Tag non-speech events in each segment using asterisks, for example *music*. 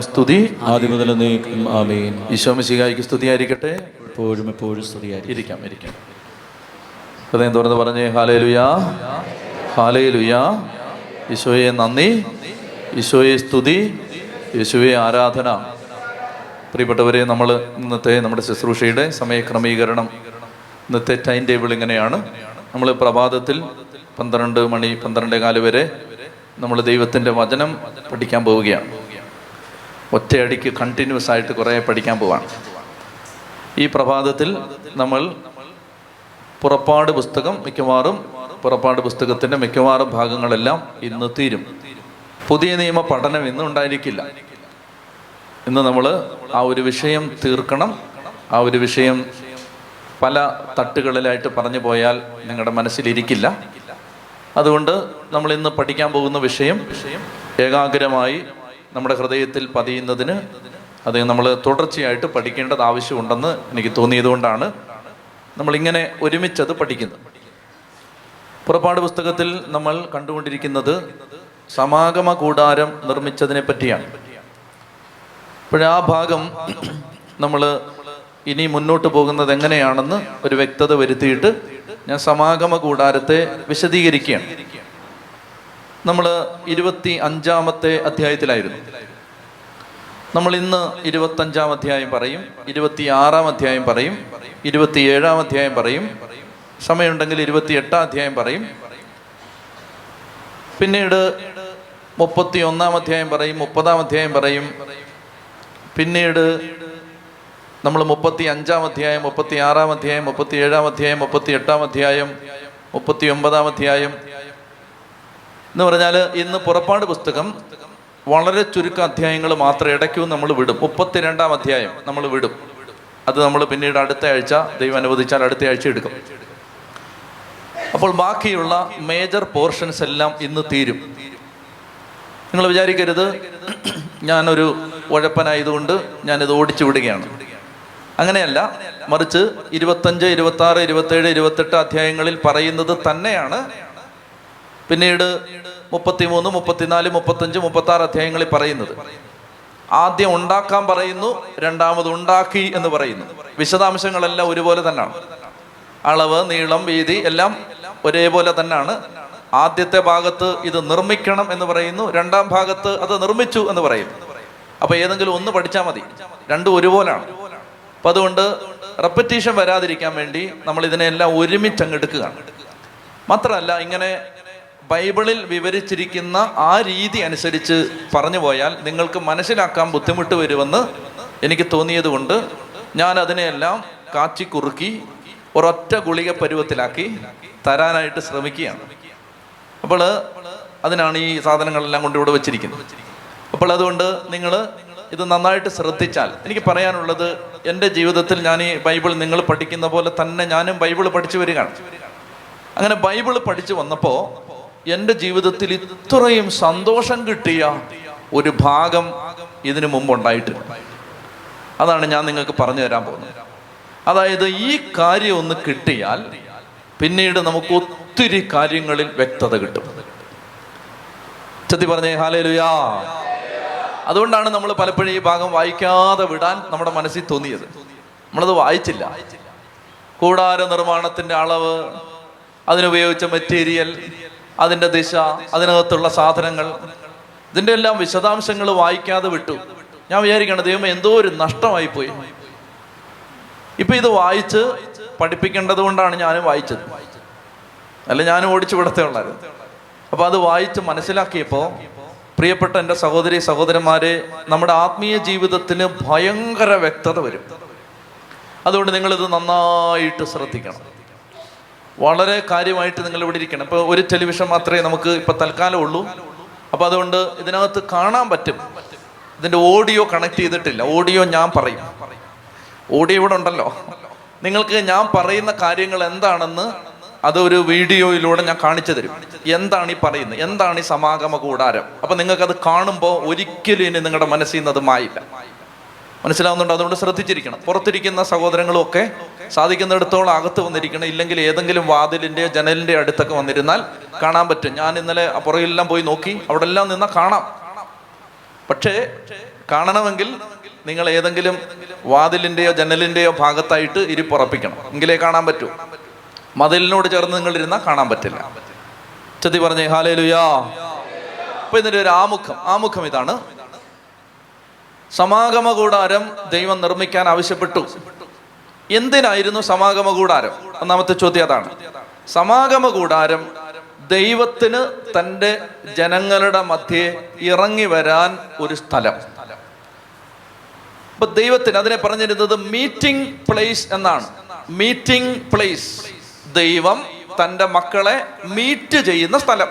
സ്തുതി. ആദ്യം മുതൽ നീക്കും ആമീൻ. ഈശോമിശികായിക്ക് സ്തുതിയായിരിക്കട്ടെ. എപ്പോഴും എപ്പോഴും സ്തുതിയായിരിക്കും. ഇരിക്കാം ഇരിക്കാം. ഹൃദയം തുറന്ന് പറഞ്ഞേ ഹാലേ ലുയാ ഹാലേ ലുയാ ഈശോയെ നന്ദി. ഈശോയെ സ്തുതി. യേശുവെ ആരാധന. പ്രിയപ്പെട്ടവരെ നമ്മൾ ഇന്നത്തെ നമ്മുടെ ശുശ്രൂഷയുടെ സമയക്രമീകരണം ഇന്നത്തെ ടൈം ടേബിൾ ഇങ്ങനെയാണ്. നമ്മൾ പ്രഭാതത്തിൽ പന്ത്രണ്ട് മണി പന്ത്രണ്ടേ കാൽ വരെ നമ്മൾ ദൈവത്തിന്റെ വചനം പഠിക്കാൻ പോവുകയാണ്. ഒറ്റയടിക്ക് കണ്ടിന്യൂസ് ആയിട്ട് കുറേ പഠിക്കാൻ പോവാണ്. ഈ പ്രഭാതത്തിൽ നമ്മൾ പുറപ്പാട് പുസ്തകം മിക്കവാറും പുറപ്പാട് പുസ്തകത്തിന്റെ മിക്കവാറും ഭാഗങ്ങളെല്ലാം ഇന്ന് തീരും. പുതിയ നിയമ പഠനം ഇന്ന് ഉണ്ടായിരിക്കില്ല. ഇന്ന് നമ്മൾ ആ ഒരു വിഷയം തീർക്കണം. ആ ഒരു വിഷയം പല തട്ടുകളിലായിട്ട് പറഞ്ഞു പോയാൽ നിങ്ങളുടെ മനസ്സിലിരിക്കില്ല. അതുകൊണ്ട് നമ്മൾ ഇന്ന് പഠിക്കാൻ പോകുന്ന വിഷയം ഏകാഗ്രമായി നമ്മുടെ ഹൃദയത്തിൽ പതിയുന്നതിന് അത് നമ്മൾ തുടർച്ചയായിട്ട് പഠിക്കേണ്ടത് ആവശ്യമുണ്ടെന്ന് എനിക്ക് തോന്നിയതുകൊണ്ടാണ് നമ്മളിങ്ങനെ ഒരുമിച്ചത് പഠിക്കുന്നത്. പുറപ്പാട് പുസ്തകത്തിൽ നമ്മൾ കണ്ടുകൊണ്ടിരിക്കുന്നത് സമാഗമ കൂടാരം നിർമ്മിച്ചതിനെ പറ്റിയാണ്. അപ്പോഴാ ഭാഗം നമ്മൾ ഇനി മുന്നോട്ട് പോകുന്നത് എങ്ങനെയാണെന്ന് ഒരു വ്യക്തത വരുത്തിയിട്ട് ഞാൻ സമാഗമ കൂടാരത്തെ വിശദീകരിക്കുകയാണ്. നമ്മൾ ഇരുപത്തി അഞ്ചാമത്തെ അധ്യായത്തിലായിരുന്നു. നമ്മൾ ഇന്ന് ഇരുപത്തഞ്ചാം അധ്യായം പറയും ഇരുപത്തി ആറാം അധ്യായം പറയും ഇരുപത്തിയേഴാം അധ്യായം പറയും സമയമുണ്ടെങ്കിൽ ഇരുപത്തി എട്ടാം അധ്യായം പറയും. പിന്നീട് മുപ്പത്തി ഒന്നാം അധ്യായം പറയും മുപ്പതാം അധ്യായം പറയും. പിന്നീട് നമ്മൾ മുപ്പത്തി അഞ്ചാം അധ്യായം മുപ്പത്തി ആറാം അധ്യായം മുപ്പത്തി ഏഴാം അധ്യായം മുപ്പത്തി എട്ടാം അധ്യായം മുപ്പത്തി ഒമ്പതാം അധ്യായം എന്ന് പറഞ്ഞാൽ ഇന്ന് പുറപ്പാട് പുസ്തകം വളരെ ചുരുക്കം അധ്യായങ്ങൾ മാത്രം ഇടയ്ക്കും നമ്മൾ വിടും. മുപ്പത്തിരണ്ടാം അധ്യായം നമ്മൾ വിടും. അത് നമ്മൾ പിന്നീട് അടുത്ത ആഴ്ച ദൈവം അനുവദിച്ചാൽ അടുത്ത ആഴ്ച എടുക്കും. അപ്പോൾ ബാക്കിയുള്ള മേജർ പോർഷൻസ് എല്ലാം ഇന്ന് തീരും. നിങ്ങൾ വിചാരിക്കരുത് ഞാനൊരു ഉഴപ്പനായതുകൊണ്ട് ഞാനിത് ഓടിച്ചു വിടുകയാണ്. അങ്ങനെയല്ല മറിച്ച് ഇരുപത്തഞ്ച് ഇരുപത്തി ആറ് ഇരുപത്തേഴ് ഇരുപത്തെട്ട് അധ്യായങ്ങളിൽ പറയുന്നത് തന്നെയാണ്. പിന്നീട് മുപ്പത്തിമൂന്ന് മുപ്പത്തിനാല് മുപ്പത്തഞ്ച് മുപ്പത്തി ആറ് അധ്യായങ്ങളിൽ പറയുന്നത്. ആദ്യം ഉണ്ടാക്കാൻ പറയുന്നു രണ്ടാമത് ഉണ്ടാക്കി എന്ന് പറയുന്നു. വിശദാംശങ്ങളെല്ലാം ഒരുപോലെ തന്നെയാണ്. അളവ് നീളം വീതി എല്ലാം ഒരേപോലെ തന്നെയാണ്. ആദ്യത്തെ ഭാഗത്ത് ഇത് നിർമ്മിക്കണം എന്ന് പറയുന്നു രണ്ടാം ഭാഗത്ത് അത് നിർമ്മിച്ചു എന്ന് പറയും അപ്പൊ ഏതെങ്കിലും ഒന്ന് പഠിച്ചാൽ മതി. രണ്ടും ഒരുപോലാണ്. അപ്പൊ അതുകൊണ്ട് റെപ്പറ്റീഷൻ വരാതിരിക്കാൻ വേണ്ടി നമ്മൾ ഇതിനെല്ലാം ഒരുമിച്ച് അങ്ങ് എടുക്കുകയാണ്. മാത്രമല്ല ഇങ്ങനെ ബൈബിളിൽ വിവരിച്ചിരിക്കുന്ന ആ രീതി അനുസരിച്ച് പറഞ്ഞു പോയാൽ നിങ്ങൾക്ക് മനസ്സിലാക്കാൻ ബുദ്ധിമുട്ട് വരുമെന്ന് എനിക്ക് തോന്നിയതുകൊണ്ട് ഞാൻ അതിനെയെല്ലാം കാച്ചി കുറുക്കി ഒരൊറ്റ ഗുളിക പരുവത്തിലാക്കി തരാനായിട്ട് ശ്രമിക്കുകയാണ്. അപ്പോൾ അതിനാണ് ഈ സാധനങ്ങളെല്ലാം കൊണ്ട് ഇവിടെ വെച്ചിരിക്കുന്നത്. അപ്പോൾ അതുകൊണ്ട് നിങ്ങൾ ഇത് നന്നായിട്ട് ശ്രദ്ധിച്ചാൽ എനിക്ക് പറയാനുള്ളത് എന്റെ ജീവിതത്തിൽ ഞാൻ ഈ ബൈബിൾ നിങ്ങൾ പഠിക്കുന്ന പോലെ തന്നെ ഞാനും ബൈബിൾ പഠിച്ചു വരികയാണ്. അങ്ങനെ ബൈബിൾ പഠിച്ചു വന്നപ്പോൾ എന്റെ ജീവിതത്തിൽ ഇത്രയും സന്തോഷം കിട്ടിയ ഒരു ഭാഗം ഇതിനു മുമ്പ് ഉണ്ടായിട്ടില്ല അതാണ് ഞാൻ നിങ്ങൾക്ക് പറഞ്ഞു തരാൻ പോകുന്നത്. അതായത് ഈ കാര്യം ഒന്ന് കിട്ടിയാൽ പിന്നീട് നമുക്ക് ഒത്തിരി കാര്യങ്ങളിൽ വ്യക്തത കിട്ടും. ചത്തി പറഞ്ഞേ ഹാലേലുയാ അതുകൊണ്ടാണ് നമ്മൾ പലപ്പോഴും ഈ ഭാഗം വായിക്കാതെ വിടാൻ നമ്മുടെ മനസ്സിൽ തോന്നിയത്. നമ്മളത് വായിച്ചില്ല. കൂടാര നിർമ്മാണത്തിന്റെ അളവ് അതിനുപയോഗിച്ച മെറ്റീരിയൽ അതിന്റെ ദിശ അതിനകത്തുള്ള സാധനങ്ങൾ. ഇതിന്റെ എല്ലാം വിശദാംശങ്ങൾ വായിക്കാതെ വിട്ടു. ഞാൻ വിചാരിക്കണം ദൈവം എന്തോ ഒരു നഷ്ടമായി പോയി. ഇപ്പൊ ഇത് വായിച്ച് പഠിപ്പിക്കേണ്ടത് കൊണ്ടാണ് ഞാനും വായിച്ചത്. അല്ല ഞാനും ഓടിച്ചു വിടത്തേ അപ്പൊ അത് വായിച്ച് മനസ്സിലാക്കിയപ്പോൾ പ്രിയപ്പെട്ട എന്റെ സഹോദരി സഹോദരന്മാരെ നമ്മുടെ ആത്മീയ ജീവിതത്തിന് ഭയങ്കര വ്യക്തത വരും. അതുകൊണ്ട് നിങ്ങളിത് നന്നായിട്ട് ശ്രദ്ധിക്കണം. വളരെ കാര്യമായിട്ട് നിങ്ങൾ ഇവിടെ ഇരിക്കണം. ഇപ്പോൾ ഒരു ടെലിവിഷൻ മാത്രമേ നമുക്ക് ഇപ്പൊ തൽക്കാലം ഉള്ളൂ. അപ്പൊ അതുകൊണ്ട് ഇതിനകത്ത് കാണാൻ പറ്റും. ഇതിന്റെ ഓഡിയോ കണക്ട് ചെയ്തിട്ടില്ല. ഓഡിയോ ഞാൻ പറയും. ഓഡിയോ ഇവിടെ ഉണ്ടല്ലോ. നിങ്ങൾക്ക് ഞാൻ പറയുന്ന കാര്യങ്ങൾ എന്താണെന്ന് അതൊരു വീഡിയോയിലൂടെ ഞാൻ കാണിച്ചു തരും. എന്താണ് ഈ പറയുന്നത്? എന്താണ് ഈ സമാഗമ കൂടാരം? അപ്പൊ നിങ്ങൾക്ക് അത് കാണുമ്പോൾ ഒരിക്കലും ഇനി നിങ്ങളുടെ മനസ്സിൽ നിന്ന് അത് മായില്ല. മനസ്സിലാവുന്നുണ്ട്. അതുകൊണ്ട് ശ്രദ്ധിച്ചിരിക്കണം. പുറത്തിരിക്കുന്ന സഹോദരങ്ങളും ഒക്കെ സാധിക്കുന്നിടത്തോളം അകത്ത് വന്നിരിക്കണം. ഇല്ലെങ്കിൽ ഏതെങ്കിലും വാതിലിന്റെ ജനലിന്റെ അടുത്തൊക്കെ വന്നിരുന്നാൽ കാണാൻ പറ്റും. ഞാൻ ഇന്നലെ പുറകിലെല്ലാം പോയി നോക്കി. അവിടെ എല്ലാം നിന്നാൽ കാണാം. പക്ഷേ കാണണമെങ്കിൽ നിങ്ങൾ ഏതെങ്കിലും വാതിലിന്റെയോ ജനലിന്റെയോ ഭാഗത്തായിട്ട് ഇരിപ്പുറപ്പിക്കണം. എങ്കിലേ കാണാൻ പറ്റൂ. മതിലിനോട് ചേർന്ന് നിങ്ങൾ ഇരുന്നാൽ കാണാൻ പറ്റില്ല. ചെത്തി പറഞ്ഞേ ഹാലേ ലുയാ അപ്പൊ ഇതിന്റെ ഒരു ആമുഖം. ആമുഖം ഇതാണ്. സമാഗമ കൂടാരം ദൈവം നിർമ്മിക്കാൻ ആവശ്യപ്പെട്ടു. എന്തിനായിരുന്നു സമാഗമ കൂടാരം ഒന്നാമത്തെ ചോദ്യം അതാണ്. സമാഗമ കൂടാരം ദൈവത്തിന് തന്റെ ജനങ്ങളുടെ മധ്യേ ഇറങ്ങി വരാൻ ഒരു സ്ഥലം. അപ്പൊ ദൈവത്തിന് അതിനെ പറഞ്ഞിരുന്നത് മീറ്റിംഗ് പ്ലേസ് എന്നാണ്. മീറ്റിംഗ് പ്ലേസ് ദൈവം തന്റെ മക്കളെ മീറ്റ് ചെയ്യുന്ന സ്ഥലം.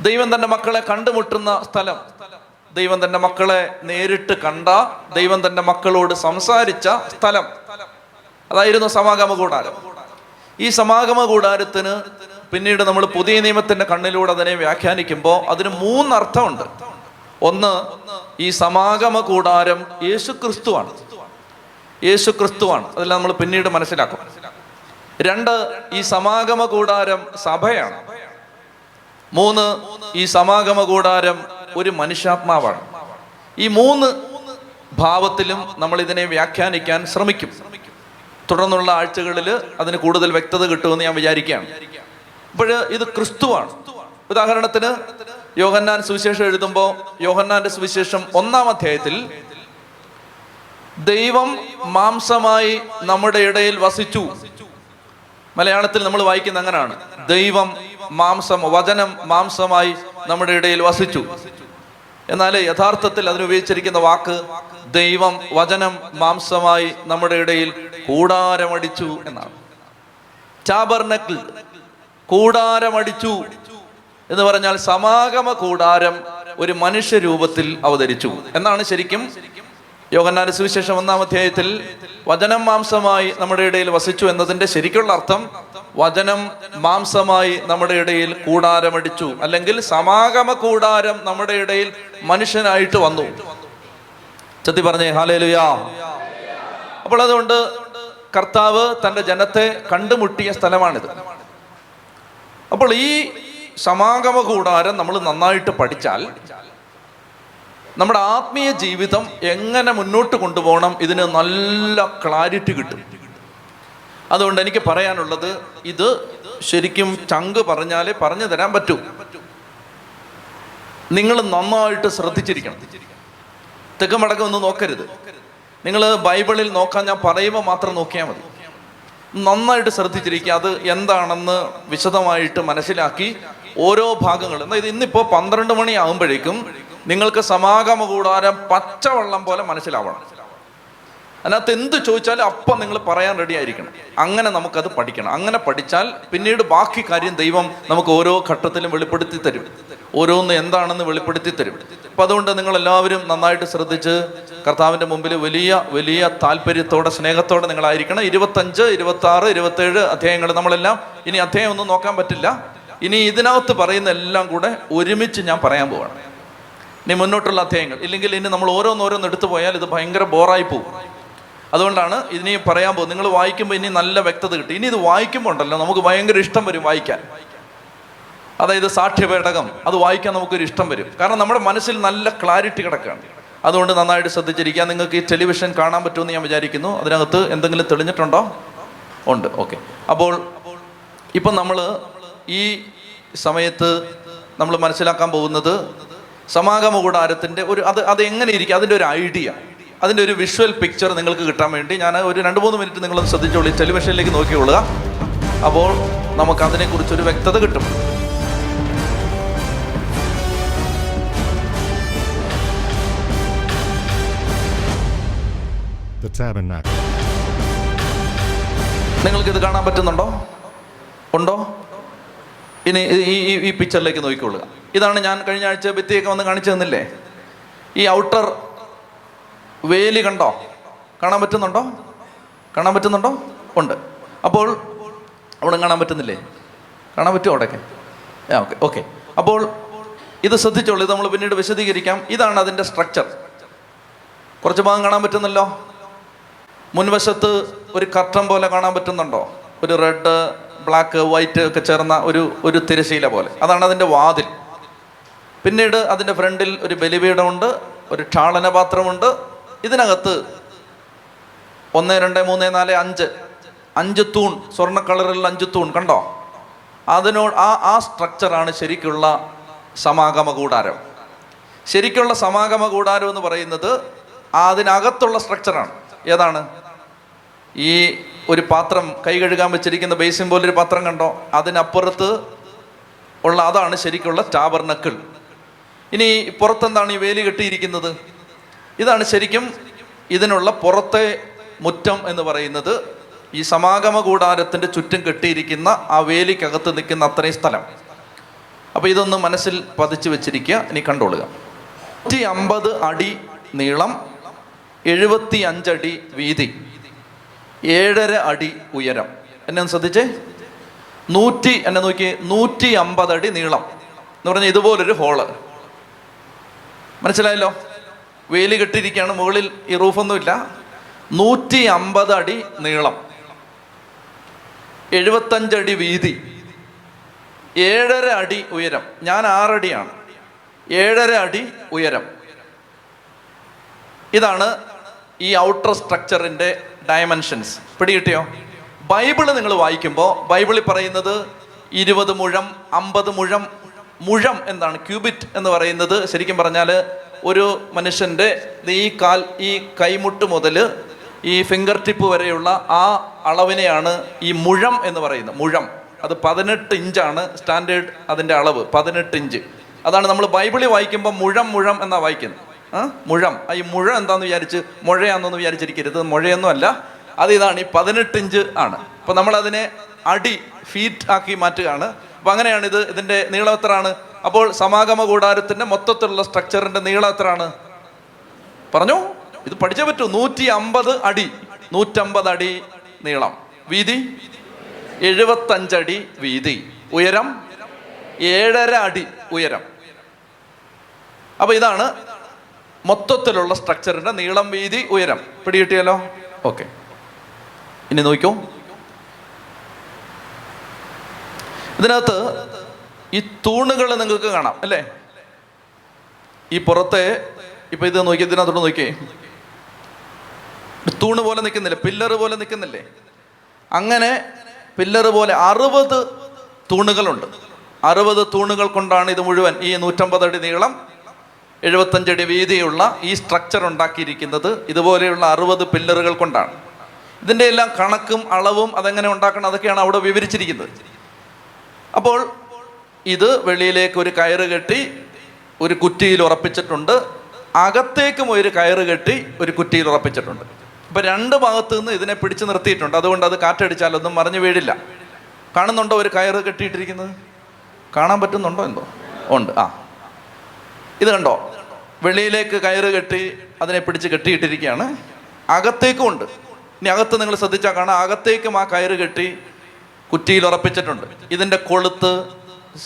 ദൈവം തന്റെ മക്കളെ കണ്ടുമുട്ടുന്ന സ്ഥലം. ദൈവം തന്റെ മക്കളെ നേരിട്ട് കണ്ട ദൈവം തന്റെ മക്കളോട് സംസാരിച്ച സ്ഥലം. അതായിരുന്നു സമാഗമ കൂടാരം. ഈ സമാഗമ കൂടാരത്തിന് പിന്നീട് നമ്മൾ പുതിയ നിയമത്തിന്റെ കണ്ണിലൂടെ അതിനെ വ്യാഖ്യാനിക്കുമ്പോൾ അതിന് മൂന്നർത്ഥമുണ്ട്. ഒന്ന് ഈ സമാഗമ കൂടാരം യേശു ക്രിസ്തുവാണ് യേശു ക്രിസ്തുവാണ് അതെല്ലാം നമ്മൾ പിന്നീട് മനസ്സിലാക്കും. രണ്ട് ഈ സമാഗമ കൂടാരം സഭയാണ്. മൂന്ന് ഈ സമാഗമ കൂടാരം ഒരു മനുഷ്യാത്മാവാണ്. ഈ മൂന്ന് ഭാവത്തിലും നമ്മൾ ഇതിനെ വ്യാഖ്യാനിക്കാൻ ശ്രമിക്കും. തുടർന്നുള്ള ആഴ്ചകളിൽ അതിന് കൂടുതൽ വ്യക്തത കിട്ടുമെന്ന് ഞാൻ വിചാരിക്കുകയാണ് അപ്പോൾ ഇത് ക്രിസ്തുവാണ്. ഉദാഹരണത്തിന് യോഹന്നാൻ സുവിശേഷം എഴുതുമ്പോൾ യോഹന്നാന്റെ സുവിശേഷം ഒന്നാം അധ്യായത്തിൽ ദൈവം മാംസമായി നമ്മുടെ ഇടയിൽ വസിച്ചു. മലയാളത്തിൽ നമ്മൾ വായിക്കുന്ന അങ്ങനെയാണ് ദൈവം മാംസം വചനം മാംസമായി നമ്മുടെ ഇടയിൽ വസിച്ചു. എന്നാൽ യഥാർത്ഥത്തിൽ അതിന് ഉപയോഗിച്ചിരിക്കുന്ന വാക്ക് ദൈവം വചനം മാംസമായി നമ്മുടെ ഇടയിൽ കൂടാരമടിച്ചു എന്നാണ്. ചാബർനക്കിൾ കൂടാരമടിച്ചു എന്ന് പറഞ്ഞാൽ സമാഗമ കൂടാരം ഒരു മനുഷ്യരൂപത്തിൽ അവതരിച്ചു. എന്നാണ് ശരിക്കും യോഗന്നാന്റെ സുവിശേഷം ഒന്നാം അധ്യായത്തിൽ വചനം മാംസമായി നമ്മുടെ ഇടയിൽ വസിച്ചു എന്നതിന്റെ ശരിക്കുള്ള അർത്ഥം വചനം മാംസമായി നമ്മുടെ ഇടയിൽ കൂടാരമടിച്ചു അല്ലെങ്കിൽ സമാഗമ കൂടാരം നമ്മുടെ ഇടയിൽ മനുഷ്യനായിട്ട് വന്നു. ചത്തി പറഞ്ഞേ ഹാലേലുയാ. അപ്പോൾ അതുകൊണ്ട് കർത്താവ് തന്റെ ജനത്തെ കണ്ടുമുട്ടിയ സ്ഥലമാണിത്. അപ്പോൾ ഈ സമാഗമ കൂടാരം നമ്മൾ നന്നായിട്ട് പഠിച്ചാൽ നമ്മുടെ ആത്മീയ ജീവിതം എങ്ങനെ മുന്നോട്ട് കൊണ്ടുപോകണം ഇതിന് നല്ല ക്ലാരിറ്റി കിട്ടും. അതുകൊണ്ട് എനിക്ക് പറയാനുള്ളത് ഇത് ശരിക്കും ചങ്ക് പറഞ്ഞാലേ പറഞ്ഞു തരാൻ പറ്റൂ. നിങ്ങൾ നന്നായിട്ട് ശ്രദ്ധിച്ചിരിക്കണം. തെക്കും വടക്കം ഒന്നും നോക്കരുത്. നിങ്ങൾ ബൈബിളിൽ നോക്കാൻ ഞാൻ പറയുമ്പോൾ മാത്രം നോക്കിയാൽ മതി. നന്നായിട്ട് ശ്രദ്ധിച്ചിരിക്കുക. അത് എന്താണെന്ന് വിശദമായിട്ട് മനസ്സിലാക്കി ഓരോ ഭാഗങ്ങൾ അതായത് ഇന്നിപ്പോൾ പന്ത്രണ്ട് മണി ആകുമ്പോഴേക്കും നിങ്ങൾക്ക് സമാഗമ കൂടാരം പച്ചവെള്ളം പോലെ മനസ്സിലാവണം. അതിനകത്ത് എന്ത് ചോദിച്ചാലും അപ്പം നിങ്ങൾ പറയാൻ റെഡി ആയിരിക്കണം. അങ്ങനെ നമുക്കത് പഠിക്കണം. അങ്ങനെ പഠിച്ചാൽ പിന്നീട് ബാക്കി കാര്യം ദൈവം നമുക്ക് ഓരോ ഘട്ടത്തിലും വെളിപ്പെടുത്തി തരും. ഓരോന്ന് എന്താണെന്ന് വെളിപ്പെടുത്തി തരും. അപ്പം അതുകൊണ്ട് നിങ്ങൾ എല്ലാവരും നന്നായിട്ട് ശ്രദ്ധിച്ച് കർത്താവിന്റെ മുമ്പിൽ വലിയ വലിയ താല്പര്യത്തോടെ സ്നേഹത്തോടെ നിങ്ങളായിരിക്കണം. ഇരുപത്തഞ്ച് ഇരുപത്തി ആറ് ഇരുപത്തേഴ് അധ്യായങ്ങൾ നമ്മളെല്ലാം ഇനി അധ്യായം ഒന്നും നോക്കാൻ പറ്റില്ല. ഇനി ഇതിനകത്ത് പറയുന്ന എല്ലാം കൂടെ ഒരുമിച്ച് ഞാൻ പറയാൻ പോവാണ്. ഇനി മുന്നോട്ടുള്ള അധ്യായങ്ങൾ. ഇല്ലെങ്കിൽ ഇനി നമ്മൾ ഓരോന്നോരോന്ന് എടുത്തു പോയാൽ ഇത് ഭയങ്കര ബോറായി പോകും അതുകൊണ്ടാണ് ഇനി പറയാൻ പോകും നിങ്ങൾ വായിക്കുമ്പോൾ ഇനി നല്ല വ്യക്തത കിട്ടും. ഇനി ഇത് വായിക്കുമ്പോൾ ഉണ്ടല്ലോ നമുക്ക് ഭയങ്കര ഇഷ്ടം വരും വായിക്കാൻ. അതായത് സാക്ഷ്യപേടകം അത് വായിക്കാൻ നമുക്കൊരു ഇഷ്ടം വരും. കാരണം നമ്മുടെ മനസ്സിൽ നല്ല ക്ലാരിറ്റി കിടക്കുകയാണ്. അതുകൊണ്ട് നന്നായിട്ട് ശ്രദ്ധിച്ചിരിക്കുക. നിങ്ങൾക്ക് ഈ ടെലിവിഷൻ കാണാൻ പറ്റുമെന്ന് ഞാൻ വിചാരിക്കുന്നു. അതിനകത്ത് എന്തെങ്കിലും തെളിഞ്ഞിട്ടുണ്ടോ? ഉണ്ട്. ഓക്കെ. അപ്പോൾ ഇപ്പം നമ്മൾ ഈ സമയത്ത് നമ്മൾ മനസ്സിലാക്കാൻ പോകുന്നത് സമാഗമ കൂടാരത്തിന്റെ ഒരു അത് അത് എങ്ങനെ ഇരിക്കും? അതിന്റെ ഒരു ഐഡിയ. അതിന്റെ ഒരു വിഷ്വൽ പിക്ചർ നിങ്ങൾക്ക് കിട്ടാൻ വേണ്ടി ഞാൻ ഒരു രണ്ട് മൂന്ന് മിനിറ്റ് നിങ്ങളൊന്ന് ശ്രദ്ധിച്ചോളൂ. ടെലിവിഷനിലേക്ക് നോക്കിക്കൊള്ളുക. അപ്പോൾ നമുക്ക് അതിനെക്കുറിച്ചൊരു വ്യക്തത കിട്ടും. നിങ്ങൾക്കിത് കാണാൻ പറ്റുന്നുണ്ടോ? ഉണ്ടോ? ഇനി ഈ- ഈ പിക്ചറിലേക്ക് നോക്കിക്കൊള്ളുക ഇതാണ് ഞാൻ കഴിഞ്ഞ ആഴ്ച ഭിത്തിയൊക്കെ വന്ന് കാണിച്ചു തന്നില്ലേ? ഈ ഔട്ടർ വേലി കണ്ടോ? കാണാൻ പറ്റുന്നുണ്ടോ? കാണാൻ പറ്റുന്നുണ്ടോ? ഉണ്ട്. അപ്പോൾ അവിടെ കാണാൻ പറ്റുന്നില്ലേ? കാണാൻ പറ്റുമോ അവിടെയൊക്കെ ആ ഓക്കെ ഓക്കെ. അപ്പോൾ ഇത് ശ്രദ്ധിച്ചോളൂ. ഇത് നമ്മൾ പിന്നീട് വിശദീകരിക്കാം. ഇതാണ് അതിന്റെ സ്ട്രക്ചർ കുറച്ച് ഭാഗം കാണാൻ പറ്റുന്നല്ലോ? മുൻവശത്ത് ഒരു കർട്ടൻ പോലെ കാണാൻ പറ്റുന്നുണ്ടോ? ഒരു റെഡ് ബ്ലാക്ക് വൈറ്റ് ഒക്കെ ചേർന്ന ഒരു ഒരു തിരശീല പോലെ. അതാണ് അതിന്റെ വാതിൽ. പിന്നീട് അതിന്റെ ഫ്രണ്ടിൽ ഒരു ബലിപീഠമുണ്ട് ഒരു ക്ഷാളന പാത്രമുണ്ട്. ഇതിനകത്ത് ഒന്ന് രണ്ട് മൂന്ന് നാല് അഞ്ച് അഞ്ച് തൂൺ സ്വർണ കളറിലുള്ള അഞ്ച് തൂൺ കണ്ടോ? അതിനോട് ആ ആ സ്ട്രക്ചറാണ് ശരിക്കുള്ള സമാഗമ കൂടാരം. ശരിക്കുള്ള സമാഗമ കൂടാരം എന്ന് പറയുന്നത് അതിനകത്തുള്ള സ്ട്രക്ചറാണ് ഏതാണ്? ഈ ഒരു പാത്രം കൈ കഴുകാൻ വെച്ചിരിക്കുന്ന ബേസിൻ പോലൊരു പാത്രം കണ്ടോ? അതിനപ്പുറത്ത് ഉള്ള അതാണ് ശരിക്കുള്ള ടാബർനക്കിൾ. ഇനി പുറത്തെന്താണ് ഈ വേലി കെട്ടിയിരിക്കുന്നത്? ഇതാണ് ശരിക്കും ഇതിനുള്ള പുറത്തെ മുറ്റം എന്ന് പറയുന്നത് ഈ സമാഗമ കൂടാരത്തിന്റെ ചുറ്റും കെട്ടിയിരിക്കുന്ന ആ വേലിക്കകത്ത് നിൽക്കുന്ന അത്രയും സ്ഥലം. അപ്പോൾ ഇതൊന്ന് മനസ്സിൽ പതിച്ചു വെച്ചിരിക്കുക. ഇനി കണ്ടോളുക. നൂറ്റി അമ്പത് അടി നീളം എഴുപത്തി അഞ്ചടി വീതി. ഏഴര അടി ഉയരം. എന്നെ ഒന്ന് ശ്രദ്ധിച്ചേ? നൂറ്റി എന്നെ നോക്കി നൂറ്റി അമ്പത് അടി നീളം. എന്ന് പറഞ്ഞാൽ ഇതുപോലൊരു ഹോൾ മനസ്സിലായല്ലോ? വേലി കെട്ടിയിരിക്കുകയാണ് മുകളിൽ ഈ റൂഫൊന്നുമില്ല. നൂറ്റി അമ്പത് അടി നീളം. എഴുപത്തഞ്ചടി വീതി. ഏഴര അടി ഉയരം. ഞാൻ ആറടിയാണ്. ഏഴര അടി ഉയരം. ഇതാണ് ഈ ഔട്ടർ സ്ട്രക്ചറിന്റെ ഡയമെൻഷൻസ് പിടികിട്ടിയോ? ബൈബിൾ നിങ്ങൾ വായിക്കുമ്പോൾ ബൈബിളിൽ പറയുന്നത് ഇരുപത് മുഴം അമ്പത് മുഴം മുഴം എന്താണ് ക്യൂബിറ്റ് എന്ന് പറയുന്നത്. ശരിക്കും പറഞ്ഞാൽ ഒരു മനുഷ്യന്റെ ഈ കാൽ ഈ കൈമുട്ട് മുതൽ ഈ ഫിംഗർ ടിപ്പ് വരെയുള്ള ആ അളവിനെയാണ് ഈ മുഴം എന്ന് പറയുന്നത്. മുഴം. അത് പതിനെട്ട് ഇഞ്ചാണ് സ്റ്റാൻഡേർഡ് അതിന്റെ അളവ് പതിനെട്ട് ഇഞ്ച്. അതാണ് നമ്മൾ ബൈബിളിൽ വായിക്കുമ്പോൾ മുഴം മുഴം എന്നാണ് വായിക്കുന്നത്. മുഴം. ഈ മുഴ എന്താന്ന് വിചാരിച്ച് മുഴയാണെന്ന് വിചാരിച്ചിരിക്കരുത്. മുഴയൊന്നും അല്ല. അത് ഇതാണ് ഈ പതിനെട്ട് ഇഞ്ച് ആണ്. അപ്പോൾ നമ്മൾ അതിനെ അടി ഫീറ്റ് ആക്കി മാറ്റുകയാണ്. അപ്പോൾ അങ്ങനെയാണ് ഇത് ഇതിന്റെ നീളം എത്രയാണ് അപ്പോൾ സമാഗമ കൂടാരത്തിന്റെ മൊത്തത്തിലുള്ള സ്ട്രക്ചറിന്റെ നീളം എത്രയാണ് പറഞ്ഞു? ഇത് പഠിച്ചേ പറ്റൂ. നൂറ്റി അമ്പത് അടി. നൂറ്റമ്പത് അടി നീളം. വീതി? എഴുപത്തഞ്ചടി വീതി. ഉയരം? ഏഴര അടി ഉയരം. അപ്പൊ ഇതാണ് മൊത്തത്തിലുള്ള സ്ട്രക്ചറിന്റെ നീളം വീതി ഉയരം. പിടികിട്ടിയല്ലോ? ഓക്കെ ഇനി നോക്കൂ. ഇതിനകത്ത് ഈ തൂണുകൾ നിങ്ങൾക്ക് കാണാം അല്ലേ? ഈ പുറത്തെ ഇപ്പൊ ഇത് നോക്കി ഇതിനകത്തോട്ട് നോക്കിയേ തൂണ് പോലെ നിൽക്കുന്നില്ലേ? പില്ലർ പോലെ നിൽക്കുന്നില്ലേ? അങ്ങനെ പില്ലർ പോലെ അറുപത് തൂണുകളുണ്ട്. അറുപത് തൂണുകൾ കൊണ്ടാണ് ഇത് മുഴുവൻ ഈ നൂറ്റമ്പത് അടി നീളം എഴുപത്തഞ്ചടി വീതിയുള്ള ഈ സ്ട്രക്ചർ ഉണ്ടാക്കിയിരിക്കുന്നത് ഇതുപോലെയുള്ള അറുപത് പില്ലറുകൾ കൊണ്ടാണ്. ഇതിന്റെ എല്ലാം കണക്കും അളവും അതെങ്ങനെ ഉണ്ടാക്കണം അതൊക്കെയാണ് അവിടെ വിവരിച്ചിരിക്കുന്നത്. അപ്പോൾ ഇത് വെളിയിലേക്ക് ഒരു കയറ് കെട്ടി ഒരു കുറ്റിയിൽ ഉറപ്പിച്ചിട്ടുണ്ട്. അകത്തേക്കും ഒരു കയറ് കെട്ടി ഒരു കുറ്റിയിൽ ഉറപ്പിച്ചിട്ടുണ്ട്. ഇപ്പൊ രണ്ട് ഭാഗത്തു നിന്ന് ഇതിനെ പിടിച്ചു നിർത്തിയിട്ടുണ്ട്. അതുകൊണ്ട് അത് കാറ്റടിച്ചാലൊന്നും മറിഞ്ഞു വീഴില്ല. കാണുന്നുണ്ടോ ഒരു കയറ് കെട്ടിയിട്ടിരിക്കുന്നത്? കാണാൻ പറ്റുന്നുണ്ടോ എന്തോ? ഉണ്ട്. ആ. ഇത് കണ്ടോ? വെളിയിലേക്ക് കയറ് കെട്ടി അതിനെ പിടിച്ച് കെട്ടിയിട്ടിരിക്കുകയാണ്. അകത്തേക്കും ഉണ്ട്. ഇനി അകത്ത് നിങ്ങൾ ശ്രദ്ധിച്ചാൽ കാണാം. അകത്തേക്കും ആ കയറ് കെട്ടി കുറ്റിയിൽ ഉറപ്പിച്ചിട്ടുണ്ട്. ഇതിന്റെ കൊളുത്ത്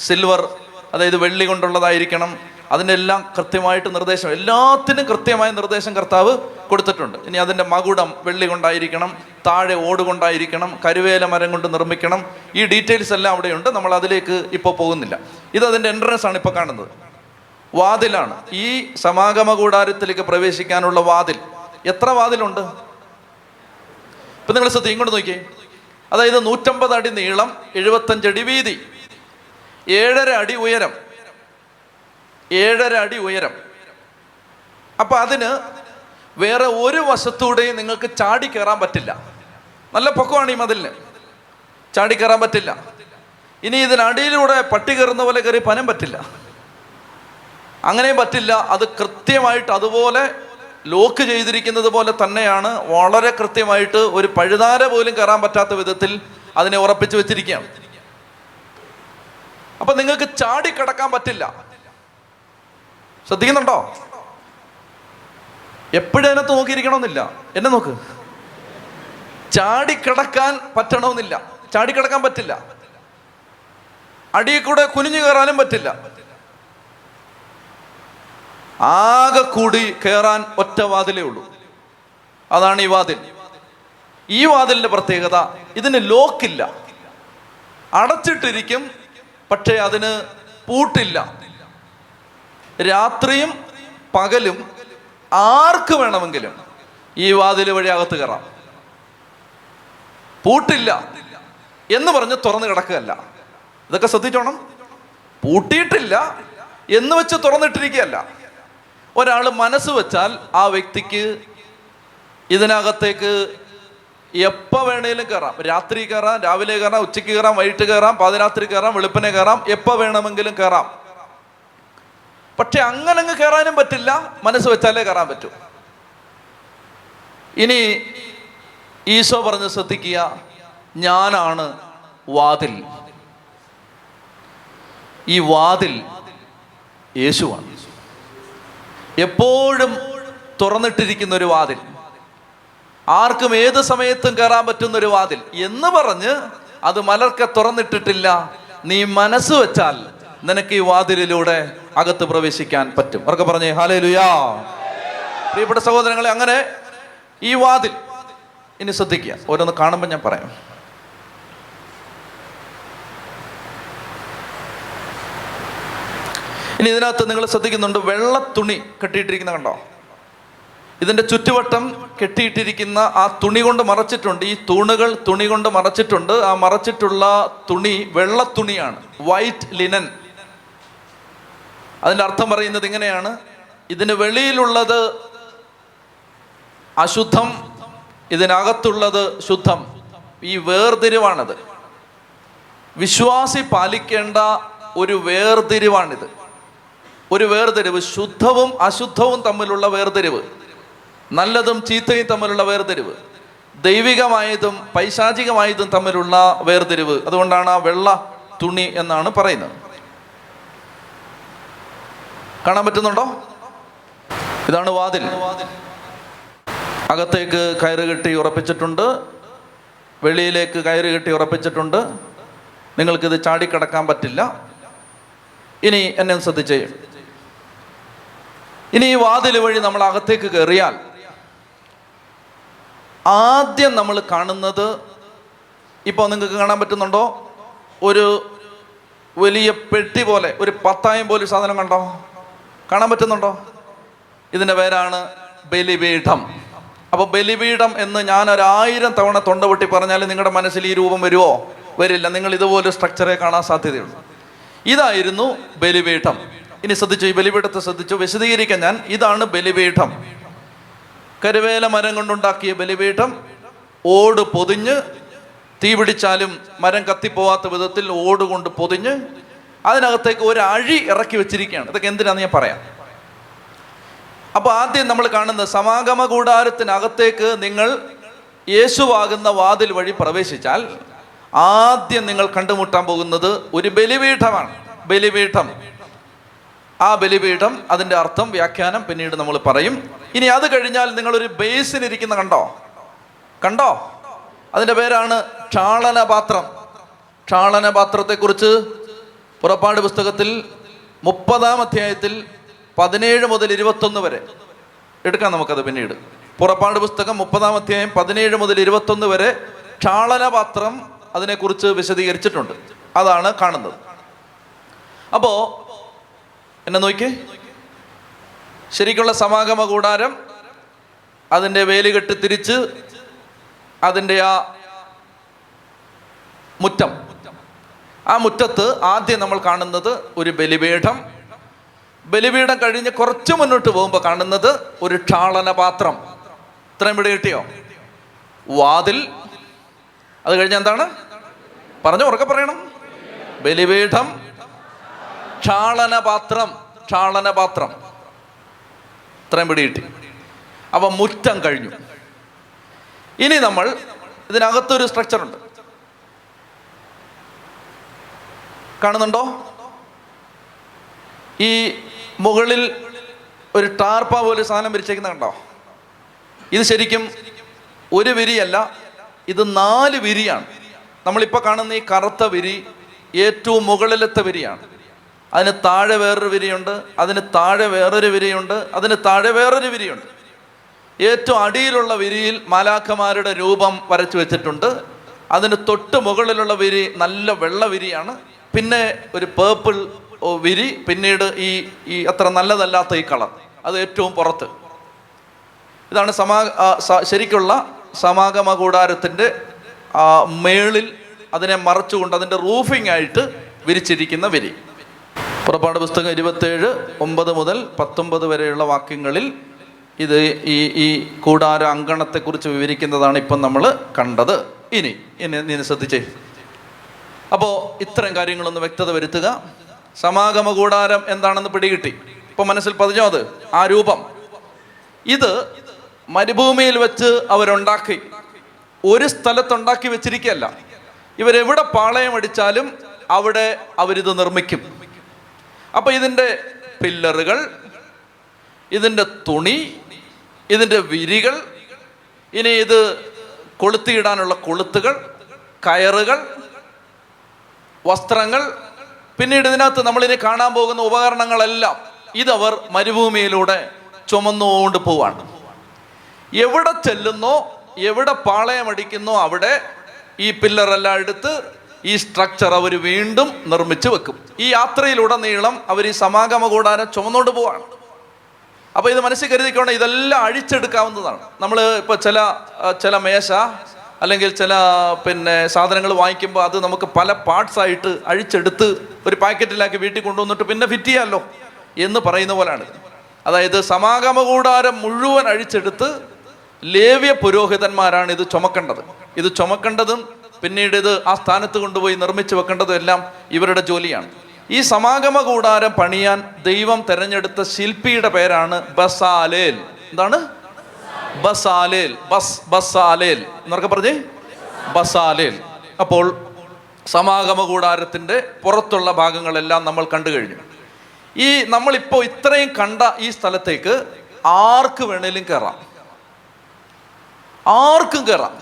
സിൽവർ അതായത് വെള്ളി കൊണ്ടുള്ളതായിരിക്കണം. അതിന്റെ എല്ലാം കൃത്യമായിട്ട് നിർദ്ദേശം. എല്ലാത്തിനും കൃത്യമായ നിർദ്ദേശം കർത്താവ് കൊടുത്തിട്ടുണ്ട്. ഇനി അതിന്റെ മകുടം വെള്ളി കൊണ്ടായിരിക്കണം. താഴെ ഓട് കൊണ്ടായിരിക്കണം. കരുവേല മരം കൊണ്ട് നിർമ്മിക്കണം. ഈ ഡീറ്റെയിൽസ് എല്ലാം അവിടെയുണ്ട്. നമ്മൾ അതിലേക്ക് ഇപ്പോൾ പോകുന്നില്ല. ഇത് അതിന്റെ എൻട്രൻസ് ആണ് ഇപ്പോൾ കാണുന്നത്. വാതിലാണ്. ഈ സമാഗമ കൂടാരത്തിലേക്ക് പ്രവേശിക്കാനുള്ള വാതിൽ. എത്ര വാതിലുണ്ട്? ഇപ്പൊ നിങ്ങൾ ശ്രദ്ധ ഇങ്ങോട്ട് നോക്കിയേ. അതായത് നൂറ്റമ്പത് അടി നീളം എഴുപത്തഞ്ചടി വീതി ഏഴര അടി ഉയരം ഏഴര അടി ഉയരം. അപ്പൊ അതിന് വേറെ ഒരു വശത്തൂടെയും നിങ്ങൾക്ക് ചാടി കയറാൻ പറ്റില്ല. നല്ല പൊക്കമാണ് ഈ മതിലിന്. ചാടി കയറാൻ പറ്റില്ല. ഇനി ഇതിനടിയിലൂടെ പട്ടി കയറുന്ന പോലെ കയറി പനം പറ്റില്ല. അങ്ങനെയും പറ്റില്ല. അത് കൃത്യമായിട്ട് അതുപോലെ ലോക്ക് ചെയ്തിരിക്കുന്നത് പോലെ തന്നെയാണ്. വളരെ കൃത്യമായിട്ട് ഒരു പഴുതാര പോലും കയറാൻ പറ്റാത്ത വിധത്തിൽ അതിനെ ഉറപ്പിച്ചു വെച്ചിരിക്കുകയാണ്. അപ്പൊ നിങ്ങൾക്ക് ചാടി കിടക്കാൻ പറ്റില്ല. ശ്രദ്ധിക്കുന്നുണ്ടോ? എപ്പോഴും അതിനകത്ത് നോക്കിയിരിക്കണമെന്നില്ല. എന്നെ നോക്ക്. ചാടിക്കിടക്കാൻ പറ്റണമെന്നില്ല. ചാടിക്കിടക്കാൻ പറ്റില്ല. അടിയിൽ കൂടെ കുനിഞ്ഞു കയറാനും പറ്റില്ല. ആകെ കൂടി കയറാൻ ഒറ്റ വാതിലേ ഉള്ളൂ. അതാണ് ഈ വാതിൽ. ഈ വാതിലിന്റെ പ്രത്യേകത ഇതിന് ലോക്കില്ല. അടച്ചിട്ടിരിക്കും പക്ഷേ അതിന് പൂട്ടില്ല. രാത്രിയും പകലും ആർക്ക് വേണമെങ്കിലും ഈ വാതിൽ വഴി അകത്ത് കയറാം. പൂട്ടില്ല എന്ന് പറഞ്ഞ് തുറന്നു കിടക്കുകയല്ല. ഇതൊക്കെ ശ്രദ്ധിച്ചോണം. പൂട്ടിയിട്ടില്ല എന്ന് വെച്ച് തുറന്നിട്ടിരിക്കുകയല്ല. ഒരാൾ മനസ്സ് വെച്ചാൽ ആ വ്യക്തിക്ക് ഇതിനകത്തേക്ക് എപ്പോൾ വേണേലും കയറാം രാത്രി കയറാം രാവിലെ കയറാം ഉച്ചയ്ക്ക് കയറാം വൈകിട്ട് കയറാം പാതിരാത്രി കയറാം വെളുപ്പിനെ കയറാം എപ്പോൾ വേണമെങ്കിലും കയറാം പക്ഷെ അങ്ങനെ അങ്ങ് കയറാനും പറ്റില്ല മനസ്സ് വെച്ചാലേ കയറാൻ പറ്റൂ. ഇനി ഈശോ പറഞ്ഞ് ശ്രദ്ധിക്കുക ഞാനാണ് വാതിൽ. ഈ വാതിൽ യേശുവാണ്. എപ്പോഴും തുറന്നിട്ടിരിക്കുന്ന ഒരു വാതിൽ. ആർക്കും ഏത് സമയത്തും കയറാൻ പറ്റുന്ന ഒരു വാതിൽ. എന്ന് പറഞ്ഞ് അത് മലർക്ക തുറന്നിട്ടിട്ടില്ല. നീ മനസ്സ് വെച്ചാൽ നിനക്ക് ഈ വാതിലിലൂടെ അകത്ത് പ്രവേശിക്കാൻ പറ്റും. അവർക്ക് പറഞ്ഞേ? ഹാലേ ലുയാ പ്രിയപ്പെട്ട സഹോദരങ്ങളെ അങ്ങനെ ഈ വാതിൽ ഇനി ശ്രദ്ധിക്കുക. ഓരോന്ന് കാണുമ്പോൾ ഞാൻ പറയാം. ഇനി ഇതിനകത്ത് നിങ്ങൾ ശ്രദ്ധിക്കുന്നുണ്ട് വെള്ള തുണി കെട്ടിയിട്ടിരിക്കുന്ന കണ്ടോ? ഇതിന്റെ ചുറ്റുവട്ടം കെട്ടിയിട്ടിരിക്കുന്ന ആ തുണി കൊണ്ട് മറച്ചിട്ടുണ്ട്. ഈ തൂണുകൾ തുണി കൊണ്ട് മറച്ചിട്ടുണ്ട്. ആ മറച്ചിട്ടുള്ള തുണി വെള്ള തുണിയാണ് വൈറ്റ് ലിനൻ അതിന്റെ അർത്ഥം പറയുന്നത് ഇങ്ങനെയാണ്. ഇതിന് വെളിയിലുള്ളത് അശുദ്ധം ഇതിനകത്തുള്ളത് ശുദ്ധം. ഈ വേർതിരിവാണത്. വിശ്വാസി പാലിക്കേണ്ട ഒരു വേർതിരിവാണിത്. ഒരു വേർതിരിവ് ശുദ്ധവും അശുദ്ധവും തമ്മിലുള്ള വേർതിരിവ് നല്ലതും ചീത്തയും തമ്മിലുള്ള വേർതിരിവ് ദൈവികമായതും പൈശാചികമായതും തമ്മിലുള്ള വേർതിരിവ്. അതുകൊണ്ടാണ് ആ വെള്ള തുണി എന്നാണ് പറയുന്നത്. കാണാൻ പറ്റുന്നുണ്ടോ? ഇതാണ് വാതിൽ. അകത്തേക്ക് കയറ് കെട്ടി ഉറപ്പിച്ചിട്ടുണ്ട്. വെളിയിലേക്ക് കയറ് കെട്ടി ഉറപ്പിച്ചിട്ടുണ്ട്. നിങ്ങൾക്കിത് ചാടിക്കടക്കാൻ പറ്റില്ല. ഇനി എന്നെ ശ്രദ്ധിച്ചേ. ഇനി ഈ വാതിൽ വഴി നമ്മൾ അകത്തേക്ക് കയറിയാൽ ആദ്യം നമ്മൾ കാണുന്നത് ഇപ്പോൾ നിങ്ങൾക്ക് കാണാൻ പറ്റുന്നുണ്ടോ? ഒരു വലിയ പെട്ടി പോലെ ഒരു പത്തായം പോലെ സാധനം കണ്ടോ? കാണാൻ പറ്റുന്നുണ്ടോ? ഇതിന്റെ പേരാണ് ബലിപീഠം. അപ്പോൾ ബലിപീഠം എന്ന് ഞാൻ ഒരായിരം തവണ തൊണ്ട പൊട്ടി പറഞ്ഞാൽ നിങ്ങളുടെ മനസ്സിൽ ഈ രൂപം വരുമോ വരില്ല. നിങ്ങൾ ഇതുപോലെ സ്ട്രക്ചറെ കാണാൻ സാധ്യതയുള്ളൂ. ഇതായിരുന്നു ബലിപീഠം. ഇനി ശ്രദ്ധിച്ചു ഈ ബലിപീഠത്തെ ശ്രദ്ധിച്ചു വിശദീകരിക്കാൻ ഞാൻ. ഇതാണ് ബലിപീഠം. കരുവേല മരം കൊണ്ടുണ്ടാക്കിയ ബലിപീഠം. ഓട് പൊതിഞ്ഞ് തീ പിടിച്ചാലും മരം കത്തിപ്പോവാത്ത വിധത്തിൽ ഓട് കൊണ്ട് പൊതിഞ്ഞ് അതിനകത്തേക്ക് ഒരു അഴി ഇറക്കി വെച്ചിരിക്കുകയാണ്. ഇതൊക്കെ എന്തിനാന്ന് ഞാൻ പറയാം. അപ്പോൾ ആദ്യം നമ്മൾ കാണുന്നത് സമാഗമ കൂടാരത്തിനകത്തേക്ക് നിങ്ങൾ യേശുവാകുന്ന വാതിൽ വഴി പ്രവേശിച്ചാൽ ആദ്യം നിങ്ങൾ കണ്ടുമുട്ടാൻ പോകുന്നത് ഒരു ബലിപീഠമാണ്. ബലിപീഠം. ആ ബലിപീഠം അതിന്റെ അർത്ഥം വ്യാഖ്യാനം പിന്നീട് നമ്മൾ പറയും. ഇനി അത് കഴിഞ്ഞാൽ നിങ്ങളൊരു ബേസിനിരിക്കുന്ന കണ്ടോ? കണ്ടോ? അതിന്റെ പേരാണ് ക്ഷാളനപാത്രം. ക്ഷാളനപാത്രത്തെക്കുറിച്ച് പുറപ്പാട് പുസ്തകത്തിൽ മുപ്പതാം അധ്യായത്തിൽ പതിനേഴ് മുതൽ ഇരുപത്തൊന്ന് വരെ. എടുക്കാം നമുക്കത് പിന്നീട്. പുറപ്പാട് പുസ്തകം മുപ്പതാം അധ്യായം പതിനേഴ് മുതൽ ഇരുപത്തൊന്ന് വരെ ക്ഷാളനപാത്രം അതിനെക്കുറിച്ച് വിശദീകരിച്ചിട്ടുണ്ട്. അതാണ് കാണുന്നത്. അപ്പോൾ എന്നെ നോക്കിയേ ശരിക്കുള്ള സമാഗമ കൂടാരം അതിന്റെ വേലുകെട്ട് തിരിച്ച് അതിന്റെ ആ മുറ്റം. ആ മുറ്റത്ത് ആദ്യം നമ്മൾ കാണുന്നത് ഒരു ബലിപീഠം. ബലിപീഠം കഴിഞ്ഞ് കുറച്ച് മുന്നോട്ട് പോകുമ്പോൾ കാണുന്നത് ഒരു ക്ഷാളന പാത്രം ഇത്രയും പിടി കിട്ടിയോ? വാതിൽ. അത് കഴിഞ്ഞ് എന്താണ്? പറഞ്ഞു ഉറക്കെ പറയണം. ബലിപീഠം. ക്ഷാളനപാത്രം ക്ഷാളനപാത്രം. ഇത്രയും പിടി കിട്ടി. അപ്പൊ മുറ്റം കഴിഞ്ഞു. ഇനി നമ്മൾ ഇതിനകത്തൊരു സ്ട്രക്ചർ ഉണ്ട്. കാണുന്നുണ്ടോ? ഈ മുകളിൽ ഒരു ടാർപ്പ പോലെ സാധനം വിരിച്ചേക്കുന്ന കണ്ടോ? ഇത് ശരിക്കും ഒരു വിരിയല്ല ഇത് നാല് വിരിയാണ്. നമ്മളിപ്പോൾ കാണുന്ന ഈ കറുത്ത വിരി ഏറ്റവും മുകളിലത്തെ വിരിയാണ്. അതിന് താഴെ വേറൊരു വിരിയുണ്ട് അതിന് താഴെ വേറൊരു വിരിയുണ്ട് അതിന് താഴെ വേറൊരു വിരിയുണ്ട്. ഏറ്റവും അടിയിലുള്ള വിരിയിൽ മാലാഖമാരുടെ രൂപം വരച്ചു വെച്ചിട്ടുണ്ട്. അതിന് തൊട്ട് മുകളിലുള്ള വിരി നല്ല വെള്ള വിരിയാണ്. പിന്നെ ഒരു പേർപ്പിൾ വിരി പിന്നീട് ഈ ഈ അത്ര നല്ലതല്ലാത്ത ഈ കളർ. അത് ഏറ്റവും പുറത്ത്. ഇതാണ് സമാ ശരിക്കുള്ള സമാഗമ കൂടാരത്തിന്റെ മേളിൽ അതിനെ മറച്ചുകൊണ്ട് അതിന്റെ റൂഫിംഗ് ആയിട്ട് വിരിച്ചിരിക്കുന്ന വരി. പുറപ്പാട് പുസ്തകം ഇരുപത്തേഴ് ഒമ്പത് മുതൽ പത്തൊമ്പത് വരെയുള്ള വാക്യങ്ങളിൽ ഇത് ഈ ഈ കൂടാര അങ്കണത്തെക്കുറിച്ച് വിവരിക്കുന്നതാണ് ഇപ്പം നമ്മൾ കണ്ടത്. ഇനി ഇനി നീ ശ്രദ്ധിച്ചേ. അപ്പോൾ ഇത്തരം കാര്യങ്ങളൊന്ന് വ്യക്തത വരുത്തുക. സമാഗമ കൂടാരം എന്താണെന്ന് പിടികിട്ടി. ഇപ്പൊ മനസ്സിൽ പതിഞ്ഞോ അത്? ആ രൂപം. ഇത് മരുഭൂമിയിൽ വെച്ച് അവരുണ്ടാക്കി. ഒരു സ്ഥലത്തുണ്ടാക്കി വെച്ചിരിക്കുകയല്ല. ഇവരെവിടെ പാളയം അടിച്ചാലും അവിടെ അവരിത് നിർമ്മിക്കും. അപ്പൊ ഇതിന്റെ പില്ലറുകൾ ഇതിന്റെ തുണി ഇതിന്റെ വിരികൾ ഇനി ഇത് കൊളുത്തിയിടാനുള്ള കൊളുത്തുകൾ കയറുകൾ വസ്ത്രങ്ങൾ പിന്നീട് ഇതിനകത്ത് നമ്മളിനി കാണാൻ പോകുന്ന ഉപകരണങ്ങളെല്ലാം ഇതവർ മരുഭൂമിയിലൂടെ ചുമന്നുകൊണ്ട് പോവാണ്. എവിടെ ചെല്ലുന്നോ എവിടെ പാളയമടിക്കുന്നോ അവിടെ ഈ പില്ലറെല്ലാം എടുത്ത് ഈ സ്ട്രക്ചർ അവർ വീണ്ടും നിർമ്മിച്ച് വെക്കും. ഈ യാത്രയിലുടനീളം അവർ ഈ സമാഗമ കൂടാരം ചുമന്നുകൊണ്ട് പോവാണ്. അപ്പോൾ ഇത് മനസ്സിൽ കരുതിക്കൊണ്ട് ഇതെല്ലാം അഴിച്ചെടുക്കാവുന്നതാണ്. നമ്മൾ ഇപ്പോൾ ചില ചില മേശ അല്ലെങ്കിൽ ചില പിന്നെ സാധനങ്ങൾ വാങ്ങിക്കുമ്പോൾ അത് നമുക്ക് പല പാർട്സ് ആയിട്ട് അഴിച്ചെടുത്ത് ഒരു പാക്കറ്റിലാക്കി വീട്ടിൽ കൊണ്ടുവന്നിട്ട് പിന്നെ ഫിറ്റ് ചെയ്യാമല്ലോ എന്ന് പറയുന്ന പോലെയാണ് അതായത് സമാഗമ കൂടാരം മുഴുവൻ അഴിച്ചെടുത്ത് ലേവ്യ പുരോഹിതന്മാരാണ് ഇത് ചുമക്കേണ്ടത്. ഇത് ചുമക്കേണ്ടതും പിന്നീട് ഇത് ആ സ്ഥാനത്ത് കൊണ്ടുപോയി നിർമ്മിച്ചു വെക്കേണ്ടതും എല്ലാം ഇവരുടെ ജോലിയാണ്. ഈ സമാഗമ കൂടാരം പണിയാൻ ദൈവം തെരഞ്ഞെടുത്ത ശില്പിയുടെ പേരാണ് ബസാലേൽ. എന്താണ്? ബസാലേൽ. ബസ് ബസാലേൽ. എന്നൊക്കെ പറഞ്ഞേ ബസാലേൽ. അപ്പോൾ സമാഗമ കൂടാരത്തിന്റെ പുറത്തുള്ള ഭാഗങ്ങളെല്ലാം നമ്മൾ കണ്ടു കഴിഞ്ഞു. ഈ നമ്മളിപ്പോൾ ഇത്രയും കണ്ട ഈ സ്ഥലത്തേക്ക് ആർക്ക് വേണേലും കയറാം ആർക്കും കയറാം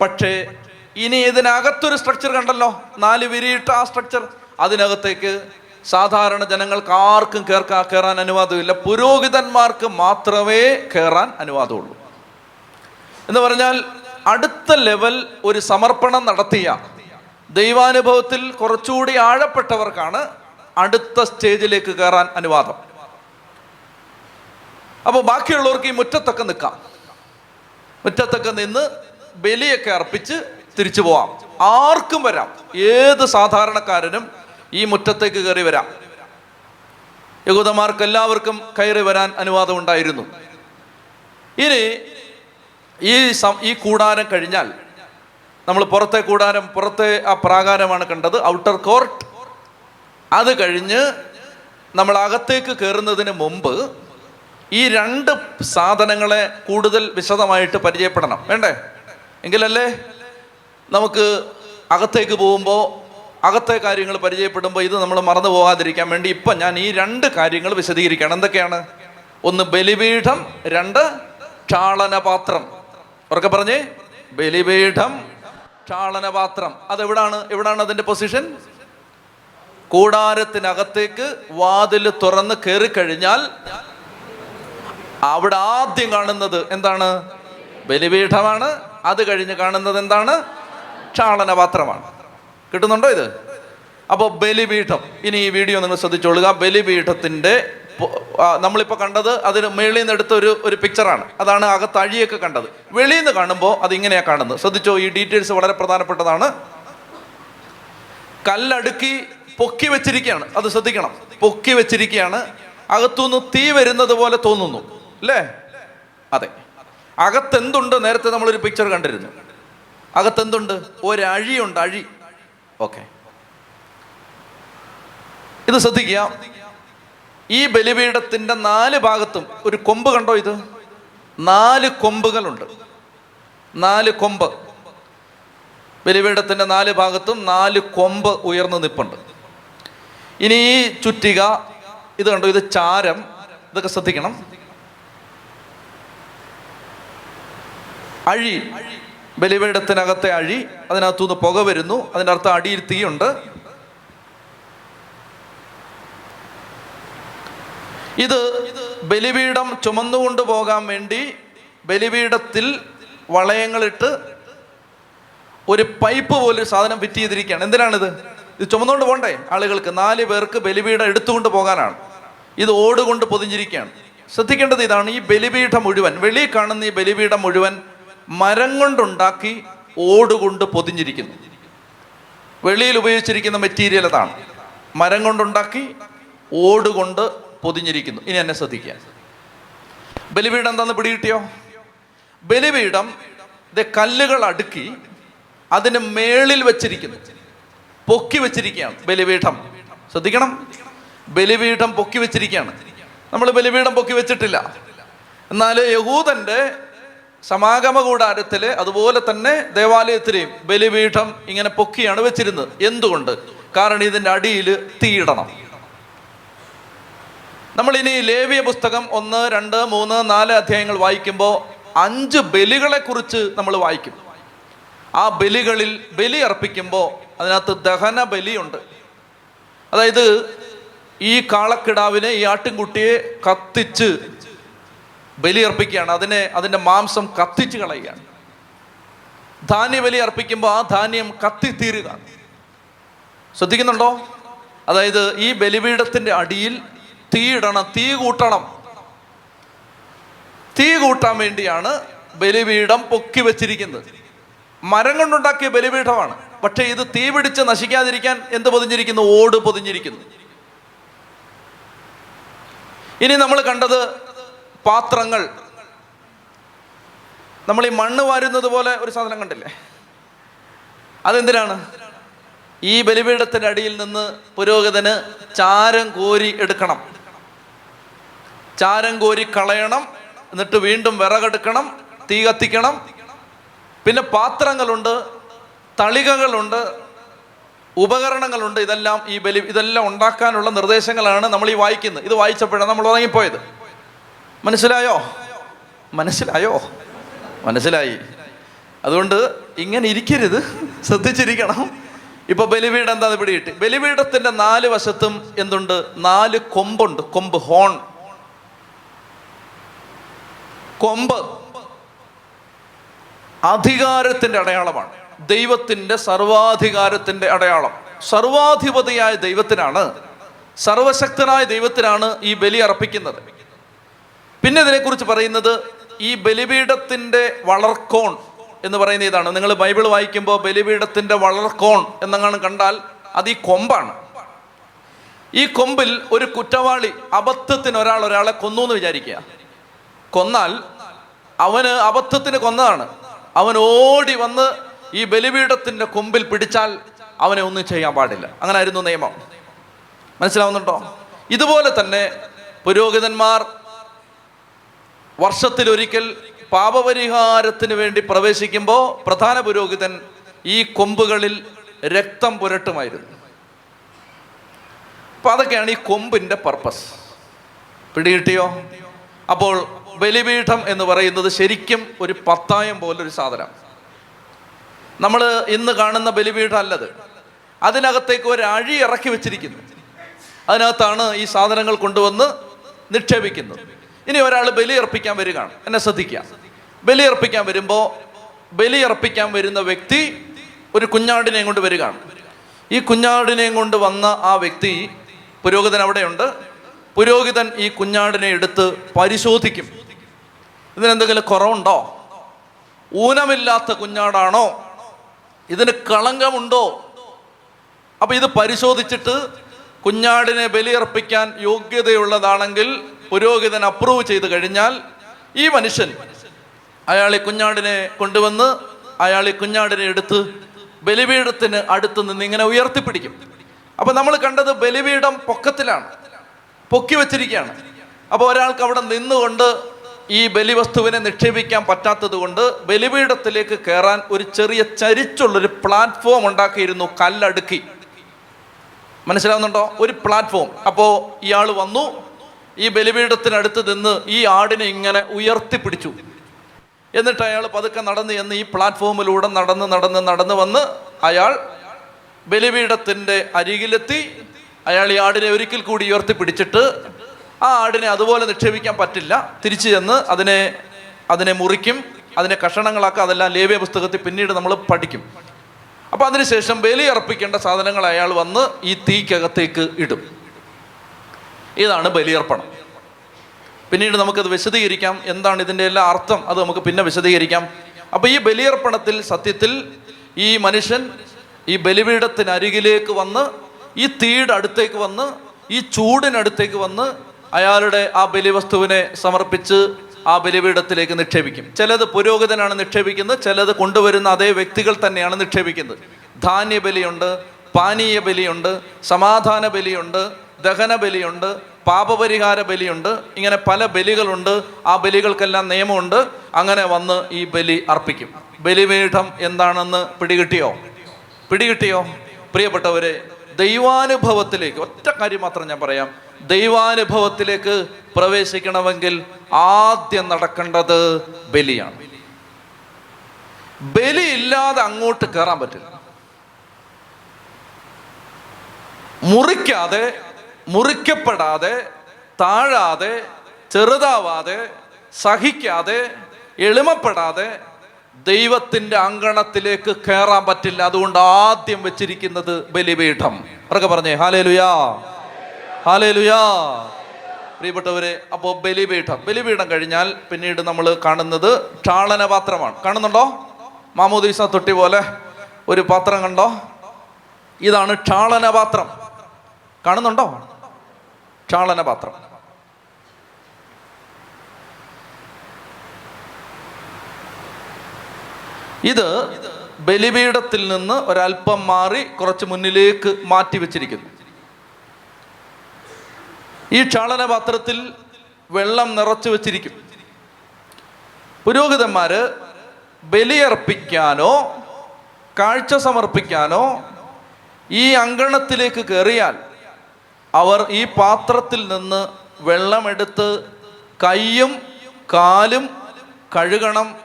പക്ഷേ ഇനി ഇതിനകത്തൊരു സ്ട്രക്ചർ കണ്ടല്ലോ. നാല് വിരിയിട്ട ആ സ്ട്രക്ചർ അതിനകത്തേക്ക് സാധാരണ ജനങ്ങൾക്ക് ആർക്കും കേർക്കാ കയറാൻ അനുവാദമില്ല. പുരോഹിതന്മാർക്ക് മാത്രമേ കയറാൻ അനുവാദമുള്ളൂ. എന്ന് പറഞ്ഞാൽ അടുത്ത ലെവൽ ഒരു സമർപ്പണം നടത്തിയ ദൈവാനുഭവത്തിൽ കുറച്ചുകൂടി ആഴപ്പെട്ടവർക്കാണ് അടുത്ത സ്റ്റേജിലേക്ക് കയറാൻ അനുവാദം. അപ്പോൾ ബാക്കിയുള്ളവർക്ക് ഈ മുറ്റത്തൊക്കെ നിൽക്കാം. മുറ്റത്തൊക്കെ നിന്ന് ബലിയൊക്കെ അർപ്പിച്ച് തിരിച്ചു പോവാം. ആർക്കും വരാം. ഏത് സാധാരണക്കാരനും ഈ മുറ്റത്തേക്ക് കയറി വരാം. യഹൂദന്മാർക്ക് എല്ലാവർക്കും കയറി വരാൻ അനുവാദം ഉണ്ടായിരുന്നു. ഇനി ഈ ഈ കൂടാരം കഴിഞ്ഞാൽ നമ്മൾ പുറത്തെ കൂടാരം പുറത്തെ ആ പ്രാകാരമാണ് കണ്ടത് ഔട്ടർ കോർട്ട്. അത് കഴിഞ്ഞ് നമ്മൾ അകത്തേക്ക് കയറുന്നതിന് മുമ്പ് ഈ രണ്ട് സാധനങ്ങളെ കൂടുതൽ വിശദമായിട്ട് പരിചയപ്പെടണം. വേണ്ടേ? എങ്കിലല്ലേ? നമുക്ക് അകത്തേക്ക് പോകുമ്പോൾ അകത്തെ കാര്യങ്ങൾ പരിചയപ്പെടുമ്പോൾ ഇത് നമ്മൾ മറന്നു പോകാതിരിക്കാൻ വേണ്ടി ഇപ്പം ഞാൻ ഈ രണ്ട് കാര്യങ്ങൾ വിശദീകരിക്കണം എന്തൊക്കെയാണ്? ഒന്ന് ബലിപീഠം രണ്ട് ക്ഷാളനപാത്രം. ഉറക്കെ പറഞ്ഞേ? ബലിപീഠം ക്ഷാളനപാത്രം. അതെവിടാണ്? എവിടാണ് അതിന്റെ പൊസിഷൻ കൂടാരത്തിനകത്തേക്ക് വാതിൽ തുറന്ന് കയറി കഴിഞ്ഞാൽ അവിടെ ആദ്യം കാണുന്നത് എന്താണ്? ബലിപീഠമാണ്. അത് കഴിഞ്ഞ് കാണുന്നത് എന്താണ്? ക്ഷാളനപാത്രമാണ് കിട്ടുന്നുണ്ടോ ഇത്? അപ്പോൾ ബലിപീഠം. ഇനി ഈ വീഡിയോ നിങ്ങൾ ശ്രദ്ധിച്ചോളുക. ബലിപീഠത്തിന്റെ നമ്മളിപ്പോൾ കണ്ടത് അതിന് മേളിൽ നിന്ന് എടുത്ത ഒരു പിക്ചറാണ് അതാണ് അകത്ത് അഴിയൊക്കെ കണ്ടത്. വെളിയിൽ നിന്ന് കാണുമ്പോൾ അത് ഇങ്ങനെയാണ് കാണുന്നത്. ശ്രദ്ധിച്ചോ ഈ ഡീറ്റെയിൽസ് വളരെ പ്രധാനപ്പെട്ടതാണ്. കല്ലടുക്കി പൊക്കി വെച്ചിരിക്കുകയാണ്. അത് ശ്രദ്ധിക്കണം. പൊക്കി വെച്ചിരിക്കുകയാണ്. അകത്തുനിന്ന് തീ വരുന്നത് പോലെ തോന്നുന്നു. അല്ലേ അതെ. അകത്തെന്തുണ്ട്? നേരത്തെ നമ്മളൊരു പിക്ചർ കണ്ടിരുന്നു. അകത്തെന്തുണ്ട്? ഒരഴിയുണ്ട് അഴി. ഓക്കെ. ഇത് ശ്രദ്ധിക്കുക. ഈ ബലിപീഠത്തിന്റെ നാല് ഭാഗത്തും ഒരു കൊമ്പ് കണ്ടോ ഇത്? നാല് കൊമ്പുകളുണ്ട്. നാല് കൊമ്പ്. ബലിപീഠത്തിന്റെ നാല് ഭാഗത്തും നാല് കൊമ്പ് ഉയർന്നു നിപ്പുണ്ട്. ഇനി ഈ ചുറ്റിക ഇത് കണ്ടോ? ഇത് ചാരം. ഇതൊക്കെ ശ്രദ്ധിക്കണം. അഴി. ബലിപീഠത്തിനകത്തെ അഴി അതിനകത്തുനിന്ന് പുക വരുന്നു അതിന്റെ അർത്ഥം അടിയിൽ തീയുണ്ട്. ഇത് ബലിപീഠം ചുമന്നുകൊണ്ട് പോകാൻ വേണ്ടി ബലിപീഠത്തിൽ വളയങ്ങളിട്ട് ഒരു പൈപ്പ് പോലെ സാധനം ഫിറ്റ് ചെയ്തിരിക്കുകയാണ്. എന്തിനാണിത്? ഇത് ചുമന്നുകൊണ്ട് പോകണ്ടേ ആളുകൾക്ക് നാല് പേർക്ക് ബലിപീഠം എടുത്തുകൊണ്ട് പോകാനാണ്. ഇത് ഓടുകൊണ്ട് പൊതിഞ്ഞിരിക്കുകയാണ്. ശ്രദ്ധിക്കേണ്ടത് ഇതാണ് ഈ ബലിപീഠം മുഴുവൻ വെളിയിൽ കാണുന്ന ഈ ബലിപീഠം മുഴുവൻ മരം കൊണ്ടുണ്ടാക്കി ഓടുകൊണ്ട് പൊതിഞ്ഞിരിക്കുന്നു. വെളിയിൽ ഉപയോഗിച്ചിരിക്കുന്ന മെറ്റീരിയൽ അതാണ്. മരം കൊണ്ടുണ്ടാക്കി ഓടുകൊണ്ട് പൊതിഞ്ഞിരിക്കുന്നു. ഇനി എന്നെ ശ്രദ്ധിക്കുക. ബലിപീഠം എന്താന്ന് പിടികിട്ടിയോ? ബലിപീഠം കല്ലുകൾ അടുക്കി അതിന് മേളിൽ വെച്ചിരിക്കുന്നു. പൊക്കി വെച്ചിരിക്കുകയാണ്. ബലിപീഠം. ശ്രദ്ധിക്കണം. ബലിപീഠം പൊക്കി വെച്ചിരിക്കുകയാണ്. നമ്മൾ ബലിപീഠം പൊക്കി വെച്ചിട്ടില്ല. എന്നാൽ യഹൂദന്റെ സമാഗമ കൂടാരത്തിലെ അതുപോലെ തന്നെ ദേവാലയത്തിലെയും ബലിപീഠം ഇങ്ങനെ പൊക്കിയാണ് വെച്ചിരുന്നത്. എന്തുകൊണ്ട്? കാരണം ഇതിന്റെ അടിയിൽ തീയിടണം നമ്മൾ ഇനി ലേവിയ പുസ്തകം ഒന്ന് രണ്ട് മൂന്ന് നാല് അധ്യായങ്ങൾ വായിക്കുമ്പോൾ അഞ്ച് ബലികളെ കുറിച്ച് നമ്മൾ വായിക്കും. ആ ബലികളിൽ ബലി അർപ്പിക്കുമ്പോൾ അതിനകത്ത് ദഹന ബലിയുണ്ട്. അതായത് ഈ കാളക്കിടാവിനെ ഈ ആട്ടിൻകുട്ടിയെ കത്തിച്ച് ബലി അർപ്പിക്കുകയാണ് അതിനെ അതിന്റെ മാംസം കത്തിച്ച് കളയുകയാണ്. ധാന്യ ബലി അർപ്പിക്കുമ്പോൾ ആ ധാന്യം കത്തിത്തീരുക. ശ്രദ്ധിക്കുന്നുണ്ടോ? അതായത് ഈ ബലിപീഠത്തിന്റെ അടിയിൽ തീയിടണം തീ കൂട്ടണം. തീ കൂട്ടാൻ വേണ്ടിയാണ് ബലിപീഠം പൊക്കി വെച്ചിരിക്കുന്നത്. മരം കൊണ്ടുണ്ടാക്കിയ ബലിപീഠമാണ്. പക്ഷേ ഇത് തീ പിടിച്ച് നശിക്കാതിരിക്കാൻ എന്ത് പൊതിഞ്ഞിരിക്കുന്നു? ഓട് പൊതിഞ്ഞിരിക്കുന്നു. ഇനി നമ്മൾ കണ്ടത് പാത്രങ്ങൾ. നമ്മൾ ഈ മണ്ണ് വാരുന്നത് പോലെ ഒരു സാധനം കണ്ടില്ലേ? അതെന്തിനാണ്? ഈ ബലിപീഠത്തിന്റെ അടിയിൽ നിന്ന് പുരോഹിതന് ചാരം കോരി എടുക്കണം. ചാരം കോരി കളയണം എന്നിട്ട് വീണ്ടും വിറകെടുക്കണം തീ കത്തിക്കണം. പിന്നെ പാത്രങ്ങളുണ്ട് തളികകളുണ്ട് ഉപകരണങ്ങളുണ്ട്. ഇതെല്ലാം ഈ ബലി ഇതെല്ലാം ഉണ്ടാക്കാനുള്ള നിർദ്ദേശങ്ങളാണ് നമ്മൾ ഈ വായിക്കുന്നത്. ഇത് വായിച്ചപ്പോഴാണ് നമ്മൾ ഉറങ്ങിപ്പോയത്. മനസ്സിലായോ? മനസ്സിലായോ? മനസ്സിലായി. അതുകൊണ്ട് ഇങ്ങനെ ഇരിക്കരുത്. ശ്രദ്ധിച്ചിരിക്കണം. ഇപ്പൊ ബലിപീഠം എന്താ പിടിയിട്ട് ബലിപീഠത്തിന്റെ നാല് വശത്തും എന്തുണ്ട്? നാല് കൊമ്പുണ്ട്. കൊമ്പ് ഹോൺ. കൊമ്പ് അധികാരത്തിന്റെ അടയാളമാണ്. ദൈവത്തിന്റെ സർവാധികാരത്തിന്റെ അടയാളം. സർവാധിപതിയായ ദൈവത്തിനാണ് സർവശക്തനായ ദൈവത്തിനാണ് ഈ ബലി അർപ്പിക്കുന്നത്. പിന്നെ ഇതിനെക്കുറിച്ച് പറയുന്നത് ഈ ബലിപീഠത്തിന്റെ വളർക്കോൺ എന്ന് പറയുന്ന ഇതാണ്. നിങ്ങൾ ബൈബിൾ വായിക്കുമ്പോൾ ബലിപീഠത്തിന്റെ വളർക്കോൺ എന്നങ്ങാണ് കണ്ടാൽ അത് ഈ കൊമ്പാണ്. ഈ കൊമ്പിൽ ഒരു കുറ്റവാളി അബദ്ധത്തിന് ഒരാൾ ഒരാളെ കൊന്നു എന്ന് വിചാരിക്കുക. കൊന്നാൽ അവന് അബദ്ധത്തിന് കൊന്നതാണ്. അവൻ ഓടി വന്ന് ഈ ബലിപീഠത്തിന്റെ കൊമ്പിൽ പിടിച്ചാൽ അവനെ ഒന്നും ചെയ്യാൻ പാടില്ല. അങ്ങനെ ആയിരുന്നു നിയമം. മനസ്സിലാവുന്നുണ്ടോ? ഇതുപോലെ തന്നെ പുരോഹിതന്മാർ വർഷത്തിലൊരിക്കൽ പാപപരിഹാരത്തിന് വേണ്ടി പ്രവേശിക്കുമ്പോൾ പ്രധാന പുരോഹിതൻ ഈ കൊമ്പുകളിൽ രക്തം പുരട്ടുമായിരുന്നു. അപ്പൊ അതൊക്കെയാണ് ഈ കൊമ്പിന്റെ പർപ്പസ്. പിടികിട്ടിയോ? അപ്പോൾ ബലിപീഠം എന്ന് പറയുന്നത് ശരിക്കും ഒരു പത്തായം പോലൊരു സാധനം. നമ്മൾ ഇന്ന് കാണുന്ന ബലിപീഠം അല്ലത്. അതിനകത്തേക്ക് ഒരു അഴി ഇറക്കി വെച്ചിരിക്കുന്നു. അതിനകത്താണ് ഈ സാധനങ്ങൾ കൊണ്ടുവന്ന് നിക്ഷേപിക്കുന്നത്. ഇനി ഒരാൾ ബലിയർപ്പിക്കാൻ വരികയാണ്. എന്നെ ശ്രദ്ധിക്കുക. ബലിയർപ്പിക്കാൻ വരുമ്പോൾ ബലിയർപ്പിക്കാൻ വരുന്ന വ്യക്തി ഒരു കുഞ്ഞാടിനെയും കൊണ്ട് വരികയാണ്. ഈ കുഞ്ഞാടിനെയും കൊണ്ട് വന്ന ആ വ്യക്തി പുരോഹിതൻ അവിടെയുണ്ട്. പുരോഹിതൻ ഈ കുഞ്ഞാടിനെ എടുത്ത് പരിശോധിക്കും. ഇതിനെന്തെങ്കിലും കുറവുണ്ടോ? ഊനമില്ലാത്ത കുഞ്ഞാടാണോ? ഇതിന് കളങ്കമുണ്ടോ? അപ്പം ഇത് പരിശോധിച്ചിട്ട് കുഞ്ഞാടിനെ ബലിയർപ്പിക്കാൻ യോഗ്യതയുള്ളതാണെങ്കിൽ പുരോഹിതൻ അപ്രൂവ് ചെയ്ത് കഴിഞ്ഞാൽ ഈ മനുഷ്യൻ അയാൾ ഈ കുഞ്ഞാടിനെ കൊണ്ടുവന്ന് അയാൾ ഈ കുഞ്ഞാടിനെ എടുത്ത് ബലിപീഠത്തിന് അടുത്ത് നിന്ന് ഇങ്ങനെ ഉയർത്തിപ്പിടിക്കും. അപ്പൊ നമ്മൾ കണ്ടത് ബലിപീഠം പൊക്കത്തിലാണ്. പൊക്കി വെച്ചിരിക്കുകയാണ്. അപ്പോൾ ഒരാൾക്ക് അവിടെ നിന്നുകൊണ്ട് ഈ ബലിവസ്തുവിനെ നിക്ഷേപിക്കാൻ പറ്റാത്തത് കൊണ്ട് ബലിപീഠത്തിലേക്ക് കയറാൻ ഒരു ചെറിയ ചരിച്ചുള്ളൊരു പ്ലാറ്റ്ഫോം ഉണ്ടാക്കിയിരുന്നു കല്ലടുക്കി. മനസ്സിലാവുന്നുണ്ടോ? ഒരു പ്ലാറ്റ്ഫോം അപ്പോൾ ഇയാൾ വന്നു ഈ ബലിപീഠത്തിനടുത്ത് നിന്ന് ഈ ആടിനെ ഇങ്ങനെ ഉയർത്തിപ്പിടിച്ചു. എന്നിട്ട് അയാൾ പതുക്കെ നടന്ന് എന്ന് ഈ പ്ലാറ്റ്ഫോമിലൂടെ നടന്ന് നടന്ന് നടന്ന് വന്ന് അയാൾ ബലിപീഠത്തിന്റെ അരികിലെത്തി. അയാൾ ഈ ആടിനെ ഒരിക്കൽ കൂടി ഉയർത്തിപ്പിടിച്ചിട്ട് ആ ആടിനെ അതുപോലെ നിക്ഷേപിക്കാൻ പറ്റില്ല. തിരിച്ചു ചെന്ന് അതിനെ അതിനെ മുറിക്കും. അതിനെ കഷണങ്ങളാക്കുക. അതെല്ലാം ലേവ്യ പുസ്തകത്തിൽ പിന്നീട് നമ്മൾ പഠിക്കും. അപ്പം അതിനുശേഷം ബലി അർപ്പിക്കേണ്ട സാധനങ്ങൾ അയാൾ വന്ന് ഈ തീക്കകത്തേക്ക് ഇടും. ഇതാണ് ബലിയർപ്പണം. പിന്നീട് നമുക്കത് വിശദീകരിക്കാം. എന്താണ് ഇതിന്റെ എല്ലാ അർത്ഥം? അത് നമുക്ക് പിന്നെ വിശദീകരിക്കാം. അപ്പോൾ ഈ ബലിയർപ്പണത്തിൽ സത്യത്തിൽ ഈ മനുഷ്യൻ ഈ ബലിപീഠത്തിനരികിലേക്ക് വന്ന് ഈ തീയുടെ അടുത്തേക്ക് വന്ന് ഈ ചൂടിനടുത്തേക്ക് വന്ന് അയാളുടെ ആ ബലിവസ്തുവിനെ സമർപ്പിച്ച് ആ ബലിപീഠത്തിലേക്ക് നിക്ഷേപിക്കും. ചിലത് പുരോഹിതനാണ് നിക്ഷേപിക്കുന്നത് ചിലത് കൊണ്ടുവരുന്ന അതേ വ്യക്തികൾ തന്നെയാണ് നിക്ഷേപിക്കുന്നത്. ധാന്യ ബലിയുണ്ട് പാനീയ ബലിയുണ്ട് സമാധാന ബലിയുണ്ട് ദഹന ബലിയുണ്ട് പാപപരിഹാര ബലിയുണ്ട് ഇങ്ങനെ പല ബലികളുണ്ട് ആ ബലികൾക്കെല്ലാം നിയമമുണ്ട്. അങ്ങനെ വന്ന് ഈ ബലി അർപ്പിക്കും. ബലിപീഠം എന്താണെന്ന് പിടികിട്ടിയോ? പിടികിട്ടിയോ? പ്രിയപ്പെട്ടവരെ ദൈവാനുഭവത്തിലേക്ക് ഒറ്റ കാര്യം മാത്രം ഞാൻ പറയാം. ദൈവാനുഭവത്തിലേക്ക് പ്രവേശിക്കണമെങ്കിൽ ആദ്യം നടക്കേണ്ടത് ബലിയാണ്. ബലി ഇല്ലാതെ അങ്ങോട്ട് കയറാൻ പറ്റില്ല. മുറിക്കാതെ മുറിക്കപ്പെടാതെ താഴാതെ ചെറുതാവാതെ സഹിക്കാതെ എളിമപ്പെടാതെ ദൈവത്തിന്റെ അങ്കണത്തിലേക്ക് കയറാൻ പറ്റില്ല. അതുകൊണ്ട് ആദ്യം വെച്ചിരിക്കുന്നത് ബലിപീഠം. അവരൊക്കെ പറഞ്ഞേ? ഹാലേലുയാ. ഹാലേലുയാ. പ്രിയപ്പെട്ടവരെ അപ്പോൾ ബലിപീഠം. ബലിപീഠം കഴിഞ്ഞാൽ പിന്നീട് നമ്മൾ കാണുന്നത് ക്ഷാളനപാത്രമാണ്. കാണുന്നുണ്ടോ? മാമോദീസ തൊട്ടി പോലെ ഒരു പാത്രം കണ്ടോ? ഇതാണ് ക്ഷാളനപാത്രം. കാണുന്നുണ്ടോ? ക്ഷാളനപാത്രം ഇത് ബലിപീഠത്തിൽ നിന്ന് ഒരല്പം മാറി കുറച്ച് മുന്നിലേക്ക് മാറ്റി വെച്ചിരിക്കുന്നു. ഈ ക്ഷാളനപാത്രത്തിൽ വെള്ളം നിറച്ചു വെച്ചിരിക്കും. പുരോഹിതന്മാര് ബലിയർപ്പിക്കാനോ കാഴ്ച സമർപ്പിക്കാനോ ഈ അങ്കണത്തിലേക്ക് കയറിയാൽ അവർ ഈ പാത്രത്തിൽ നിന്ന് വെള്ളമെടുത്ത് കൈയും കാലും കഴുകണം.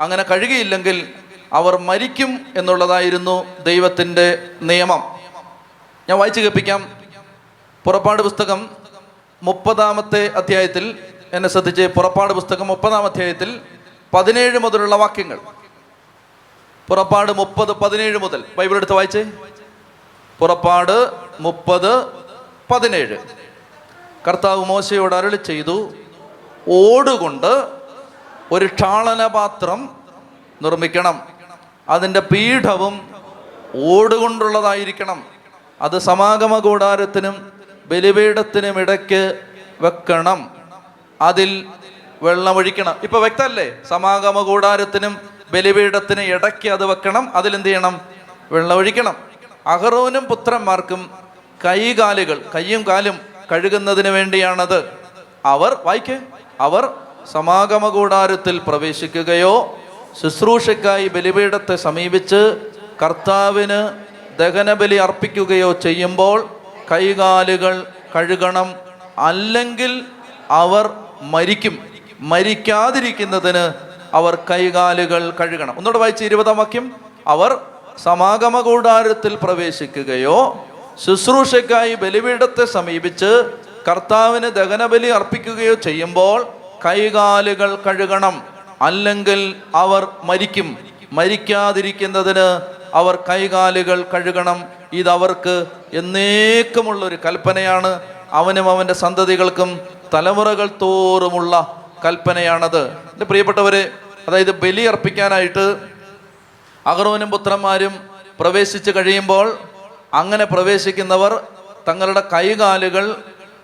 അങ്ങനെ കഴുകിയില്ലെങ്കിൽ അവർ മരിക്കും എന്നുള്ളതായിരുന്നു ദൈവത്തിന്റെ നിയമം. ഞാൻ വായിച്ചു കേൾപ്പിക്കാം. പുറപ്പാട് പുസ്തകം മുപ്പതാമത്തെ അധ്യായത്തിൽ എന്നെ ശ്രദ്ധിച്ച് പുറപ്പാട് പുസ്തകം മുപ്പതാം അധ്യായത്തിൽ പതിനേഴ് മുതലുള്ള വാക്യങ്ങൾ. പുറപ്പാട് മുപ്പത് പതിനേഴ് മുതൽ. ബൈബിൾ എടുത്ത് വായിച്ചേ. പുറപ്പാട് മുപ്പത് പതിനേഴ്. കർത്താവ് മോശയോട് അരളി ചെയ്തു. ഓടുകൊണ്ട് ഒരു ക്ഷാളനപാത്രം നിർമ്മിക്കണം. അതിന്റെ പീഠവും ഓടുകൊണ്ടുള്ളതായിരിക്കണം. അത് സമാഗമ കൂടാരത്തിനും ബലിപീഠത്തിനും ഇടയ്ക്ക് വെക്കണം. അതിൽ വെള്ളമൊഴിക്കണം. ഇപ്പൊ വ്യക്തമല്ലേ? സമാഗമ കൂടാരത്തിനും ബലിപീഠത്തിനും ഇടയ്ക്ക് അത് വെക്കണം. അതിൽ എന്ത് ചെയ്യണം? വെള്ളമൊഴിക്കണം. അഹറോനും പുത്രന്മാർക്കും കൈകാലുകൾ കയ്യും കാലും കഴുകുന്നതിന് വേണ്ടിയാണത്. അവർ വായിക്കേ അവർ സമാഗമ കൂടാരത്തിൽ പ്രവേശിക്കുകയോ ശുശ്രൂഷയ്ക്കായി ബലിപീഠത്തെ സമീപിച്ച് കർത്താവിന് ദഹനബലി അർപ്പിക്കുകയോ ചെയ്യുമ്പോൾ കൈകാലുകൾ കഴുകണം. അല്ലെങ്കിൽ അവർ മരിക്കും. മരിക്കാതിരിക്കുന്നതിന് അവർ കൈകാലുകൾ കഴുകണം. ഒന്നുകൂടെ വായിച്ച് ഇരുപതാം വാക്യം. അവർ സമാഗമ കൂടാരത്തിൽ പ്രവേശിക്കുകയോ ശുശ്രൂഷയ്ക്കായി ബലിപീഠത്തെ സമീപിച്ച് കർത്താവിന് ദഹനബലി അർപ്പിക്കുകയോ ചെയ്യുമ്പോൾ കൈകാലുകൾ കഴുകണം. അല്ലെങ്കിൽ അവർ മരിക്കും. മരിക്കാതിരിക്കുന്നതിന് അവർ കൈകാലുകൾ കഴുകണം. ഇതവർക്ക് എന്നേക്കുമുള്ള ഒരു കൽപ്പനയാണ്. അവനും അവന്റെ സന്തതികൾക്കും തലമുറകൾ തോറുമുള്ള കൽപ്പനയാണത്. എന്റെ പ്രിയപ്പെട്ടവരെ അതായത് ബലി അർപ്പിക്കാനായിട്ട് അഹറോനും പുത്രന്മാരും പ്രവേശിച്ച് കഴിയുമ്പോൾ അങ്ങനെ പ്രവേശിക്കുന്നവർ തങ്ങളുടെ കൈകാലുകൾ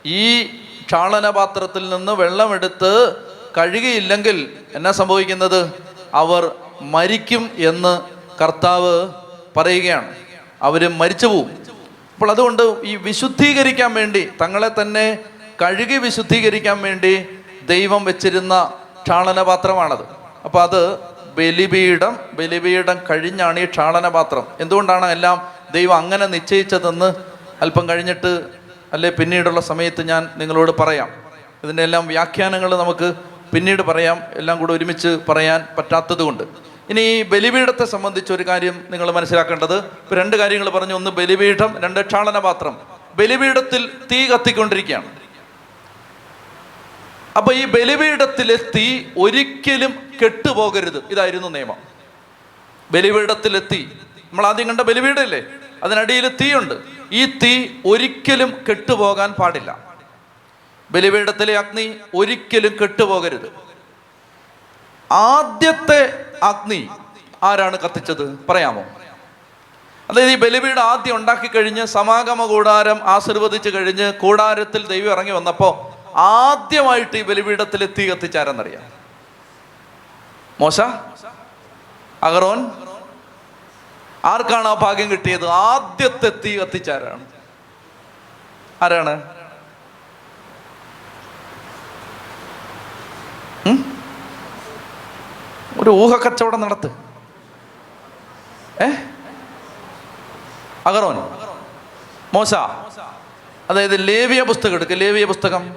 ഈ ക്ഷാളനപാത്രത്തിൽ നിന്ന് വെള്ളമെടുത്ത് കഴുകിയില്ലെങ്കിൽ എന്നാ സംഭവിക്കുന്നത്? അവർ മരിക്കും എന്ന് കർത്താവ് പറയുകയാണ്. അവർ മരിച്ചു പോവും. അപ്പോൾ അതുകൊണ്ട് ഈ വിശുദ്ധീകരിക്കാൻ വേണ്ടി തങ്ങളെ തന്നെ കഴുകി വിശുദ്ധീകരിക്കാൻ വേണ്ടി ദൈവം വെച്ചിരുന്ന ക്ഷാളനപാത്രമാണത്. അപ്പോൾ അത് ബലിപീഠം ബലിപീഠം കഴിഞ്ഞാണ് ഈ ക്ഷാളനപാത്രം. എന്തുകൊണ്ടാണ് എല്ലാം ദൈവം അങ്ങനെ നിശ്ചയിച്ചതെന്ന് അല്പം കഴിഞ്ഞിട്ട് അല്ലെ പിന്നീടുള്ള സമയത്ത് ഞാൻ നിങ്ങളോട് പറയാം. ഇതിന്റെ എല്ലാം വ്യാഖ്യാനങ്ങൾ നമുക്ക് പിന്നീട് പറയാം. എല്ലാം കൂടെ ഒരുമിച്ച് പറയാൻ പറ്റാത്തത് കൊണ്ട് ഇനി ഈ ബലിപീഠത്തെ സംബന്ധിച്ച് ഒരു കാര്യം നിങ്ങൾ മനസ്സിലാക്കേണ്ടത്. ഇപ്പം രണ്ട് കാര്യങ്ങൾ പറഞ്ഞു. ഒന്ന് ബലിപീഠം രണ്ട് ക്ഷാളനപാത്രം ബലിപീഠത്തിൽ തീ കത്തിക്കൊണ്ടിരിക്കുകയാണ്. അപ്പൊ ഈ ബലിപീഠത്തിലെ തീ ഒരിക്കലും കെട്ടുപോകരുത്. ഇതായിരുന്നു നിയമം. ബലിപീഠത്തിലെത്തി നമ്മൾ ആദ്യം കണ്ട ബലിപീഠമല്ലേ അതിനടിയിൽ തീയുണ്ട്. ഈ തീ ഒരിക്കലും കെട്ടുപോകാൻ പാടില്ല. ബലിപീഠത്തിലെ അഗ്നി ഒരിക്കലും കെട്ടുപോകരുത്. ആദ്യത്തെ അഗ്നി ആരാണ് കത്തിച്ചത്? പറയാമോ? അതായത് ഈ ബലിപീഠം ആദ്യം ഉണ്ടാക്കി കഴിഞ്ഞ് സമാഗമ കൂടാരം ആശീർവദിച്ച് കഴിഞ്ഞ് കൂടാരത്തിൽ ദൈവം ഇറങ്ങി വന്നപ്പോൾ ആദ്യമായിട്ട് ഈ ബലിപീഠത്തിൽ തീ കത്തിച്ചാരെന്നറിയാം. മോശ? അഗറോൻ ആർക്കാണ് ആ ഭാഗ്യം കിട്ടിയത്? ആദ്യത്തെ തീ കത്തിച്ചാരാണ് ആരാണ്? ഒരു ഒരു കച്ചവടം നടത്ത്. ഏ? അഗറോൻ. മോശ. അതായത് ലേവിയ പുസ്തകം എടുക്കുക ലേവിയ പുസ്തകം.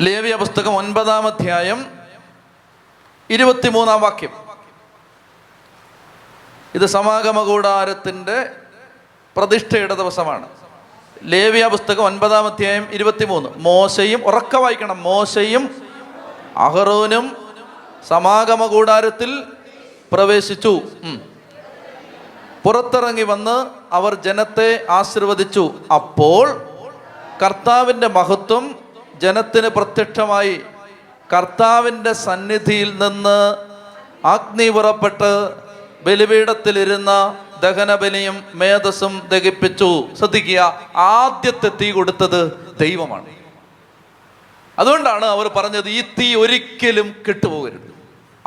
ലേവിയ പുസ്തകം ഒൻപതാം അധ്യായം ഇരുപത്തിമൂന്നാം വാക്യം. ഇത് സമാഗമ കൂടാരത്തിന്റെ പ്രതിഷ്ഠയുടെ ദിവസമാണ്. ലേവിയ പുസ്തകം ഒൻപതാം അധ്യായം ഇരുപത്തിമൂന്ന്. മോശയും ഉറക്ക വായിക്കണം. മോശയും അഹറോനും സമാഗമ കൂടാരത്തിൽ പ്രവേശിച്ചു. പുറത്തിറങ്ങി വന്ന് അവർ ജനത്തെ ആശീർവദിച്ചു. അപ്പോൾ കർത്താവിന്റെ മഹത്വം ജനത്തിന് പ്രത്യക്ഷമായി. കർത്താവിന്റെ സന്നിധിയിൽ നിന്ന് അഗ്നി പുറപ്പെട്ട് ബലിപീഠത്തിലിരുന്ന ദഹനബലിയും മേധസ്സും ദഹിപ്പിച്ചു. ശ്രദ്ധിക്കുക ആദ്യത്തെ തീ കൊടുത്തത് ദൈവമാണ്. അതുകൊണ്ടാണ് അവർ പറഞ്ഞത് ഈ തീ ഒരിക്കലും കെട്ടുപോകരുത്.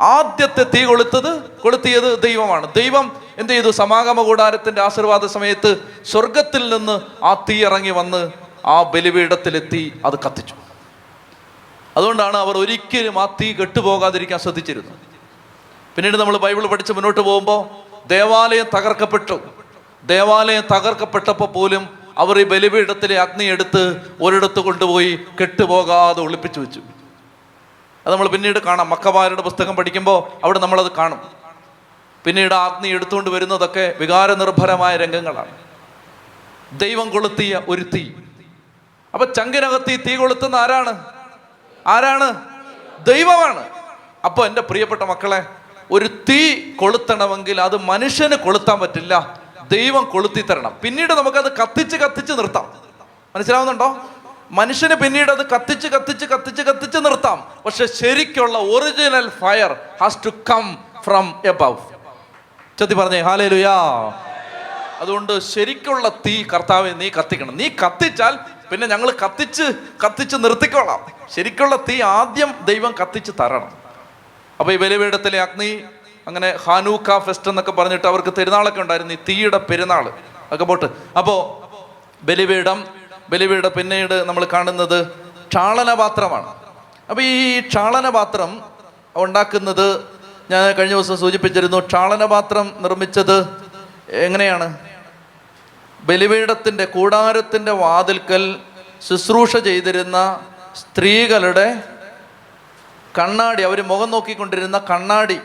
ആദ്യത്തെ തീ കൊളുത്തത് കൊളുത്തിയത് ദൈവമാണ്. ദൈവം എന്ത് ചെയ്തു? സമാഗമ കൂടാരത്തിന്റെ ആശീർവാദ സമയത്ത് സ്വർഗത്തിൽ നിന്ന് ആ തീ ഇറങ്ങി വന്ന് ആ ബലിപീഠത്തിലെത്തി അത് കത്തിച്ചു. അതുകൊണ്ടാണ് അവർ ഒരിക്കലും ആ തീ കെട്ടുപോകാതിരിക്കാൻ ശ്രദ്ധിച്ചിരുന്നത്. പിന്നീട് നമ്മൾ ബൈബിൾ പഠിച്ച് മുന്നോട്ട് പോകുമ്പോൾ ദേവാലയം തകർക്കപ്പെട്ടു. ദേവാലയം തകർക്കപ്പെട്ടപ്പോൾ പോലും അവർ ഈ ബലിപീഠത്തിലെ അഗ്നി എടുത്ത് ഒരിടത്ത് കൊണ്ടുപോയി കെട്ടുപോകാതെ ഒളിപ്പിച്ചു വെച്ചു. അത് നമ്മൾ പിന്നീട് കാണാം. മക്കമാരുടെ പുസ്തകം പഠിക്കുമ്പോൾ അവിടെ നമ്മളത് കാണും. പിന്നീട് അഗ്നി എടുത്തുകൊണ്ട് വരുന്നതൊക്കെ വികാരനിർഭരമായ രംഗങ്ങളാണ്. ദൈവം കൊളുത്തിയ ഒരു തീ. അപ്പൊ ചങ്കിനകത്ത് ഈ തീ കൊളുത്തുന്ന ആരാണ്? ആരാണ്? ദൈവമാണ്. അപ്പോൾ എന്റെ പ്രിയപ്പെട്ട മക്കളെ ഒരു തീ കൊളുത്തണമെങ്കിൽ അത് മനുഷ്യന് കൊളുത്താൻ പറ്റില്ല. ദൈവം കൊളുത്തി തരണം. പിന്നീട് നമുക്കത് കത്തിച്ച് കത്തിച്ച് നിർത്താം. മനസ്സിലാവുന്നുണ്ടോ? മനുഷ്യന് പിന്നീട് അത് കത്തിച്ച് കത്തിച്ച് കത്തിച്ച് കത്തിച്ച് നിർത്താം. പക്ഷെ ശരിക്കുള്ള original fire has to come from above ചത്തി പറഞ്ഞേ ഹാലേ ലുയാ അതുകൊണ്ട് ശരിക്കുള്ള തീ കർത്താവെ നീ കത്തിക്കണം. നീ കത്തിച്ചാൽ പിന്നെ ഞങ്ങൾ കത്തിച്ച് കത്തിച്ച് നിർത്തിക്കോളാം. ശരിക്കുള്ള തീ ആദ്യം ദൈവം കത്തിച്ച് തരണം. അപ്പോൾ ഈ ബലിപീഠത്തിലെ അഗ്നി അങ്ങനെ ഹാനൂക്ക ഫെസ്റ്റ് എന്നൊക്കെ പറഞ്ഞിട്ട് അവർക്ക് പെരുന്നാളൊക്കെ ഉണ്ടായിരുന്നു ഈ തീയുടെ പെരുന്നാൾ ഒക്കെ പോട്ട്. അപ്പോൾ ബലിപീഠം ബലിപീഠ പിന്നീട് നമ്മൾ കാണുന്നത് ക്ഷാളനപാത്രമാണ് അപ്പോൾ ഈ ക്ഷാളനപാത്രം ഉണ്ടാക്കുന്നത് ഞാൻ കഴിഞ്ഞ ദിവസം സൂചിപ്പിച്ചിരുന്നു ക്ഷാളനപാത്രം നിർമ്മിച്ചത് എങ്ങനെയാണ്? ബലിപീഠത്തിന്റെ കൂടാരത്തിന്റെ വാതിൽക്കൽ ശുശ്രൂഷ ചെയ്തിരുന്ന സ്ത്രീകളുടെ കണ്ണാടി അവർ മുഖം നോക്കിക്കൊണ്ടിരുന്ന കണ്ണാടി.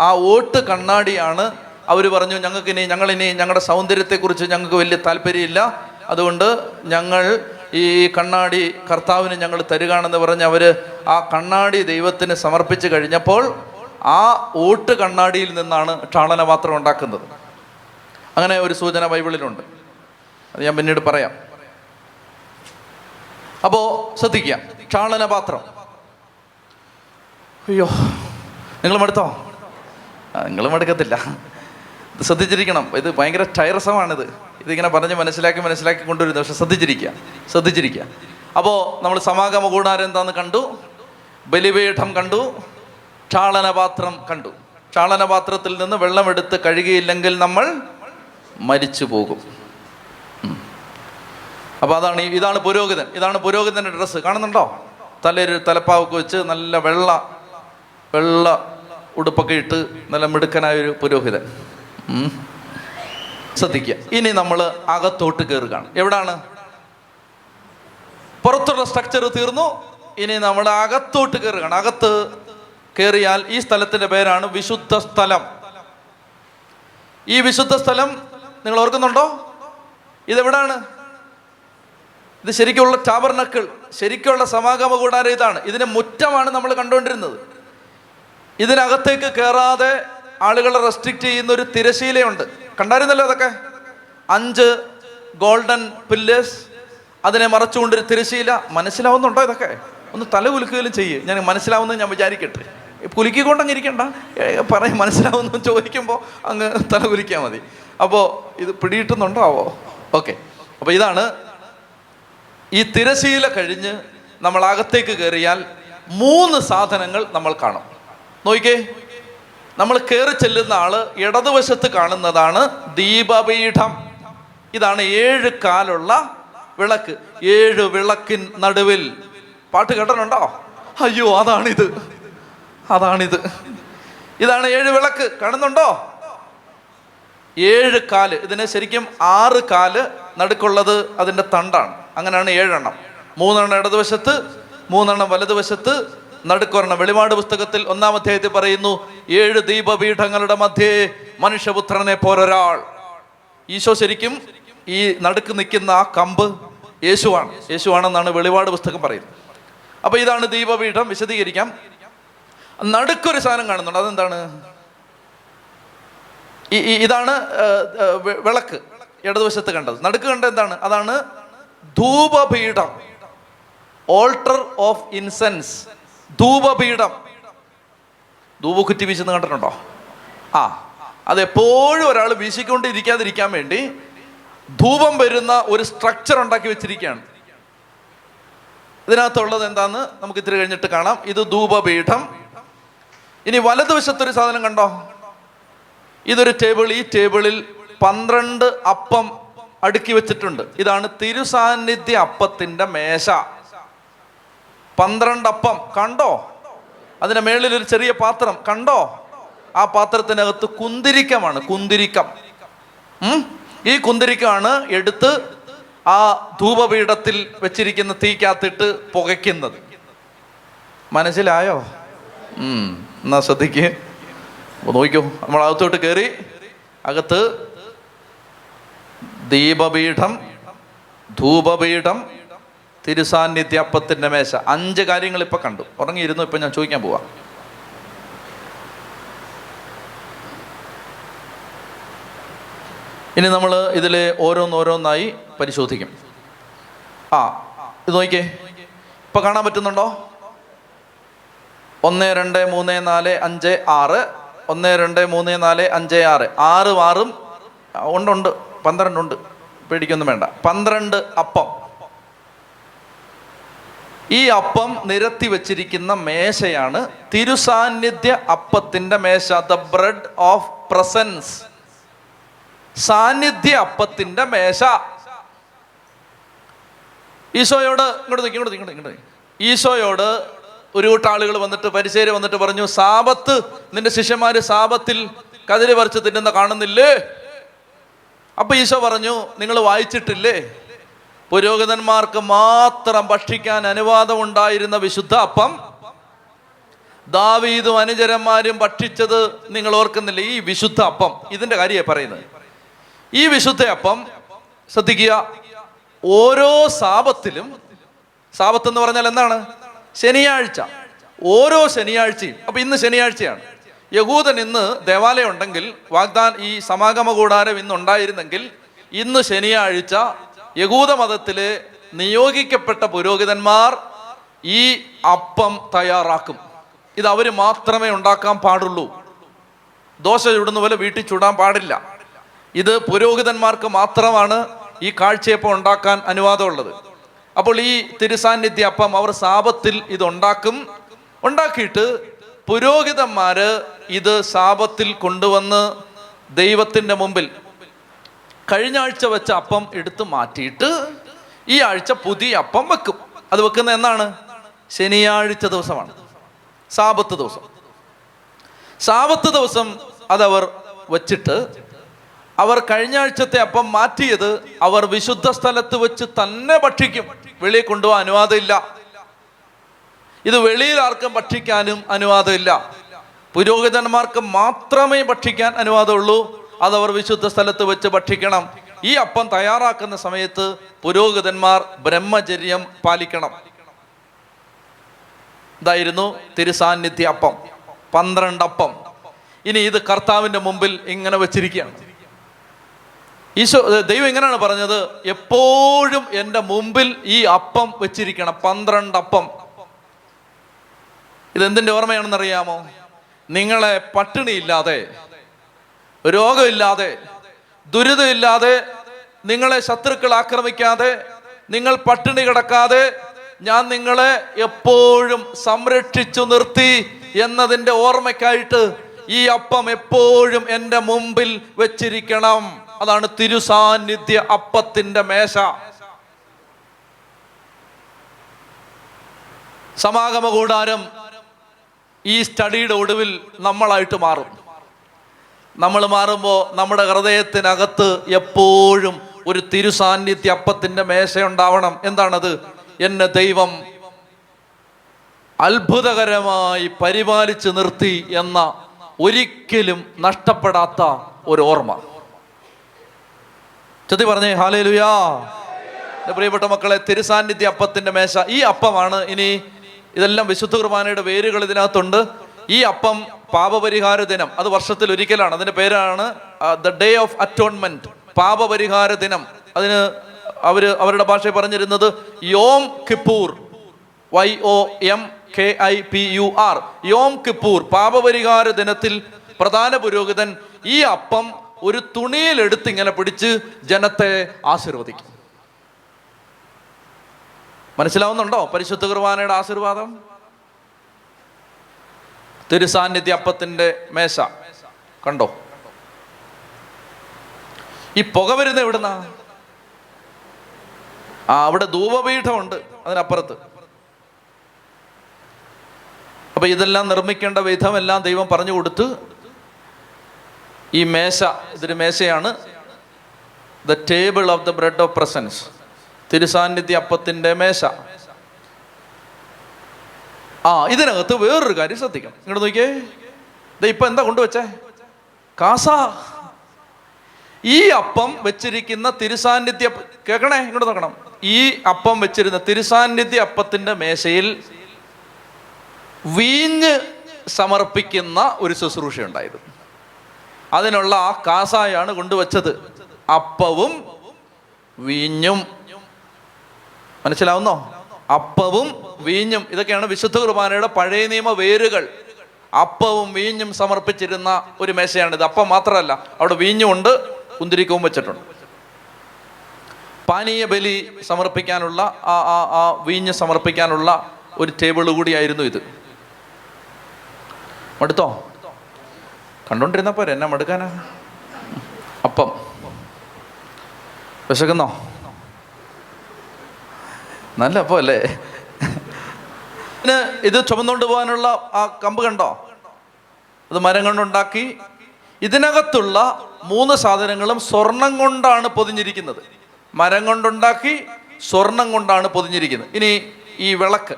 ആ ഓട്ട് കണ്ണാടിയാണ് അവർ പറഞ്ഞു ഞങ്ങൾക്ക് ഇനി ഞങ്ങളിനി ഞങ്ങളുടെ സൗന്ദര്യത്തെക്കുറിച്ച് ഞങ്ങൾക്ക് വലിയ താല്പര്യമില്ല. അതുകൊണ്ട് ഞങ്ങൾ ഈ കണ്ണാടി കർത്താവിന് ഞങ്ങൾ തരുകയാണെന്ന് പറഞ്ഞ് അവർ ആ കണ്ണാടി ദൈവത്തിന് സമർപ്പിച്ച് കഴിഞ്ഞപ്പോൾ ആ ഓട്ട് കണ്ണാടിയിൽ നിന്നാണ് ക്ഷാളനപാത്രം ഉണ്ടാക്കുന്നത്. അങ്ങനെ ഒരു സൂചന ബൈബിളിലുണ്ട്. അത് ഞാൻ പിന്നീട് പറയാം. അപ്പോൾ ശ്രദ്ധിക്കുക ക്ഷാളനപാത്രം അയ്യോ. നിങ്ങൾ മടുത്തോ? നിങ്ങൾ മടുക്കത്തില്ല. ശ്രദ്ധിച്ചിരിക്കണം. ഇത് ഭയങ്കര ടൈറസമാണിത്. ഇതിങ്ങനെ പറഞ്ഞ് മനസ്സിലാക്കി മനസ്സിലാക്കി കൊണ്ടുവരുന്നത്. പക്ഷെ ശ്രദ്ധിച്ചിരിക്കുക. ശ്രദ്ധിച്ചിരിക്കുക. അപ്പോൾ നമ്മൾ സമാഗമ കൂടാരം എന്താന്ന് കണ്ടു. ബലിപീഠം കണ്ടു. ക്ഷാളനപാത്രം കണ്ടു. ക്ഷാളനപാത്രത്തിൽ നിന്ന് വെള്ളമെടുത്ത് കഴുകിയില്ലെങ്കിൽ നമ്മൾ മരിച്ചു പോകും. അപ്പോൾ അതാണ് ഇതാണ് പുരോഹിതൻ. ഇതാണ് പുരോഹിതന്റെ ഡ്രസ്സ്. കാണുന്നുണ്ടോ? തലയൊരു തലപ്പാവൊക്കെ വെച്ച് നല്ല വെള്ള വെള്ള ഉടുപ്പൊക്കെ ഇട്ട് നല്ല മിടുക്കനായ ഒരു പുരോഹിതൻ. ശ്രദ്ധിക്കുക. ഇനി നമ്മൾ അകത്തോട്ട് കയറുകയാണ് എവിടാണ്? പുറത്തുള്ള സ്ട്രക്ചർ തീർന്നു. ഇനി നമ്മൾ അകത്തോട്ട് കയറുകയാണ് അകത്ത് കയറിയാൽ ഈ സ്ഥലത്തിന്റെ പേരാണ് വിശുദ്ധ സ്ഥലം. ഈ വിശുദ്ധ സ്ഥലം നിങ്ങൾ ഓർക്കുന്നുണ്ടോ? ഇതെവിടാണ്? ഇത് ശരിക്കുള്ള ടാബർനക്കിൾ ശരിക്കുള്ള സമാഗമ കൂടാരം ഇതാണ്. ഇതിന്റെ മുറ്റമാണ് നമ്മൾ കണ്ടുകൊണ്ടിരുന്നത്. ഇതിനകത്തേക്ക് കയറാതെ ആളുകളെ റെസ്ട്രിക്റ്റ് ചെയ്യുന്ന ഒരു തിരശീലയുണ്ട്. കണ്ടായിരുന്നല്ലോ അതൊക്കെ? അഞ്ച് ഗോൾഡൻ പില്ലേഴ്സ് അതിനെ മറച്ചുകൊണ്ടൊരു തിരശീല. മനസ്സിലാവുന്നുണ്ടോ ഇതൊക്കെ? ഒന്ന് തല കുലുക്കുകയും ചെയ്യും. ഞാൻ മനസ്സിലാവുന്നത് ഞാൻ വിചാരിക്കട്ടെ. കുലുക്കിക്കൊണ്ടങ്ങ് ഇരിക്കണ്ട. പറയും മനസ്സിലാവുന്നു ചോദിക്കുമ്പോൾ അങ്ങ് തല കുലിക്കാൻ മതി. അപ്പോൾ ഇത് പിടിയിട്ടുന്നുണ്ടാവോ ഓക്കെ. അപ്പോൾ ഇതാണ് ഈ തിരശീല കഴിഞ്ഞ് നമ്മൾ അകത്തേക്ക് കയറിയാൽ മൂന്ന് സാധനങ്ങൾ നമ്മൾ കാണും. നോക്കിക്കേ. നമ്മൾ കയറി ചെല്ലുന്ന ആൾ ഇടതുവശത്ത് കാണുന്നതാണ് ദീപപീഠം. ഇതാണ് ഏഴ് കാലുള്ള വിളക്ക്. ഏഴ് വിളക്കിൻ നടുവിൽ. പാട്ട് കേട്ടിട്ടുണ്ടോ? അയ്യോ അതാണിത്. അതാണിത്. ഇതാണ് ഏഴ് വിളക്ക്. കാണുന്നുണ്ടോ? ഏഴ് കാൽ. ഇതിന് ശരിക്കും ആറ് കാൽ നടുക്കുള്ളത് അതിന്റെ തണ്ടാണ്. അങ്ങനെയാണ് ഏഴെണ്ണം. മൂന്നെണ്ണം ഇടതുവശത്ത് മൂന്നെണ്ണം വലതുവശത്ത് നടുക്കൊരെണ്ണം. വെളിപാട് പുസ്തകത്തിൽ ഒന്നാം അധ്യായത്തിൽ പറയുന്നു ഏഴ് ദീപപീഠങ്ങളുടെ മധ്യേ മനുഷ്യപുത്രനെ പോരൊരാൾ ഈശോ ശരിക്കും ഈ നടുക്ക് നിൽക്കുന്ന ആ കമ്പ് യേശുവാണ്. യേശുവാണെന്നാണ് വെളിപാട് പുസ്തകം പറയുന്നത്. അപ്പൊ ഇതാണ് ദീപപീഠം വിശദീകരിക്കാം. നടുക്കൊരു സാധനം കാണുന്നുണ്ട് അതെന്താണ്? ഈ- ഇതാണ് വിളക്ക് ഇടതുവശത്ത് കണ്ടത്. നടുക്ക് കണ്ട എന്താണ്? അതാണ് ധൂപപീഠം. ഓൾട്ടർ ഓഫ് ഇൻസെൻസ് ധൂപപീഠം. ധൂപക്കുറ്റി വീശുന്ന കണ്ടിട്ടുണ്ടോ? ആ അതെപ്പോഴും ഒരാൾ വീശിക്കൊണ്ടിരിക്കാതിരിക്കാൻ വേണ്ടി ധൂപം വരുന്ന ഒരു സ്ട്രക്ചർ ഉണ്ടാക്കി വെച്ചിരിക്കുകയാണ്. ഇതിനകത്തുള്ളത് എന്താന്ന് നമുക്ക് ഇത്തിരി കഴിഞ്ഞിട്ട് കാണാം. ഇത് ധൂപപീഠം. ഇനി വലതുവശത്തൊരു സാധനം കണ്ടോ? ഇതൊരു ടേബിൾ ഈ ടേബിളിൽ പന്ത്രണ്ട് അപ്പം അടുക്കി വെച്ചിട്ടുണ്ട്. ഇതാണ് തിരുസാന്നിധ്യ അപ്പത്തിന്റെ മേശ. പന്ത്രണ്ട് അപ്പം കണ്ടോ? അതിന്റെ മേളിൽ ഒരു ചെറിയ പാത്രം. കണ്ടോ? ആ പാത്രത്തിനകത്ത് കുന്തിരിക്കമാണ് കുന്തിരിക്കം. ഈ കുന്തിരിക്കമാണ് എടുത്ത് ആ ധൂപപീഠത്തിൽ വെച്ചിരിക്കുന്ന തീക്കകത്തിട്ട് പുകയ്ക്കുന്നത്. മനസ്സിലായോ? എന്നാ ശ്രദ്ധിക്ക്. നോക്കൂ നമ്മൾ അകത്തോട്ട് കയറി അകത്ത് ദീപപീഠം ധൂപപീഠം തിരുസാന്നിധ്യ അപ്പത്തിന്റെ മേശ. അഞ്ച് കാര്യങ്ങൾ ഇപ്പോൾ കണ്ടു. ഉറങ്ങിയിരുന്നു? ഇപ്പം ഞാൻ ചോദിക്കാൻ പോവാം. ഇനി നമ്മൾ ഇതിൽ ഓരോന്നോരോന്നായി പരിശോധിക്കും. ആ ഇത് നോക്കിയേ. ഇപ്പം കാണാൻ പറ്റുന്നുണ്ടോ? ഒന്ന് രണ്ട് മൂന്ന് നാല് അഞ്ച് ആറ്. ഒന്ന് രണ്ട് മൂന്ന് നാല് അഞ്ച് ആറ്. ആറ് ആറും. ഉണ്ടുണ്ട് ഉണ്ട് ഉണ്ട്. പന്ത്രണ്ട് പേടിക്കൊന്നും വേണ്ട. പന്ത്രണ്ട് അപ്പം. ഈ അപ്പം നിരത്തി വെച്ചിരിക്കുന്ന മേശയാണ് തിരുസാന്നിധ്യ അപ്പത്തിന്റെ മേശ ദ ബ്രെഡ് ഓഫ് പ്രസൻസ് സാന്നിധ്യ അപ്പത്തിന്റെ മേശ. ഈശോയോട് ഇങ്ങോട്ട് ഇങ്ങോട്ട് ഇങ്ങോട്ട് ഇങ്ങോട്ട്. ഈശോയോട് ഒരു കൂട്ടം ആളുകൾ വന്നിട്ട് പരിശേര് വന്നിട്ട് പറഞ്ഞു സാപത്ത് നിന്റെ ശിഷ്യന്മാര് സാപത്തിൽ കതിര് പറിച്ച് തിന്നുന്ന കാണുന്നില്ലേ? അപ്പൊ ഈശോ പറഞ്ഞു നിങ്ങൾ വായിച്ചിട്ടില്ലേ? പുരോഹിതന്മാർക്ക് മാത്രം ഭക്ഷിക്കാൻ അനുവാദം ഉണ്ടായിരുന്ന വിശുദ്ധ അപ്പം ദാവീദും അനുചരന്മാരും ഭക്ഷിച്ചത് നിങ്ങൾ ഓർക്കുന്നില്ല. ഈ വിശുദ്ധ അപ്പം ഇതിന്റെ കാര്യമാണ് പറയുന്നത്. ഈ വിശുദ്ധ അപ്പം ശ്രദ്ധിക്കുക ഓരോ സാപത്തിലും സാപത്ത് എന്ന് പറഞ്ഞാൽ എന്താണ്? ശനിയാഴ്ച. ഓരോ ശനിയാഴ്ചയും. അപ്പൊ ഇന്ന് ശനിയാഴ്ചയാണ്. യഹൂദൻ ഇന്ന് ദേവാലയം ഉണ്ടെങ്കിൽ വാഗ്ദാൻ ഈ സമാഗമ കൂടാരം ഇന്ന് ഉണ്ടായിരുന്നെങ്കിൽ ഇന്ന് ശനിയാഴ്ച യഹൂദ മതത്തിലെ നിയോഗിക്കപ്പെട്ട പുരോഹിതന്മാർ ഈ അപ്പം തയ്യാറാക്കും. ഇത് അവർ മാത്രമേ ഉണ്ടാക്കാൻ പാടുള്ളൂ. ദോശ ചുടുന്ന പോലെ വീട്ടിൽ ചുടാൻ പാടില്ല. ഇത് പുരോഹിതന്മാർക്ക് മാത്രമാണ് ഈ കാഴ്ചയപ്പം ഉണ്ടാക്കാൻ അനുവാദമുള്ളത്. അപ്പോൾ ഈ തിരുസാന്നിധ്യ അപ്പം അവർ സാപത്തിൽ ഇത് ഉണ്ടാക്കും ഉണ്ടാക്കിയിട്ട് പുരോഹിതന്മാര് ഇത് സാപത്തിൽ കൊണ്ടുവന്ന് ദൈവത്തിന്റെ മുമ്പിൽ കഴിഞ്ഞ ആഴ്ച വെച്ച അപ്പം എടുത്ത് മാറ്റിയിട്ട് ഈ ആഴ്ച പുതിയ അപ്പം വെക്കും. അത് വെക്കുന്ന എന്നാണ് ശനിയാഴ്ച ദിവസമാണ്. സാപത്ത് ദിവസം. സാപത്ത് ദിവസം അതവർ വച്ചിട്ട് അവർ കഴിഞ്ഞ ആഴ്ചത്തെ അപ്പം മാറ്റിയത് അവർ വിശുദ്ധ സ്ഥലത്ത് വെച്ച് തന്നെ ഭക്ഷിക്കും. വെളിയിൽ കൊണ്ടുപോകാൻ അനുവാദമില്ല. ഇത് വെളിയിൽ ആർക്കും ഭക്ഷിക്കാനും അനുവാദമില്ല. പുരോഹിതന്മാർക്ക് മാത്രമേ ഭക്ഷിക്കാൻ അനുവാദമുള്ളൂ. അതവർ വിശുദ്ധ സ്ഥലത്ത് വെച്ച് ഭക്ഷിക്കണം. ഈ അപ്പം തയ്യാറാക്കുന്ന സമയത്ത് പുരോഹിതന്മാർ ബ്രഹ്മചര്യം പാലിക്കണം. ഇതായിരുന്നു തിരുസാന്നിധ്യ അപ്പം. പന്ത്രണ്ട് അപ്പം ഇനി ഇത് കർത്താവിന്റെ മുമ്പിൽ ഇങ്ങനെ വെച്ചിരിക്കുകയാണ്. ഈശോ ദൈവം എങ്ങനെയാണ് പറഞ്ഞത് എപ്പോഴും എന്റെ മുമ്പിൽ ഈ അപ്പം വെച്ചിരിക്കണം. പന്ത്രണ്ട് അപ്പം ഓർമ്മയാണെന്ന് അറിയാമോ നിങ്ങളെ പട്ടിണിയില്ലാതെ രോഗമില്ലാതെ ദുരിതമില്ലാതെ നിങ്ങളെ ശത്രുക്കൾ ആക്രമിക്കാതെ നിങ്ങൾ പട്ടിണി കിടക്കാതെ ഞാൻ നിങ്ങളെ എപ്പോഴും സംരക്ഷിച്ചു നിർത്തി എന്നതിന്റെ ഓർമ്മയ്ക്കായിട്ട് ഈ അപ്പം എപ്പോഴും എന്റെ മുമ്പിൽ വെച്ചിരിക്കണം. അതാണ് തിരുസാന്നിധ്യ അപ്പത്തിന്റെ മേശ. സമാഗമ കൂടാരം ഈ സ്റ്റഡിയുടെ ഒടുവിൽ നമ്മളായിട്ട് മാറും. നമ്മൾ മാറുമ്പോൾ നമ്മുടെ ഹൃദയത്തിനകത്ത് എപ്പോഴും ഒരു തിരുസാന്നിധ്യ അപ്പത്തിന്റെ മേശയുണ്ടാവണം. എന്താണത്? എന്നെ ദൈവം അത്ഭുതകരമായി പരിപാലിച്ച് നിർത്തി എന്ന ഒരിക്കലും നഷ്ടപ്പെടാത്ത ഒരു ഓർമ്മ. ചതി പറഞ്ഞേ ഹാലേ ലുയാ പ്രിയപ്പെട്ട മക്കളെ തിരുസാന്നിധ്യ അപ്പത്തിന്റെ മേശ ഈ അപ്പമാണ്. ഇനി ഇതെല്ലാം വിശുദ്ധ കുർബാനയുടെ വേരുകൾ ഇതിനകത്തുണ്ട്. ഈ അപ്പം പാപപരിഹാര ദിനം. അത് വർഷത്തിൽ ഒരിക്കലാണ്. അതിന്റെ പേരാണ് ദ ഡേ ഓഫ് അറ്റോൺമെന്റ് പാപപരിഹാര ദിനം. അതിന് അവർ അവരുടെ ഭാഷയിൽ പറഞ്ഞിരുന്നത് Yom Kippur. Y O M K I P U R Yom Kippur. പാപപരിഹാര ദിനത്തിൽ പ്രധാന പുരോഹിതൻ ഈ അപ്പം ഒരു തുണിയിലെടുത്ത് ഇങ്ങനെ പിടിച്ച് ജനത്തെ ആശീർവദിക്കും. മനസ്സിലാവുന്നുണ്ടോ? പരിശുദ്ധ കുർബാനയുടെ ആശീർവാദം? തിരുസാന്നിധ്യ അപ്പത്തിന്റെ മേശ. കണ്ടോ? ഈ പുക വരുന്ന എവിടുന്നാ? ആ അവിടെ ധൂപപീഠമുണ്ട് അതിനപ്പുറത്ത്. അപ്പൊ ഇതെല്ലാം നിർമ്മിക്കേണ്ട വിധമെല്ലാം ദൈവം പറഞ്ഞു കൊടുത്ത് ഈ മേശ ഇതൊരു മേശയാണ്. The table of the bread of presence തിരുസാന്നിധ്യ അപ്പത്തിന്റെ മേശ. ആ ഇതിനകത്ത് വേറൊരു കാര്യം ശ്രദ്ധിക്കണം. ഇങ്ങോട്ട് നോക്കിയേ. ദേ ഇപ്പൊ എന്താ കൊണ്ടുവച്ചേ? കാസ. ഈ അപ്പം വെച്ചിരിക്കുന്ന തിരുസാന്നിധ്യ കേൾക്കണേ? ഇങ്ങോട്ട് നോക്കണം. ഈ അപ്പം വെച്ചിരുന്ന തിരുസാന്നിധ്യ അപ്പത്തിന്റെ മേശയിൽ വീഞ്ഞ് സമർപ്പിക്കുന്ന ഒരു ശുശ്രൂഷ ഉണ്ടായിരുന്നു. അതിനുള്ള ആ കാസായാണ് കൊണ്ടുവച്ചത്. അപ്പവും വീഞ്ഞും. മനസ്സിലാവുന്നോ? അപ്പവും വീഞ്ഞും ഇതൊക്കെയാണ് വിശുദ്ധ കുർബാനയുടെ പഴയ നിയമ വേരുകൾ. അപ്പവും വീഞ്ഞും സമർപ്പിച്ചിരുന്ന ഒരു മേശയാണിത്. അപ്പം മാത്രമല്ല അവിടെ വീഞ്ഞും ഉണ്ട് കുന്തിരിക്കവും വെച്ചിട്ടുണ്ട്. പാനീയ ബലി സമർപ്പിക്കാനുള്ള ആ ആ ആ വീഞ്ഞ് സമർപ്പിക്കാനുള്ള ഒരു ടേബിൾ കൂടിയായിരുന്നു ഇത്. മടുത്തോ? കണ്ടോണ്ടിരുന്ന പോരെ എന്നെ മടുക്കാനാ? അപ്പം. വിശക്കുന്നോ? നല്ല അപ്പം അല്ലേ ഇതിന് ഇത് ചുമന്നുകൊണ്ട് പോകാനുള്ള ആ കമ്പ് കണ്ടോ? അത് മരം കൊണ്ടുണ്ടാക്കി. ഇതിനകത്തുള്ള മൂന്ന് സാധനങ്ങളും സ്വർണം കൊണ്ടാണ് പൊതിഞ്ഞിരിക്കുന്നത്. മരം കൊണ്ടുണ്ടാക്കി സ്വർണം കൊണ്ടാണ് പൊതിഞ്ഞിരിക്കുന്നത്. ഇനി ഈ വിളക്ക്.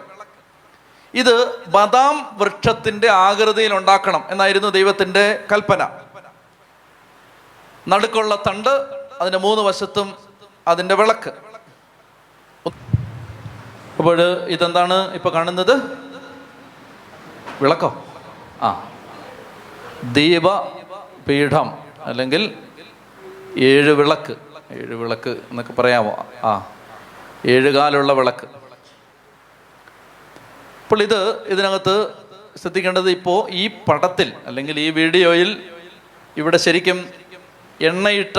ഇത് ബദാം വൃക്ഷത്തിന്റെ ആകൃതിയിൽ ഉണ്ടാക്കണം എന്നായിരുന്നു ദൈവത്തിന്റെ കൽപ്പന. നടുക്കുള്ള തണ്ട് അതിന്റെ മൂന്ന് വശത്തും അതിന്റെ വിളക്ക്. അപ്പോൾ ഇതെന്താണ് ഇപ്പോൾ കാണുന്നത്? വിളക്കോ? ആ. ദീപ പീഠം അല്ലെങ്കിൽ ഏഴ് വിളക്ക്. ഏഴ് വിളക്ക് എന്നൊക്കെ പറയാമോ? ആ. ഏഴുകാലുള്ള വിളക്ക്. അപ്പോൾ ഇത് ഇതിനകത്ത് ശ്രദ്ധിക്കേണ്ടത് ഇപ്പോൾ ഈ പടത്തിൽ അല്ലെങ്കിൽ ഈ വീഡിയോയിൽ ഇവിടെ ശരിക്കും എണ്ണയിട്ട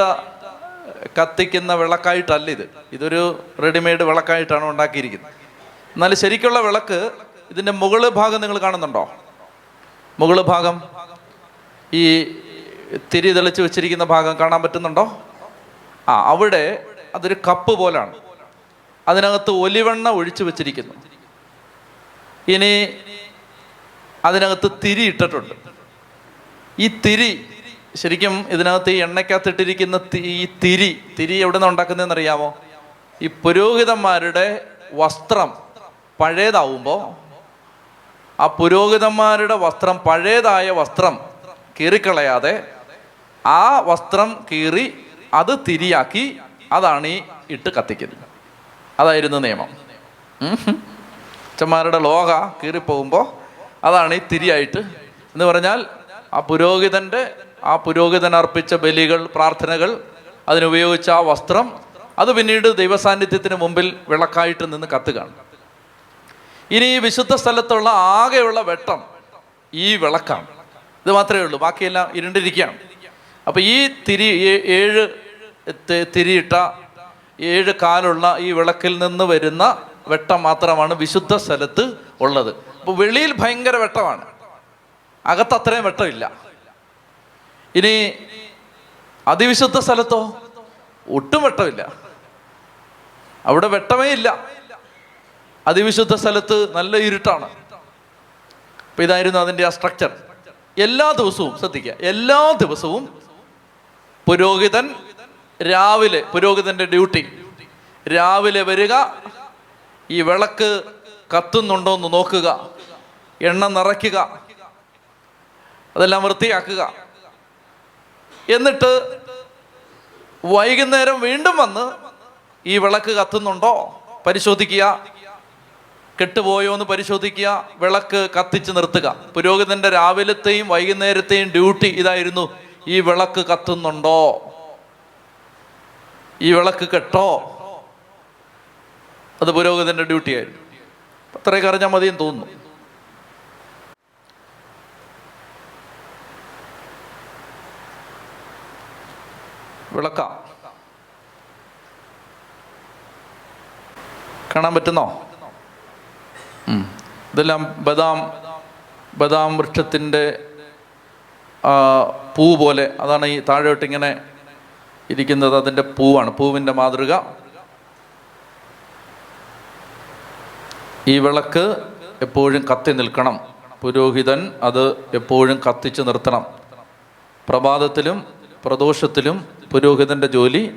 കത്തിക്കുന്ന വിളക്കായിട്ടല്ല ഇത്. ഇതൊരു റെഡിമെയ്ഡ് വിളക്കായിട്ടാണ് ഉണ്ടാക്കിയിരിക്കുന്നത്. എന്നാൽ ശരിക്കുള്ള വിളക്ക് ഇതിന്റെ മുകൾ ഭാഗം നിങ്ങൾ കാണുന്നുണ്ടോ? മുകൾ ഭാഗം. ഈ തിരി തെളിച്ച് വെച്ചിരിക്കുന്ന ഭാഗം കാണാൻ പറ്റുന്നുണ്ടോ? ആ അവിടെ അതൊരു കപ്പ് പോലാണ്. അതിനകത്ത് ഒലിവെണ്ണ ഒഴിച്ചു വെച്ചിരിക്കുന്നു. ഇനി അതിനകത്ത് തിരി ഇട്ടിട്ടുണ്ട്. ഈ തിരി ശരിക്കും ഇതിനകത്ത് ഈ എണ്ണയ്ക്കകത്തിട്ടിരിക്കുന്ന ഈ തിരി തിരി എവിടെ നിന്ന് ഉണ്ടാക്കുന്നതെന്ന് അറിയാമോ ഈ പുരോഹിതന്മാരുടെ വസ്ത്രം പഴയതാവുമ്പോൾ ആ പുരോഹിതന്മാരുടെ വസ്ത്രം പഴയതായ വസ്ത്രം കീറിക്കളയാതെ ആ വസ്ത്രം കീറി അത് തിരിയാക്കി അതാണ് ഈ ഇട്ട് കത്തിക്കുന്നത്. അതായിരുന്നു നിയമം. അച്ഛന്മാരുടെ ലോക കീറിപ്പോകുമ്പോൾ അതാണ് ഈ തിരിയായിട്ട് എന്ന് പറഞ്ഞാൽ ആ പുരോഹിതന്റെ ആ പുരോഹിതൻ അർപ്പിച്ച ബലികൾ പ്രാർത്ഥനകൾ അതിനുപയോഗിച്ച ആ വസ്ത്രം അത് പിന്നീട് ദൈവസാന്നിധ്യത്തിന് മുമ്പിൽ വിളക്കായിട്ട് നിന്ന് കത്തുകയാണ്. ഇനി ഈ വിശുദ്ധ സ്ഥലത്തുള്ള ആകെയുള്ള വെട്ടം ഈ വിളക്കാണ്. ഇത് മാത്രമേ ഉള്ളൂ. ബാക്കിയെല്ലാം ഇരുണ്ടിരിക്കുകയാണ്. അപ്പോൾ ഈ തിരി ഏഴ് തിരിയിട്ട ഏഴ് കാലുള്ള ഈ വിളക്കിൽ നിന്ന് വരുന്ന വെട്ടം മാത്രമാണ് വിശുദ്ധ സ്ഥലത്ത് ഉള്ളത്. അപ്പോൾ വെളിയിൽ ഭയങ്കര വെട്ടമാണ്. അകത്ത് അത്രയും വെട്ടമില്ല. ഇനി അതിവിശുദ്ധ സ്ഥലത്തോ ഒട്ടും വെട്ടമില്ല. അവിടെ വെട്ടമേ ഇല്ല. അതിവിശുദ്ധ സ്ഥലത്ത് നല്ല ഇരുട്ടാണ്. അപ്പൊ ഇതായിരുന്നു അതിന്റെ ആ സ്ട്രക്ചർ എല്ലാ ദിവസവും ശ്രദ്ധിക്കുക. എല്ലാ ദിവസവും പുരോഹിതൻ രാവിലെ പുരോഹിതന്റെ ഡ്യൂട്ടി രാവിലെ വരിക ഈ വിളക്ക് കത്തുന്നുണ്ടോ എന്ന് നോക്കുക എണ്ണ നിറയ്ക്കുക അതെല്ലാം വൃത്തിയാക്കുക. എന്നിട്ട് വൈകുന്നേരം വീണ്ടും വന്ന് ഈ വിളക്ക് കത്തുന്നുണ്ടോ? പരിശോധിക്കുക. കെട്ടുപോയോ എന്ന് പരിശോധിക്കുക വിളക്ക് കത്തിച്ച് നിർത്തുക. പുരോഹിതന്റെ രാവിലത്തെയും വൈകുന്നേരത്തെയും ഡ്യൂട്ടി ഇതായിരുന്നു ഈ വിളക്ക് കത്തുന്നുണ്ടോ? ഈ വിളക്ക് കെട്ടോ? അത് പുരോഹിതന്റെ ഡ്യൂട്ടി ആയിരുന്നു അത്രയൊക്കെ അറിഞ്ഞാൽ മതിയെന്ന് തോന്നുന്നു. വിളക്ക. കാണാൻ പറ്റുന്നോ. ഇതെല്ലാം ബദാം ബദാം വൃക്ഷത്തിന്റെ പൂ പോലെ അതാണ് ഈ താഴോട്ട് ഇങ്ങനെ ഇരിക്കുന്നത്. അതിന്റെ പൂവാണ് പൂവിന്റെ മാതൃക. ഈ വിളക്ക് എപ്പോഴും കത്തി നിൽക്കണം. പുരോഹിതൻ അത് എപ്പോഴും കത്തിച്ച് നിർത്തണം. പ്രഭാതത്തിലും പ്രദോഷത്തിലും പുരോഹിതന്റെ ജോലി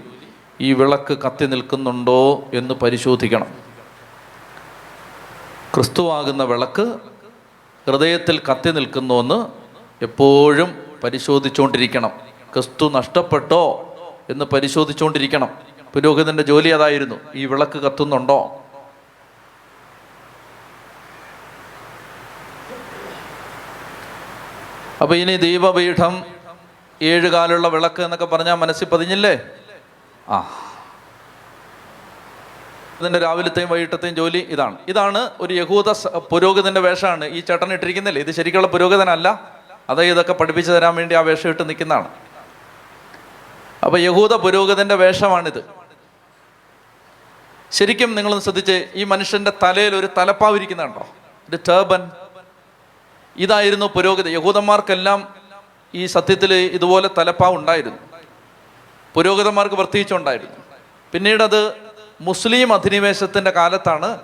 ഈ വിളക്ക് കത്തി നിൽക്കുന്നുണ്ടോ എന്ന് പരിശോധിക്കണം. ക്രിസ്തുവാകുന്ന വിളക്ക് ഹൃദയത്തിൽ കത്തി നിൽക്കുന്നുവെന്ന് എപ്പോഴും പരിശോധിച്ചുകൊണ്ടിരിക്കണം. ക്രിസ്തു നഷ്ടപ്പെട്ടോ എന്ന് പരിശോധിച്ചുകൊണ്ടിരിക്കണം. പുരോഹിതന്റെ ജോലി അതായിരുന്നു. ഈ വിളക്ക് കത്തുന്നുണ്ടോ? അപ്പൊ ഇനി ദീപപീഠം ഏഴുകാലുള്ള വിളക്ക് എന്നൊക്കെ പറഞ്ഞാൽ മനസ്സിൽ പതിഞ്ഞില്ലേ? ആ. ഇതിന്റെ രാവിലത്തെയും വൈകിട്ടത്തെയും ജോലി ഇതാണ്. ഇതാണ് ഒരു യഹൂദ പുരോഗതിന്റെ വേഷമാണ്. ഈ ചേട്ടൻ ഇട്ടിരിക്കുന്നില്ലേ? ഇത് ശരിക്കുള്ള പുരോഗതനല്ല. അത് ഇതൊക്കെ പഠിപ്പിച്ചു തരാൻ വേണ്ടി ആ വേഷം ഇട്ട് നിൽക്കുന്നതാണ്. അപ്പൊ യഹൂദ പുരോഹിതന്റെ വേഷമാണിത്. ശരിക്കും നിങ്ങളൊന്ന് ശ്രദ്ധിച്ച് ഈ മനുഷ്യന്റെ തലയിൽ ഒരു തലപ്പാവ് ഇരിക്കുന്നുണ്ടോ? ഒരു ടേബൻ ഇതായിരുന്നു പുരോഗതി. യഹൂദന്മാർക്കെല്ലാം ഈ സത്യത്തിൽ ഇതുപോലെ തലപ്പാവ് ഉണ്ടായിരുന്നു പുരോഗതന്മാർക്ക് പ്രത്യേകിച്ചുണ്ടായിരുന്നു പിന്നീടത് മുസ്ലിം അധിനിവേശത്തിന്റെ കാലത്താണ്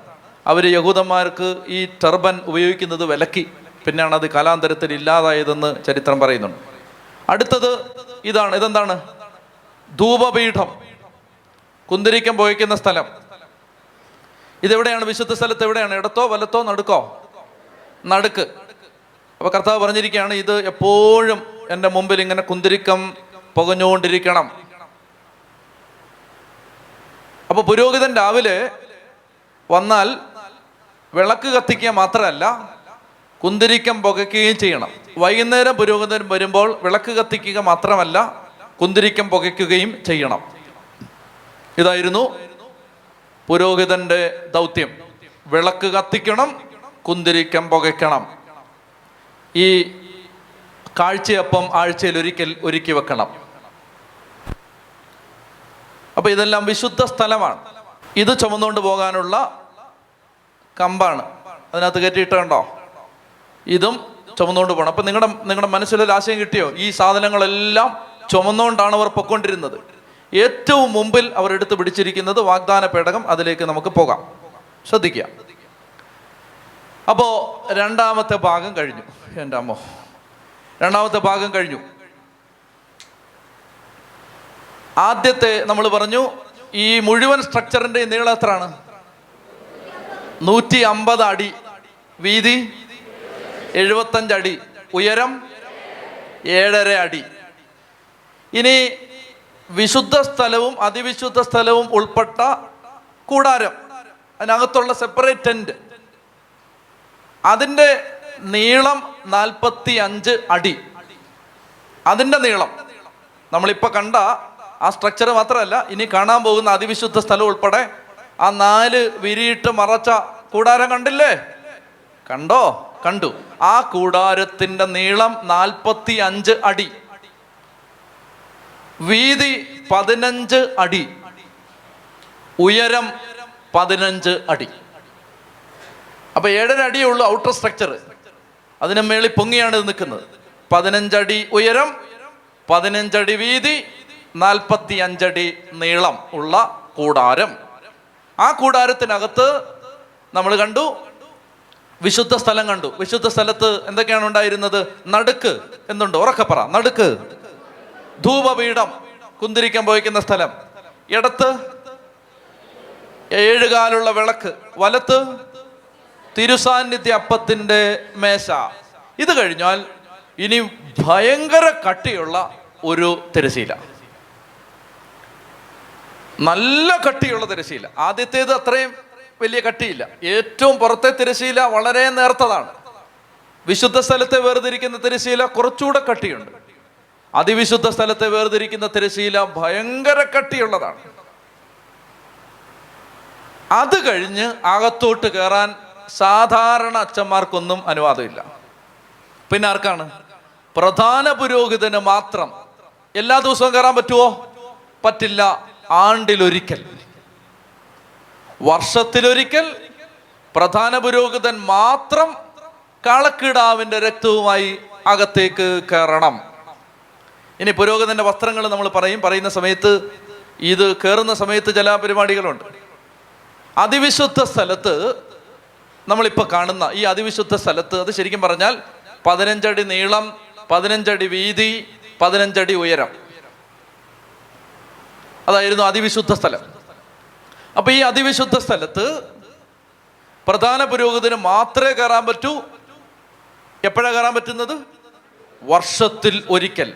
അവർ യഹൂദന്മാർക്ക് ഈ ടർബൻ ഉപയോഗിക്കുന്നത് വിലക്കി. പിന്നെയാണ് അത് കാലാന്തരത്തിൽ ഇല്ലാതായതെന്ന് ചരിത്രം പറയുന്നുണ്ട്. അടുത്തത് ഇതാണ് ഇതെന്താണ്? ധൂപപീഠം. കുന്തിരിക്കം പോയിക്കുന്ന സ്ഥലം. ഇതെവിടെയാണ്? വിശുദ്ധ സ്ഥലത്ത് എവിടെയാണ്? ഇടത്തോ വലത്തോ നടുക്കോ? നടുക്ക്. അപ്പൊ കർത്താവ് പറഞ്ഞിരിക്കുകയാണ് ഇത് എപ്പോഴും എന്റെ മുമ്പിൽ ഇങ്ങനെ കുന്തിരിക്കം പുകഞ്ഞുകൊണ്ടിരിക്കണം. അപ്പൊ പുരോഹിതൻ രാവിലെ വന്നാൽ വിളക്ക് കത്തിക്കുക മാത്രമല്ല കുന്തിരിക്കം പുകയ്ക്കുകയും ചെയ്യണം. വൈകുന്നേരം പുരോഹിതൻ വരുമ്പോൾ വിളക്ക് കത്തിക്കുക മാത്രമല്ല കുന്തിരിക്കം പുകയ്ക്കുകയും ചെയ്യണം. ഇതായിരുന്നു പുരോഹിതന്റെ ദൗത്യം. വിളക്ക് കത്തിക്കണം കുന്തിരിക്കം പുകയ്ക്കണം. ഈ കാഴ്ചയപ്പം ആഴ്ചയിൽ ഒരിക്കൽ ഒരുക്കി വെക്കണം. അപ്പൊ ഇതെല്ലാം വിശുദ്ധ സ്ഥലമാണ്. ഇത് ചുമന്നുകൊണ്ട് പോകാനുള്ള കമ്പാണ്. അതിനകത്ത് കയറ്റിയിട്ടുണ്ടോ? ഇതും ചുമന്നുകൊണ്ട് പോകണം അപ്പൊ നിങ്ങളുടെ നിങ്ങളുടെ മനസ്സിലൊരു ആശയം കിട്ടിയോ? ഈ സാധനങ്ങളെല്ലാം ചുമന്നുകൊണ്ടാണ് അവർ പൊക്കൊണ്ടിരുന്നത് ഏറ്റവും മുമ്പിൽ അവർ എടുത്ത് പിടിച്ചിരിക്കുന്നത് വാഗ്ദാന പേടകം അതിലേക്ക് നമുക്ക് പോകാം. ശ്രദ്ധിക്കുക. അപ്പോൾ രണ്ടാമത്തെ ഭാഗം കഴിഞ്ഞു. എന്റെ അമ്മോ. രണ്ടാമത്തെ ഭാഗം കഴിഞ്ഞു. ആദ്യത്തെ നമ്മൾ പറഞ്ഞു ഈ മുഴുവൻ സ്ട്രക്ചറിന്റെ നീളം എത്രയാണ്? നൂറ്റി അമ്പത് അടി. വീതി? എഴുപത്തഞ്ച് അടി. ഉയരം? ഏഴര അടി. ഇനി വിശുദ്ധ സ്ഥലവും അതിവിശുദ്ധ സ്ഥലവും ഉൾപ്പെട്ട കൂടാരം. അതിനകത്തുള്ള സെപ്പറേറ്റ് ടെന്റ് അതിന്റെ നീളം നാൽപ്പത്തി അഞ്ച് അടി. അതിന്റെ നീളം. നമ്മളിപ്പോൾ കണ്ട ആ സ്ട്രക്ചർ മാത്രമല്ല ഇനി കാണാൻ പോകുന്ന അതിവിശുദ്ധ സ്ഥലം ഉൾപ്പെടെ ആ നാല് വിരിയിട്ട് മറച്ച കൂടാരം കണ്ടില്ലേ? കണ്ടോ? കണ്ടു. ആ കൂടാരത്തിന്റെ നീളം നാൽപ്പത്തി അഞ്ച് അടി. വീതി പതിനഞ്ച് അടി. ഉയരം പതിനഞ്ച് അടി. അപ്പൊ ഏഴര അടിയേ ഉള്ളൂ ഔട്ടർ സ്ട്രക്ചർ അതിന് മേളിൽ പൊങ്ങിയാണ് നിൽക്കുന്നത്. പതിനഞ്ചടി ഉയരം പതിനഞ്ചടി വീതി നാൽപ്പത്തി അഞ്ചടി നീളം ഉള്ള കൂടാരം. ആ കൂടാരത്തിനകത്ത് നമ്മൾ കണ്ടു വിശുദ്ധ സ്ഥലം കണ്ടു. വിശുദ്ധ സ്ഥലത്ത് എന്തൊക്കെയാണ് ഉണ്ടായിരുന്നത്? നടുക്ക് എന്നുണ്ട്. ഉറക്കപ്പറ നടുക്ക്. ധൂപപീഠം കുന്തിരിക്കാൻ പോയിക്കുന്ന സ്ഥലം. ഇടത്ത് ഏഴുകാലുള്ള വിളക്ക്. വലത്ത് തിരുസാന്നിധ്യ അപ്പത്തിന്റെ മേശ. ഇത് കഴിഞ്ഞാൽ ഇനി ഭയങ്കര കട്ടിയുള്ള ഒരു തിരശീല നല്ല കട്ടിയുള്ള തിരശീല ആദ്യത്തേത് അത്രയും വലിയ കട്ടിയില്ല. ഏറ്റവും പുറത്തെ തിരശീല വളരെ നേർത്തതാണ്. വിശുദ്ധ സ്ഥലത്തെ വേർതിരിക്കുന്ന തിരശീല കുറച്ചുകൂടെ കട്ടിയുണ്ട്. അതിവിശുദ്ധ സ്ഥലത്തെ വേർതിരിക്കുന്ന തിരശീല ഭയങ്കര കട്ടിയുള്ളതാണ്. അത് കഴിഞ്ഞ് അകത്തോട്ട് കയറാൻ സാധാരണ അച്ഛന്മാർക്കൊന്നും അനുവാദമില്ല. പിന്നെ ആർക്കാണ്? പ്രധാന പുരോഹിതന് മാത്രം. എല്ലാ ദിവസവും കയറാൻ പറ്റുമോ പറ്റില്ല. ആണ്ടിലൊരിക്കൽ. വർഷത്തിലൊരിക്കൽ പ്രധാന പുരോഹിതൻ മാത്രം കാളക്കിടാവിന്റെ രക്തവുമായി അകത്തേക്ക് കയറണം. ഇനി പുരോഹിതന്റെ വസ്ത്രങ്ങൾ നമ്മൾ പറയും. പറയുന്ന സമയത്ത് ഇത് കയറുന്ന സമയത്ത് ചില പരിപാടികളുണ്ട് അതിവിശുദ്ധ സ്ഥലത്ത് നമ്മളിപ്പോൾ കാണുന്ന ഈ അതിവിശുദ്ധ സ്ഥലത്ത് അത് ശരിക്കും പറഞ്ഞാൽ പതിനഞ്ചടി നീളം പതിനഞ്ചടി വീതി പതിനഞ്ചടി ഉയരം. അതായിരുന്നു അതിവിശുദ്ധ സ്ഥലം. അപ്പൊ ഈ അതിവിശുദ്ധ സ്ഥലത്ത് പ്രധാന പുരോഹിതന് മാത്രമേ കയറാൻ പറ്റൂ. എപ്പോഴാണ് കയറാൻ പറ്റുന്നത്? വർഷത്തിൽ ഒരിക്കൽ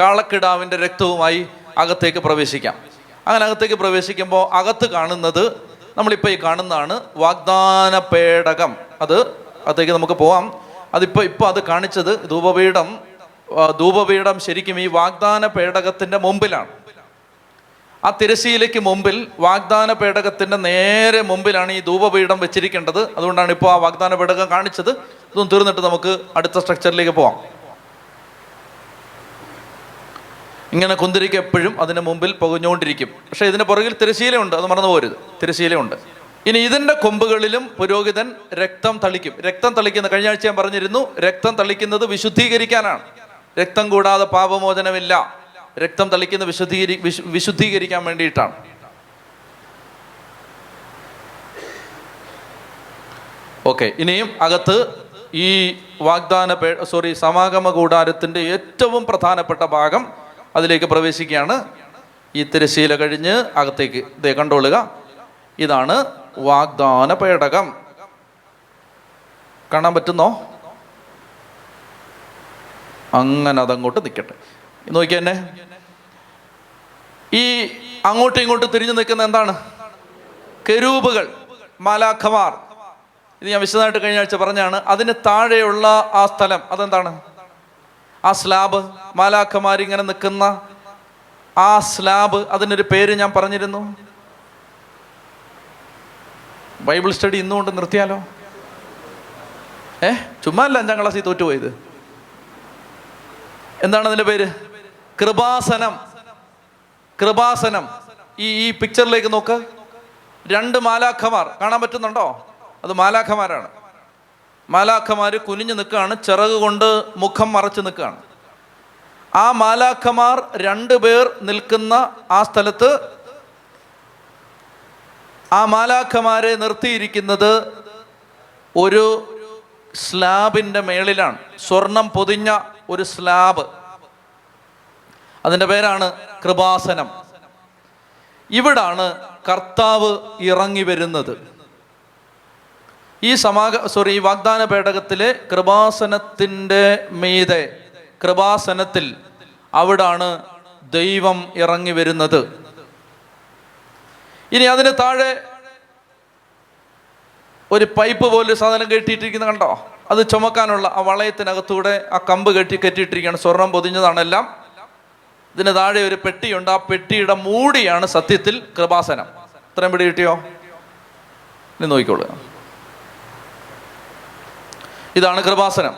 കാളക്കിടാവിന്റെ രക്തവുമായി അകത്തേക്ക് പ്രവേശിക്കാം. അങ്ങനെ അകത്തേക്ക് പ്രവേശിക്കുമ്പോൾ അകത്ത് കാണുന്നത് നമ്മളിപ്പോൾ ഈ കാണുന്നതാണ് വാഗ്ദാന പേടകം. അത് അകത്തേക്ക് നമുക്ക് പോവാം. അതിപ്പോൾ ഇപ്പോൾ അത് കാണിച്ചത് ധൂപപീഠം ധൂപപീഠം ശരിക്കും ഈ വാഗ്ദാന പേടകത്തിന്റെ മുമ്പിലാണ്. ആ തിരശ്ശീലയ്ക്ക് മുമ്പിൽ വാഗ്ദാന പേടകത്തിന്റെ നേരെ മുമ്പിലാണ് ഈ ധൂപപീഠം വെച്ചിരിക്കേണ്ടത്. അതുകൊണ്ടാണ് ഇപ്പോൾ ആ വാഗ്ദാന പേടകം കാണിച്ചത്. ഇതൊന്നും തീർന്നിട്ട് നമുക്ക് അടുത്ത സ്ട്രക്ചറിലേക്ക് പോവാം. ഇങ്ങനെ കുന്തിരിക്ക എപ്പോഴും അതിന് മുമ്പിൽ പുകഞ്ഞുകൊണ്ടിരിക്കും. പക്ഷേ ഇതിന്റെ പുറകിൽ തിരശീലയുണ്ട് അത് മറന്നു പോരുത് തിരശീലയുണ്ട് ഇനി ഇതിന്റെ കൊമ്പുകളിലും പുരോഹിതൻ രക്തം തളിക്കും. രക്തം തളിക്കുന്ന കഴിഞ്ഞ ആഴ്ച ഞാൻ പറഞ്ഞിരുന്നു രക്തം തളിക്കുന്നത് വിശുദ്ധീകരിക്കാനാണ്. രക്തം കൂടാതെ പാപമോചനമില്ല. രക്തം തളിക്കുന്ന വിശുദ്ധീകരി വിശു- വിശുദ്ധീകരിക്കാൻ വേണ്ടിയിട്ടാണ്. ഓക്കെ ഇനിയും അകത്ത് ഈ വാഗ്ദാന പേ സോറി സമാഗമ കൂടാരത്തിന്റെ ഏറ്റവും പ്രധാനപ്പെട്ട ഭാഗം അതിലേക്ക് പ്രവേശിക്കുകയാണ്. ഈ തിരശീല കഴിഞ്ഞ് അകത്തേക്ക് ഇതേ കണ്ടോളുക. ഇതാണ് വാഗ്ദാന പേടകം. കാണാൻ പറ്റുന്നോ? അങ്ങനെ അതങ്ങോട്ട് നിൽക്കട്ടെ നോക്കിയ എന്നെ ഈ അങ്ങോട്ടും ഇങ്ങോട്ടും തിരിഞ്ഞു നിൽക്കുന്ന എന്താണ്? കരൂപുകൾ മാലാഖമാർ. ഇത് ഞാൻ വിശദമായിട്ട് കഴിഞ്ഞ ആഴ്ച പറഞ്ഞാണ്. അതിന് താഴെയുള്ള ആ സ്ഥലം അതെന്താണ്? ആ സ്ലാബ് മാലാഖമാർ ഇങ്ങനെ നിൽക്കുന്ന ആ സ്ലാബ് അതിനൊരു പേര് ഞാൻ പറഞ്ഞിരുന്നു. ബൈബിൾ സ്റ്റഡി ഇന്നുകൊണ്ട് നിർത്തിയാലോ? ഏ? ചുമ്മാ അല്ല അഞ്ചാം ക്ലാസ്സിൽ തോറ്റുപോയത്. എന്താണ് അതിന്റെ പേര്? കൃപാസനം. കൃപാസനം. ഈ ഈ പിക്ചറിലേക്ക് നോക്ക്. രണ്ട് മാലാഖമാർ. കാണാൻ പറ്റുന്നുണ്ടോ? അത് മാലാഖമാരാണ്. മാലാഖമാർ കുനിഞ്ഞു നിൽക്കുകയാണ്. ചിറക് കൊണ്ട് മുഖം മറച്ചു നിൽക്കുകയാണ്. ആ മാലാഖമാർ രണ്ടു പേർ നിൽക്കുന്ന ആ സ്ഥലത്ത് ആ മാലാഖമാരെ നിർത്തിയിരിക്കുന്നത് ഒരു സ്ലാബിന്റെ മേളിലാണ്. സ്വർണം പൊതിഞ്ഞ ഒരു സ്ലാബ്. അതിന്റെ പേരാണ് കൃപാസനം. ഇവിടാണ് കർത്താവ് ഇറങ്ങി വരുന്നത്. ഈ സമാഗ സോറി ഈ വാഗ്ദാന പേടകത്തിലെ കൃപാസനത്തിന്റെ മീതെ കൃപാസനത്തിൽ അവിടാണ് ദൈവം ഇറങ്ങി വരുന്നത്. ഇനി അതിന് താഴെ ഒരു പൈപ്പ് പോലൊരു സാധനം കെട്ടിയിട്ടിരിക്കുന്നത് കണ്ടോ? അത് ചുമക്കാനുള്ള ആ വളയത്തിനകത്തൂടെ ആ കമ്പ് കെട്ടി കെട്ടിയിട്ടിരിക്കുകയാണ്. സ്വർണം പൊതിഞ്ഞതാണ് എല്ലാം. ഇതിന് താഴെ ഒരു പെട്ടിയുണ്ട്. ആ പെട്ടിയുടെ മൂടിയാണ് സത്യത്തിൽ കൃപാസനം. ഇത്രയും പിടി കിട്ടിയോ? ഇനി നോക്കിക്കോളൂ ഇതാണ് കൃപാസനം.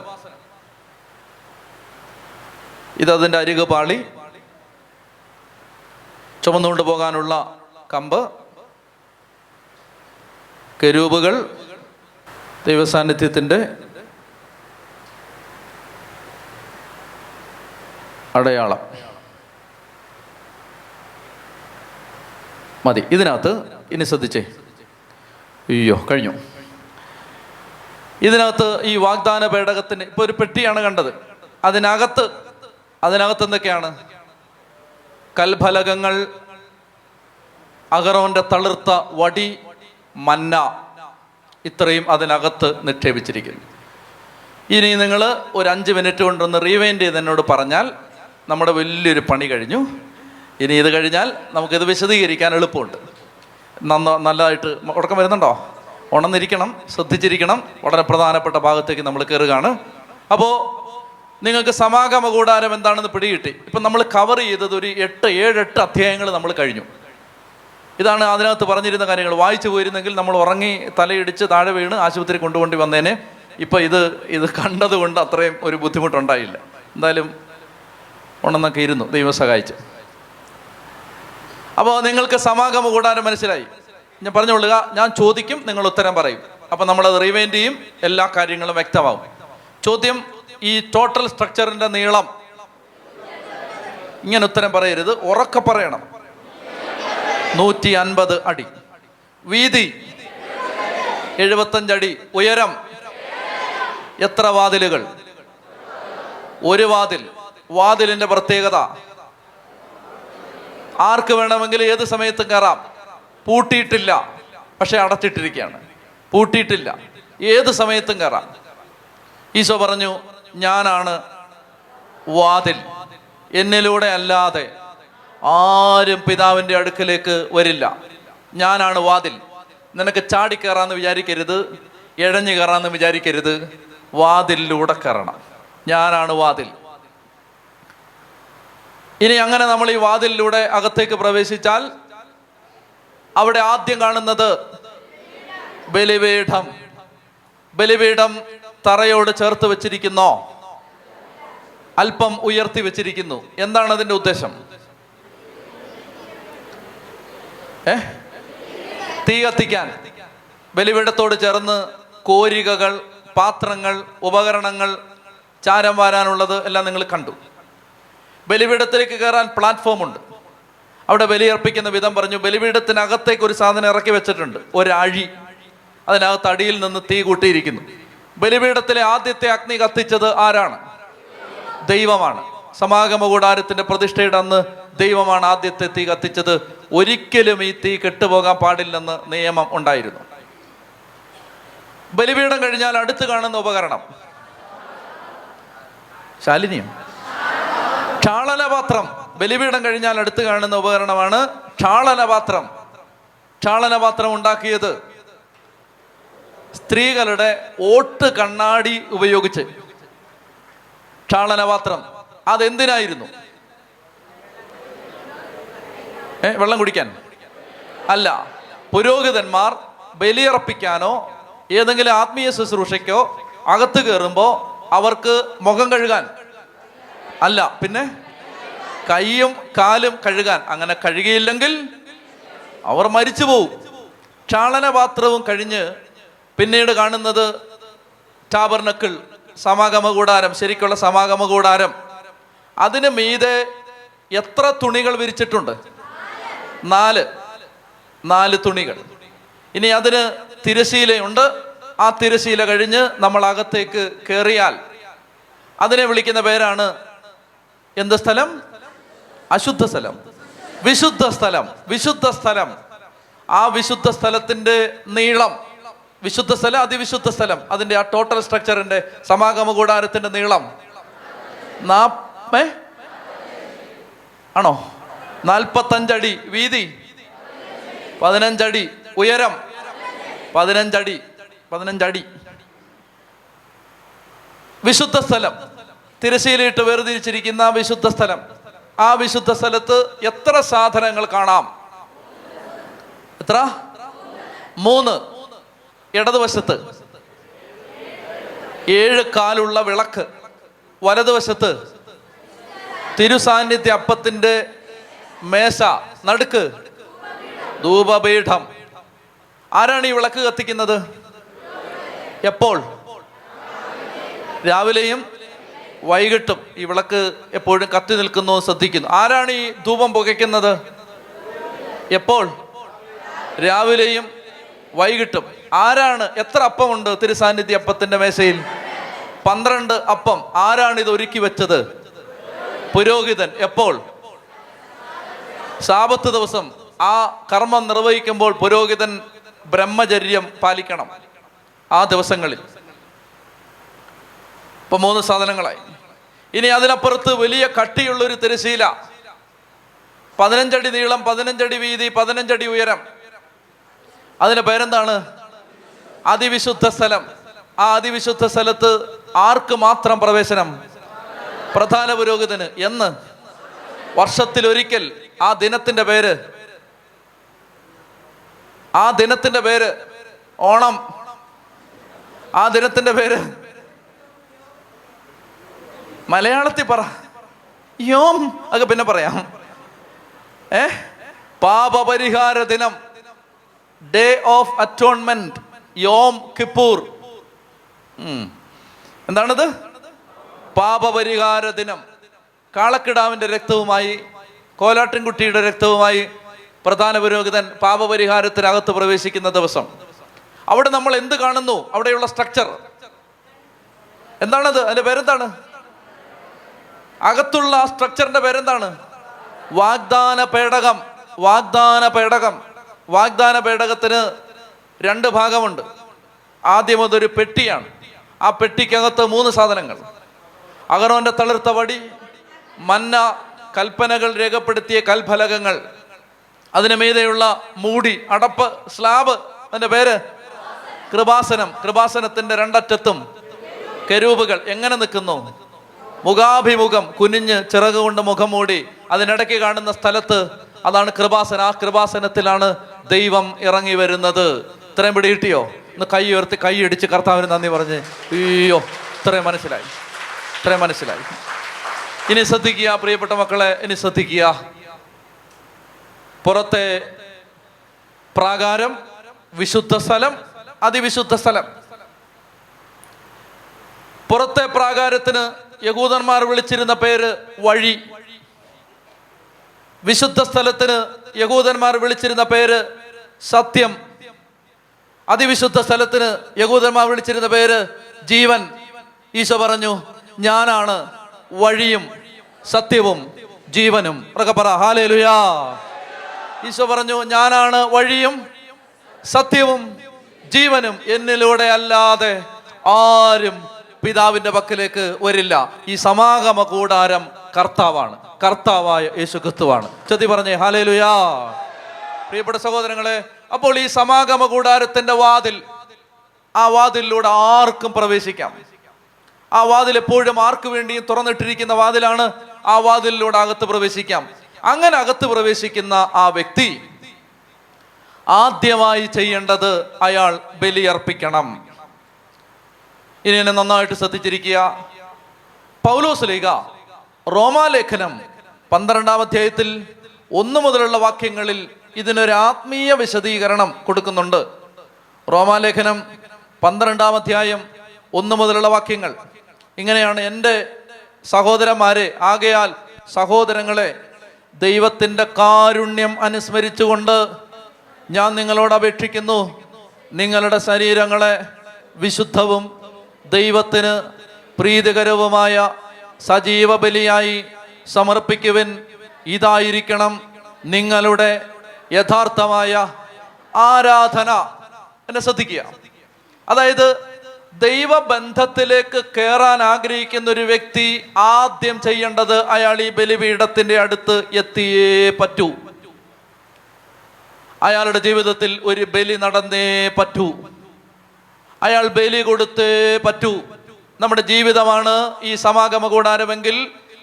ഇതതിന്റെ അരികു പാളി. ചുമന്നുകൊണ്ട് പോകാനുള്ള കമ്പ്. കരൂപുകൾ ദൈവസാന്നിധ്യത്തിന്റെ അടയാളം. മതി. ഇതിനകത്ത് ഇനി ശ്രദ്ധിച്ചേ. അയ്യോ കഴിഞ്ഞു. ഇതിനകത്ത് ഈ വാഗ്ദാന പേടകത്തിന് ഇപ്പൊ ഒരു പെട്ടിയാണ് കണ്ടത്. അതിനകത്ത് അതിനകത്ത് എന്തൊക്കെയാണ്? കൽഫലകങ്ങൾ അഗറോന്റെ തളിർത്ത വടി മന്ന ഇത്രയും അതിനകത്ത് നിക്ഷേപിച്ചിരിക്കുന്നു. ഇനി നിങ്ങൾ ഒരു അഞ്ച് മിനിറ്റ് കൊണ്ടൊന്ന് റീവൈൻഡ് ചെയ്ത് എന്നോട് പറഞ്ഞാൽ നമ്മുടെ വലിയൊരു പണി കഴിഞ്ഞു. ഇനി ഇത് കഴിഞ്ഞാൽ നമുക്കിത് വിശദീകരിക്കാൻ എളുപ്പമുണ്ട്. നന്ന നല്ലതായിട്ട് ഉടക്കം വരുന്നുണ്ടോ? ഉണർന്നിരിക്കണം ശ്രദ്ധിച്ചിരിക്കണം. വളരെ പ്രധാനപ്പെട്ട ഭാഗത്തേക്ക് നമ്മൾ കയറുകയാണ്. അപ്പോൾ നിങ്ങൾക്ക് സമാഗമ കൂടാരം എന്താണെന്ന് പിടികിട്ടി. ഇപ്പം നമ്മൾ കവർ ചെയ്തത് ഒരു എട്ട് ഏഴെട്ട് അധ്യായങ്ങൾ നമ്മൾ കഴിഞ്ഞു. ഇതാണ് അതിനകത്ത് പറഞ്ഞിരുന്ന കാര്യങ്ങൾ. വായിച്ചു പോയിരുന്നെങ്കിൽ നമ്മൾ ഉറങ്ങി തലയിടിച്ച് താഴെ വീണ് ആശുപത്രി കൊണ്ടുകൊണ്ടി വന്നേനെ. ഇപ്പം ഇത് ഇത് കണ്ടതുകൊണ്ട് അത്രയും ഒരു ബുദ്ധിമുട്ടുണ്ടായില്ല. എന്തായാലും ഉണ്ടെന്നൊക്കെ ഇരുന്നു. ദൈവം സഹായിച്ചു. അപ്പോൾ നിങ്ങൾക്ക് സമാഗമ കൂടാനും മനസ്സിലായി? ഞാൻ പറഞ്ഞുകൊള്ളുക ഞാൻ ചോദിക്കും നിങ്ങൾ ഉത്തരം പറയും. അപ്പോൾ നമ്മളത് റിവൈൻഡ് ചെയ്യും എല്ലാ കാര്യങ്ങളും വ്യക്തമാവും. ചോദ്യം ഈ ടോട്ടൽ സ്ട്രക്ചറിന്റെ നീളം. ഇങ്ങനെ ഉത്തരം പറയരുത് ഉറക്കെ പറയണം. നൂറ്റി അൻപത് അടി. വീതി എഴുപത്തഞ്ചടി ഉയരം എത്ര വാതിലുകൾ? ഒരു വാതിൽ. വാതിലിന്റെ പ്രത്യേകത ആർക്ക് വേണമെങ്കിലും ഏത് സമയത്തും കയറാം. പൂട്ടിയിട്ടില്ല. പക്ഷെ അടച്ചിട്ടിരിക്കുകയാണ്. പൂട്ടിയിട്ടില്ല. ഏത് സമയത്തും കയറാം. ഈശോ പറഞ്ഞു ഞാനാണ് വാതിൽ. എന്നിലൂടെ അല്ലാതെ ആരും പിതാവിന്റെ അടുക്കലേക്ക് വരില്ല. ഞാനാണ് വാതിൽ. നിനക്ക് ചാടി കയറാന്ന് വിചാരിക്കരുത്. ഇഴഞ്ഞു കയറാന്ന് വിചാരിക്കരുത്. വാതിലിലൂടെ കയറണം. ഞാനാണ് വാതിൽ. ഇനി അങ്ങനെ നമ്മൾ ഈ വാതിലിലൂടെ അകത്തേക്ക് പ്രവേശിച്ചാൽ അവിടെ ആദ്യം കാണുന്നത് ബലിപീഠം. ബലിപീഠം തറയോട് ചേർത്ത് വെച്ചിരിക്കുന്നോ. അല്പം ഉയർത്തി വെച്ചിരിക്കുന്നു. എന്താണ് അതിന്റെ ഉദ്ദേശം? ഏ? തീ കത്തിക്കാൻ. ബലിപീഠത്തോട് ചേർന്ന് കോരികകൾ പാത്രങ്ങൾ ഉപകരണങ്ങൾ ചാരം വാരാനുള്ളത് എല്ലാം നിങ്ങൾ കണ്ടു. ബലിപീഠത്തിലേക്ക് കയറാൻ പ്ലാറ്റ്ഫോം ഉണ്ട് അവിടെ ബലിയർപ്പിക്കുന്ന വിധം പറഞ്ഞു ബലിപീഠത്തിനകത്തേക്ക് ഒരു സാധനം ഇറക്കി വെച്ചിട്ടുണ്ട് ഒരഴി. അതിനകത്ത് അടിയിൽ നിന്ന് തീ കൂട്ടിയിരിക്കുന്നു. ബലിപീഠത്തിലെ ആദ്യത്തെ അഗ്നി കത്തിച്ചത് ആരാണ്? ദൈവമാണ്. സമാഗമ കൂടാരത്തിന്റെ പ്രതിഷ്ഠയുടെ അന്ന് ദൈവമാണ് ആദ്യത്തെ തീ കത്തിച്ചത്. ഒരിക്കലും ഈ തീ കെട്ടുപോകാൻ പാടില്ലെന്ന് നിയമം ഉണ്ടായിരുന്നു. ബലിപീഠം കഴിഞ്ഞാൽ അടുത്ത് കാണുന്ന ഉപകരണം. ശാലിനിയോ? ക്ഷാളനപാത്രം ബലിപീഠം കഴിഞ്ഞാൽ അടുത്ത് കാണുന്ന ഉപകരണമാണ് ക്ഷാളനപാത്രം. ക്ഷാളനപാത്രം ഉണ്ടാക്കിയത് സ്ത്രീകളുടെ ഓട്ട് കണ്ണാടി ഉപയോഗിച്ച്. ക്ഷാളനപാത്രം. അതെന്തിനായിരുന്നു? ഏ വെള്ളം കുടിക്കാൻ. അല്ല പുരോഹിതന്മാർ ബലിയർപ്പിക്കാനോ ഏതെങ്കിലും ആത്മീയ ശുശ്രൂഷയ്ക്കോ അകത്ത് കയറുമ്പോൾ അവർക്ക് മുഖം കഴുകാൻ. അല്ല പിന്നെ? കൈയും കാലും കഴുകാൻ. അങ്ങനെ കഴുകിയില്ലെങ്കിൽ അവർ മരിച്ചു പോവും. ക്ഷാളനപാത്രവും കഴിഞ്ഞ് പിന്നീട് കാണുന്നത് ടാബർനക്കിൾ സമാഗമ കൂടാരം ശരിക്കുള്ള സമാഗമ കൂടാരം. അതിന് മീതെ എത്ര തുണികൾ വിരിച്ചിട്ടുണ്ട്? നാല്. നാല് തുണികൾ. ഇനി അതിന് തിരശീലയുണ്ട്. ആ തിരശീല കഴിഞ്ഞ് നമ്മൾ അകത്തേക്ക് കയറിയാൽ അതിനെ വിളിക്കുന്ന പേരാണ് എന്ത് സ്ഥലം? അശുദ്ധ സ്ഥലം. വിശുദ്ധ സ്ഥലം. വിശുദ്ധ സ്ഥലം. ആ വിശുദ്ധ സ്ഥലത്തിന്റെ നീളം. വിശുദ്ധ സ്ഥലം അതിവിശുദ്ധ സ്ഥലം. അതിന്റെ ആ ടോട്ടൽ സ്ട്രക്ചറിന്റെ സമാഗമ കൂടാരത്തിന്റെ നീളം. നാപ്പേ ആണോ? നാൽപ്പത്തഞ്ചടി വീതി. പതിനഞ്ചടി ഉയരം. പതിനഞ്ചടി. പതിനഞ്ചടി. വിശുദ്ധ സ്ഥലം. തിരശ്ശീലയിട്ട് വേർതിരിച്ചിരിക്കുന്ന വിശുദ്ധ സ്ഥലം. ആ വിശുദ്ധ സ്ഥലത്ത് എത്ര സാധനങ്ങൾ കാണാം? എത്ര? മൂന്ന്. ഇടതുവശത്ത് ഏഴ് കാലുള്ള വിളക്ക്. വലതുവശത്ത് തിരുസാന്നിധ്യ അപ്പത്തിന്റെ മേശ. നടുക്ക്. ധൂപപീഠം. ആരാണ് ഈ വിളക്ക് കത്തിക്കുന്നത്? എപ്പോൾ? രാവിലെയും വൈകിട്ടും ഈ വിളക്ക് എപ്പോഴും കത്തി നിൽക്കുന്നു ശ്രദ്ധിക്കുന്നു. ആരാണ് ഈ ധൂപം പുകയ്ക്കുന്നത്? എപ്പോൾ? രാവിലെയും വൈകിട്ടും. ആരാണ്? എത്ര അപ്പമുണ്ട് തിരുസാന്നിധ്യ അപ്പത്തിന്റെ മേശയിൽ? പന്ത്രണ്ട് അപ്പം. ആരാണ് ഇത് ഒരുക്കി വെച്ചത്? പുരോഹിതൻ. എപ്പോൾ? സാപത്ത് ദിവസം. ആ കർമ്മം നിർവഹിക്കുമ്പോൾ പുരോഹിതൻ ബ്രഹ്മചര്യം പാലിക്കണം ആ ദിവസങ്ങളിൽ. ഇപ്പൊ മൂന്ന് സാധനങ്ങളായി. ഇനി അതിനപ്പുറത്ത് വലിയ കട്ടിയുള്ളൊരു തിരശീല പതിനഞ്ചടി നീളം പതിനഞ്ചടി വീതി പതിനഞ്ചടി ഉയരം. അതിന്റെ പേരെന്താണ്? അതിവിശുദ്ധ സ്ഥലം. ആ അതിവിശുദ്ധ സ്ഥലത്ത് ആർക്ക് മാത്രം പ്രവേശനം? പ്രധാന പുരോഹിതന്. എന്ന്? വർഷത്തിലൊരിക്കൽ. ആ ദിനത്തിന്റെ പേര്? ആ ദിനത്തിന്റെ പേര്? ഓണം. ആ ദിനത്തിന്റെ പേര്? മലയാളത്തിൽ പറ. യോം അതൊക്കെ പിന്നെ പറയാം. ഏ? പാപപരിഹാര ദിനം. Day of atonement Yom Kippur. എന്താണത്? പാപപരിഹാര ദിനം. കാളക്കിടാവിന്റെ രക്തവുമായി കോലാട്ടിൻകുട്ടിയുടെ രക്തവുമായി പ്രധാന പുരോഹിതൻ പാപപരിഹാരത്തിനകത്ത് പ്രവേശിക്കുന്ന ദിവസം. അവിടെ നമ്മൾ എന്ത് കാണുന്നു? അവിടെയുള്ള സ്ട്രക്ചർ എന്താണത്? അതിന്റെ പേരെന്താണ്? അകത്തുള്ള ആ സ്ട്രക്ചറിന്റെ പേരെന്താണ്? വാഗ്ദാന പേടകം. വാഗ്ദാന പേടകം. വാഗ്ദാന പേടകത്തിന് രണ്ട് ഭാഗമുണ്ട്. ആദ്യം അതൊരു പെട്ടിയാണ്. ആ പെട്ടിക്കകത്ത് മൂന്ന് സാധനങ്ങൾ. അഗറോന്റെ തളിർത്ത വടി മന്ന കൽപ്പനകൾ രേഖപ്പെടുത്തിയ കൽഫലകങ്ങൾ. അതിന് മീതെയുള്ള മൂടി അടപ്പ് സ്ലാബ് അതിന്റെ പേര്? കൃപാസനം. കൃപാസനത്തിന്റെ രണ്ടറ്റത്തും കരൂപുകൾ. എങ്ങനെ നിൽക്കുന്നു? മുഖാഭിമുഖം കുനിഞ്ഞ് ചിറക് കൊണ്ട് മുഖം മൂടി അതിനിടയ്ക്ക് കാണുന്ന സ്ഥലത്ത് അതാണ് കൃപാസന ആ കൃപാസനത്തിലാണ് ദൈവം ഇറങ്ങി വരുന്നത്. ഇത്രയും പിടി കിട്ടിയോ ഒന്ന് കൈ ഉയർത്തി കൈ ഇടിച്ച് കർത്താവിന് നന്ദി പറഞ്ഞ് അയ്യോ ഇത്രയും മനസ്സിലായി. ഇത്രയും മനസ്സിലായി. ഇനി ശ്രദ്ധിക്കുക പ്രിയപ്പെട്ട മക്കളെ ഇനി ശ്രദ്ധിക്കുക. പുറത്തെ പ്രാകാരം വിശുദ്ധ സ്ഥലം അതിവിശുദ്ധ സ്ഥലം. പുറത്തെ പ്രാകാരത്തിന് യഹൂദന്മാർ വിളിച്ചിരുന്ന പേര് വഴി. വിശുദ്ധ സ്ഥലത്തിന് യഹൂദന്മാർ വിളിച്ചിരുന്ന പേര് സത്യം. അതിവിശുദ്ധ സ്ഥലത്തിന് യഹൂദന്മാർ വിളിച്ചിരുന്ന പേര് ജീവൻ. ഈശോ പറഞ്ഞു ഞാനാണ് വഴിയും സത്യവും ജീവനും. ഉറക്കെ പറ ഹാലേലുയാ. ഈശോ പറഞ്ഞു ഞാനാണ് വഴിയും സത്യവും ജീവനും എന്നിലൂടെ അല്ലാതെ ആരും പിതാവിന്റെ പക്കലേക്ക് വരില്ല. ഈ സമാഗമ കൂടാരം കർത്താവാണ്. കർത്താവായ യേശു ക്രിസ്തുവാണ്. ചതി പറഞ്ഞേ ഹാലേലുയാ പ്രിയപ്പെട്ട സഹോദരങ്ങളെ അപ്പോൾ ഈ സമാഗമ കൂടാരത്തിന്റെ വാതിൽ ആ വാതിലിലൂടെ ആർക്കും പ്രവേശിക്കാം. ആ വാതിൽ എപ്പോഴും ആർക്ക് വേണ്ടിയും തുറന്നിട്ടിരിക്കുന്ന വാതിലാണ് ആ വാതിലിലൂടെ അകത്ത് പ്രവേശിക്കാം. അങ്ങനെ അകത്ത് പ്രവേശിക്കുന്ന ആ വ്യക്തി ആദ്യമായി ചെയ്യേണ്ടത് അയാൾ ബലിയർപ്പിക്കണം. ഇനി എന്നെ നന്നായിട്ട് ശ്രദ്ധിച്ചിരിക്കുക. പൗലോസ് ലീഗ റോമാലേഖനം പന്ത്രണ്ടാം അധ്യായത്തിൽ ഒന്നു മുതലുള്ള വാക്യങ്ങളിൽ ഇതിനൊരു ആത്മീയ വിശദീകരണം കൊടുക്കുന്നുണ്ട്. റോമാലേഖനം പന്ത്രണ്ടാം അധ്യായം ഒന്ന് മുതലുള്ള വാക്യങ്ങൾ. ഇങ്ങനെയാണ് എന്റെ സഹോദരന്മാരെ ആകയാൽ സഹോദരങ്ങളെ ദൈവത്തിന്റെ കാരുണ്യം അനുസ്മരിച്ചുകൊണ്ട് ഞാൻ നിങ്ങളോട് അപേക്ഷിക്കുന്നു. നിങ്ങളുടെ ശരീരങ്ങളെ വിശുദ്ധവും ദൈവത്തിന് പ്രീതികരവുമായ സജീവ ബലിയായി സമർപ്പിക്കുവിൻ. ഇതായിരിക്കണം നിങ്ങളുടെ യഥാർത്ഥമായ ആരാധന. എന്നെ ശ്രദ്ധിക്കുക. അതായത് ദൈവബന്ധത്തിലേക്ക് കയറാൻ ആഗ്രഹിക്കുന്ന ഒരു വ്യക്തി ആദ്യം ചെയ്യേണ്ടത് അയാൾ ഈ ബലിപീഠത്തിന്റെ അടുത്ത് എത്തിയേ പറ്റൂ. അയാളുടെ ജീവിതത്തിൽ ഒരു ബലി നടന്നേ പറ്റൂ. അയാൾ ബലി കൊടുത്തേ പറ്റൂ. നമ്മുടെ ജീവിതമാണ് ഈ സമാഗമ കൂടാരമെങ്കിൽ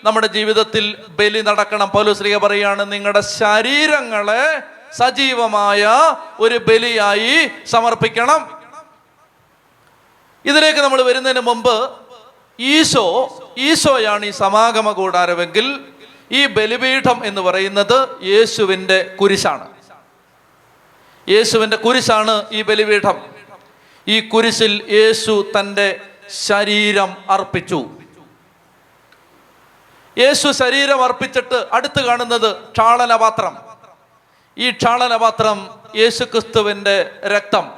നമ്മുടെ ജീവിതത്തിൽ ബലി നടക്കണം. പൗലുശ്രീക പറയാണ് നിങ്ങളുടെ ശരീരങ്ങളെ സജീവമായ ഒരു ബലിയായി സമർപ്പിക്കണം. ഇതിലേക്ക് നമ്മൾ വരുന്നതിന് മുമ്പ് ഈശോ ഈശോയാണ് ഈ സമാഗമ കൂടാരമെങ്കിൽ ഈ ബലിപീഠം എന്ന് പറയുന്നത് യേശുവിന്റെ കുരിശാണ്. യേശുവിന്റെ കുരിശാണ് ഈ ബലിപീഠം. ഈ കുരിശിൽ യേശു തന്റെ ശരീരം അർപ്പിച്ചു. യേശു ശരീരം അർപ്പിച്ചിട്ട് അടുത്ത് കാണുന്നത് ക്ഷാളനപാത്രം. ഈ ക്ഷാളനപാത്രം യേശു ക്രിസ്തുവിന്റെ രക്തം.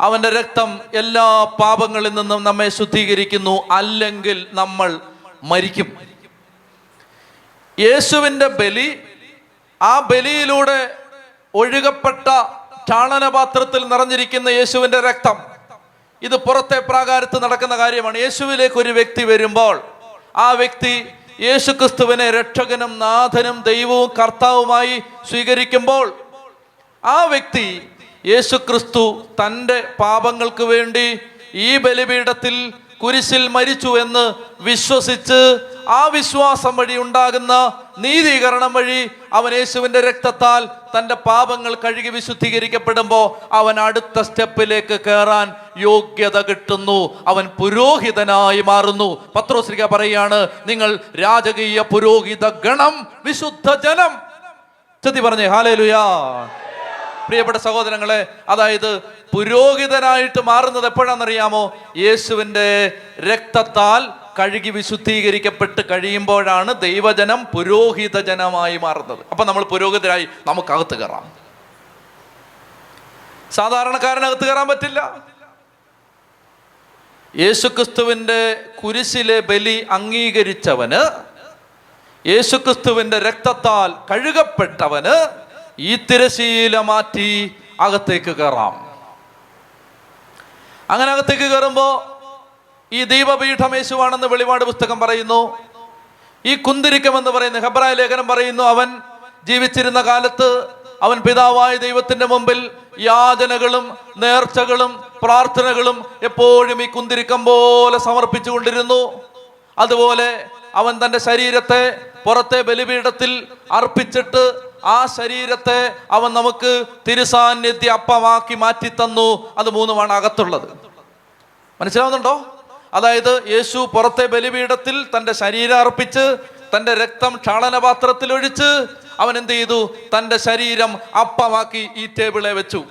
അവന്റെ രക്തം എല്ലാ പാപങ്ങളിൽ നിന്നും നമ്മെ ശുദ്ധീകരിക്കുന്നു അല്ലെങ്കിൽ നമ്മൾ മരിക്കും. യേശുവിന്റെ ബലി ആ ബലിയിലൂടെ ഒഴുകപ്പെട്ട ചാണനപാത്രത്തിൽ നിറഞ്ഞിരിക്കുന്ന യേശുവിന്റെ രക്തം. ഇത് പുറത്തെ പ്രാകാരത്ത് നടക്കുന്ന കാര്യമാണ്. യേശുവിലേക്ക് ഒരു വ്യക്തി വരുമ്പോൾ ആ വ്യക്തി യേശു ക്രിസ്തുവിനെ രക്ഷകനും നാഥനും ദൈവവും കർത്താവുമായി സ്വീകരിക്കുമ്പോൾ ആ വ്യക്തി യേശു ക്രിസ്തു തന്റെ പാപങ്ങൾക്ക് വേണ്ടി ഈ ബലിപീഠത്തിൽ കുരിശിൽ മരിച്ചു എന്ന് വിശ്വസിച്ച് ആ വിശ്വാസം വഴി ഉണ്ടാകുന്ന നീതീകരണം വഴി അവൻ യേശുവിന്റെ രക്തത്താൽ തന്റെ പാപങ്ങൾ കഴുകി വിശുദ്ധീകരിക്കപ്പെടുമ്പോൾ അവൻ അടുത്ത സ്റ്റെപ്പിലേക്ക് കയറാൻ യോഗ്യത കിട്ടുന്നു. അവൻ പുരോഹിതനായി മാറുന്നു. പത്രോശ്രീക പറയാണ് നിങ്ങൾ രാജകീയ പുരോഹിത ഗണം വിശുദ്ധ ജനം ചെത്തി പറഞ്ഞേ ഹാലേലുയാ. പ്രിയപ്പെട്ട സഹോദരങ്ങളെ അതായത് പുരോഹിതനായിട്ട് മാറുന്നത് എപ്പോഴാണെന്നറിയാമോ? യേശുവിന്റെ രക്തത്താൽ കഴുകി വിശുദ്ധീകരിക്കപ്പെട്ട് കഴിയുമ്പോഴാണ് ദൈവജനം പുരോഹിത ജനമായി മാറുന്നത്. അപ്പൊ നമ്മൾ പുരോഹിതരായി നമുക്ക് അകത്ത് കയറാം. സാധാരണക്കാരനകത്ത് കയറാൻ പറ്റില്ല. യേശുക്രിസ്തുവിന്റെ കുരിശിലെ ബലി അംഗീകരിച്ചവന് യേശുക്രിസ്തുവിന്റെ രക്തത്താൽ കഴുകപ്പെട്ടവന് ഈ തിരശീല മാറ്റി അകത്തേക്ക് കയറാം അങ്ങനെ അകത്തേക്ക് കയറുമ്പോൾ ഈ ദീപപീഠം യേശുവാണെന്ന് വെളിപാട് പുസ്തകം പറയുന്നു. ഈ കുന്തിരിക്കം എന്ന് പറയുന്ന ഹെബ്രായ ലേഖനം പറയുന്നു അവൻ ജീവിച്ചിരുന്ന കാലത്ത് അവൻ പിതാവായ ദൈവത്തിന്റെ മുമ്പിൽ യാചനകളും നേർച്ചകളും പ്രാർത്ഥനകളും എപ്പോഴും ഈ കുന്തിരിക്കം പോലെ സമർപ്പിച്ചുകൊണ്ടിരുന്നു. അതുപോലെ അവൻ തന്റെ ശരീരത്തെ പുറത്തെ ബലിപീഠത്തിൽ അർപ്പിച്ചിട്ട് ആ ശരീരത്തെ അവൻ നമുക്ക് തിരുസാന്നിധ്യ അപ്പമാക്കി മാറ്റി തന്നു അത് മൂന്നുമാണ് അകത്തുള്ളത്. മനസ്സിലാവുന്നുണ്ടോ? അതായത് യേശു പുറത്തെ ബലിപീഠത്തിൽ തന്റെ ശരീരം അർപ്പിച്ച് തന്റെ രക്തം ക്ഷാളനപാത്രത്തിൽ ഒഴിച്ച് അവൻ എന്ത് ചെയ്തു? തന്റെ ശരീരം അപ്പമാക്കി ഈ ടേബിളെ വെച്ചു.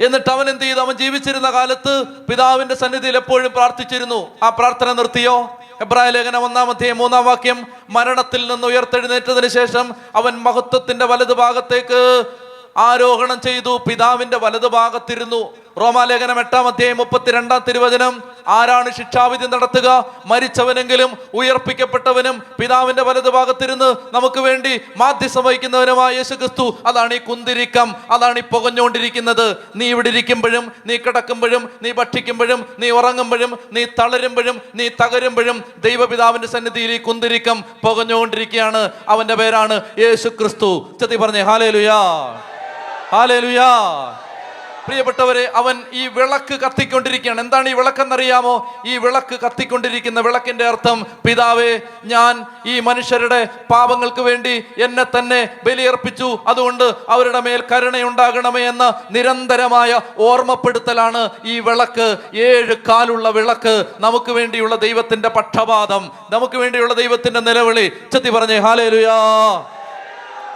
എന്നിട്ട് അവൻ എന്ത് ചെയ്തു? അവൻ ജീവിച്ചിരുന്ന കാലത്ത് പിതാവിന്റെ സന്നിധിയിൽ എപ്പോഴും പ്രാർത്ഥിച്ചിരുന്നു. ആ പ്രാർത്ഥന നിർത്തിയോ? എബ്രായ ലേഖനം ഒന്നാമത്തെ മൂന്നാം വാക്യം മരണത്തിൽ നിന്ന് ഉയർത്തെഴുന്നേറ്റതിന് ശേഷം അവൻ മഹത്വത്തിന്റെ വലതു ഭാഗത്തേക്ക് ആരോഹണം ചെയ്തു. പിതാവിന്റെ വലതുഭാഗത്തിരുന്നു റോമാലേഖനം എട്ടാം അധ്യായം മുപ്പത്തിരണ്ടാം തിരുവചനം. ആരാണ് ശിക്ഷാവിധി നടത്തുക? മരിച്ചവനെങ്കിലും ഉയർപ്പിക്കപ്പെട്ടവനും പിതാവിന്റെ വലതുഭാഗത്തിരുന്ന് നമുക്ക് വേണ്ടി മാധ്യസ്ഥം വഹിക്കുന്നവനുമായ യേശു ക്രിസ്തു അതാണ് ഈ കുന്തിരിക്കം. അതാണ് ഈ പുകഞ്ഞുകൊണ്ടിരിക്കുന്നത്. നീ ഇവിടെ ഇരിക്കുമ്പോഴും നീ കിടക്കുമ്പോഴും നീ ഭക്ഷിക്കുമ്പോഴും നീ ഉറങ്ങുമ്പോഴും നീ തളരുമ്പോഴും നീ തകരുമ്പോഴും ദൈവപിതാവിന്റെ സന്നിധിയിൽ ഈ കുന്തിരിക്കം പുകഞ്ഞുകൊണ്ടിരിക്കുകയാണ്. അവന്റെ പേരാണ് യേശു ക്രിസ്തു ചെത്തി പറഞ്ഞേ ഹാലേലുയാ. ഹാലേലുയാ. പ്രിയപ്പെട്ടവരെ അവൻ ഈ വിളക്ക് കത്തിക്കൊണ്ടിരിക്കുകയാണ്. എന്താണ് ഈ വിളക്കെന്നറിയാമോ? ഈ വിളക്ക് കത്തിക്കൊണ്ടിരിക്കുന്ന വിളക്കിന്റെ അർത്ഥം പിതാവേ ഞാൻ ഈ മനുഷ്യരുടെ പാപങ്ങൾക്ക് വേണ്ടി എന്നെ തന്നെ ബലിയർപ്പിച്ചു. അതുകൊണ്ട് അവരുടെ മേൽ കരുണയുണ്ടാകണമേ എന്ന നിരന്തരമായ ഓർമ്മപ്പെടുത്തലാണ് ഈ വിളക്ക്. ഏഴ് കാലുള്ള വിളക്ക് നമുക്ക് വേണ്ടിയുള്ള ദൈവത്തിന്റെ പക്ഷപാതം നമുക്ക് വേണ്ടിയുള്ള ദൈവത്തിന്റെ നിലവിളി. ചെത്തി പറഞ്ഞേ ഹാലേലുയാ.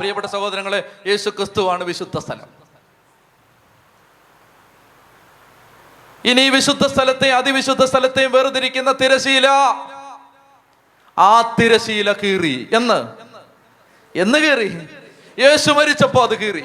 പ്രിയപ്പെട്ട സഹോദരങ്ങളെ യേശു ക്രിസ്തുവാണ് വിശുദ്ധ സ്ഥലം. ഇനി വിശുദ്ധ സ്ഥലത്തെയും അതിവിശുദ്ധ സ്ഥലത്തെയും വേർതിരിക്കുന്ന തിരശീല. ആ തിരശീല കീറി. എന്ന്? എന്ന് കീറി? യേശു മരിച്ചപ്പോ അത് കീറി.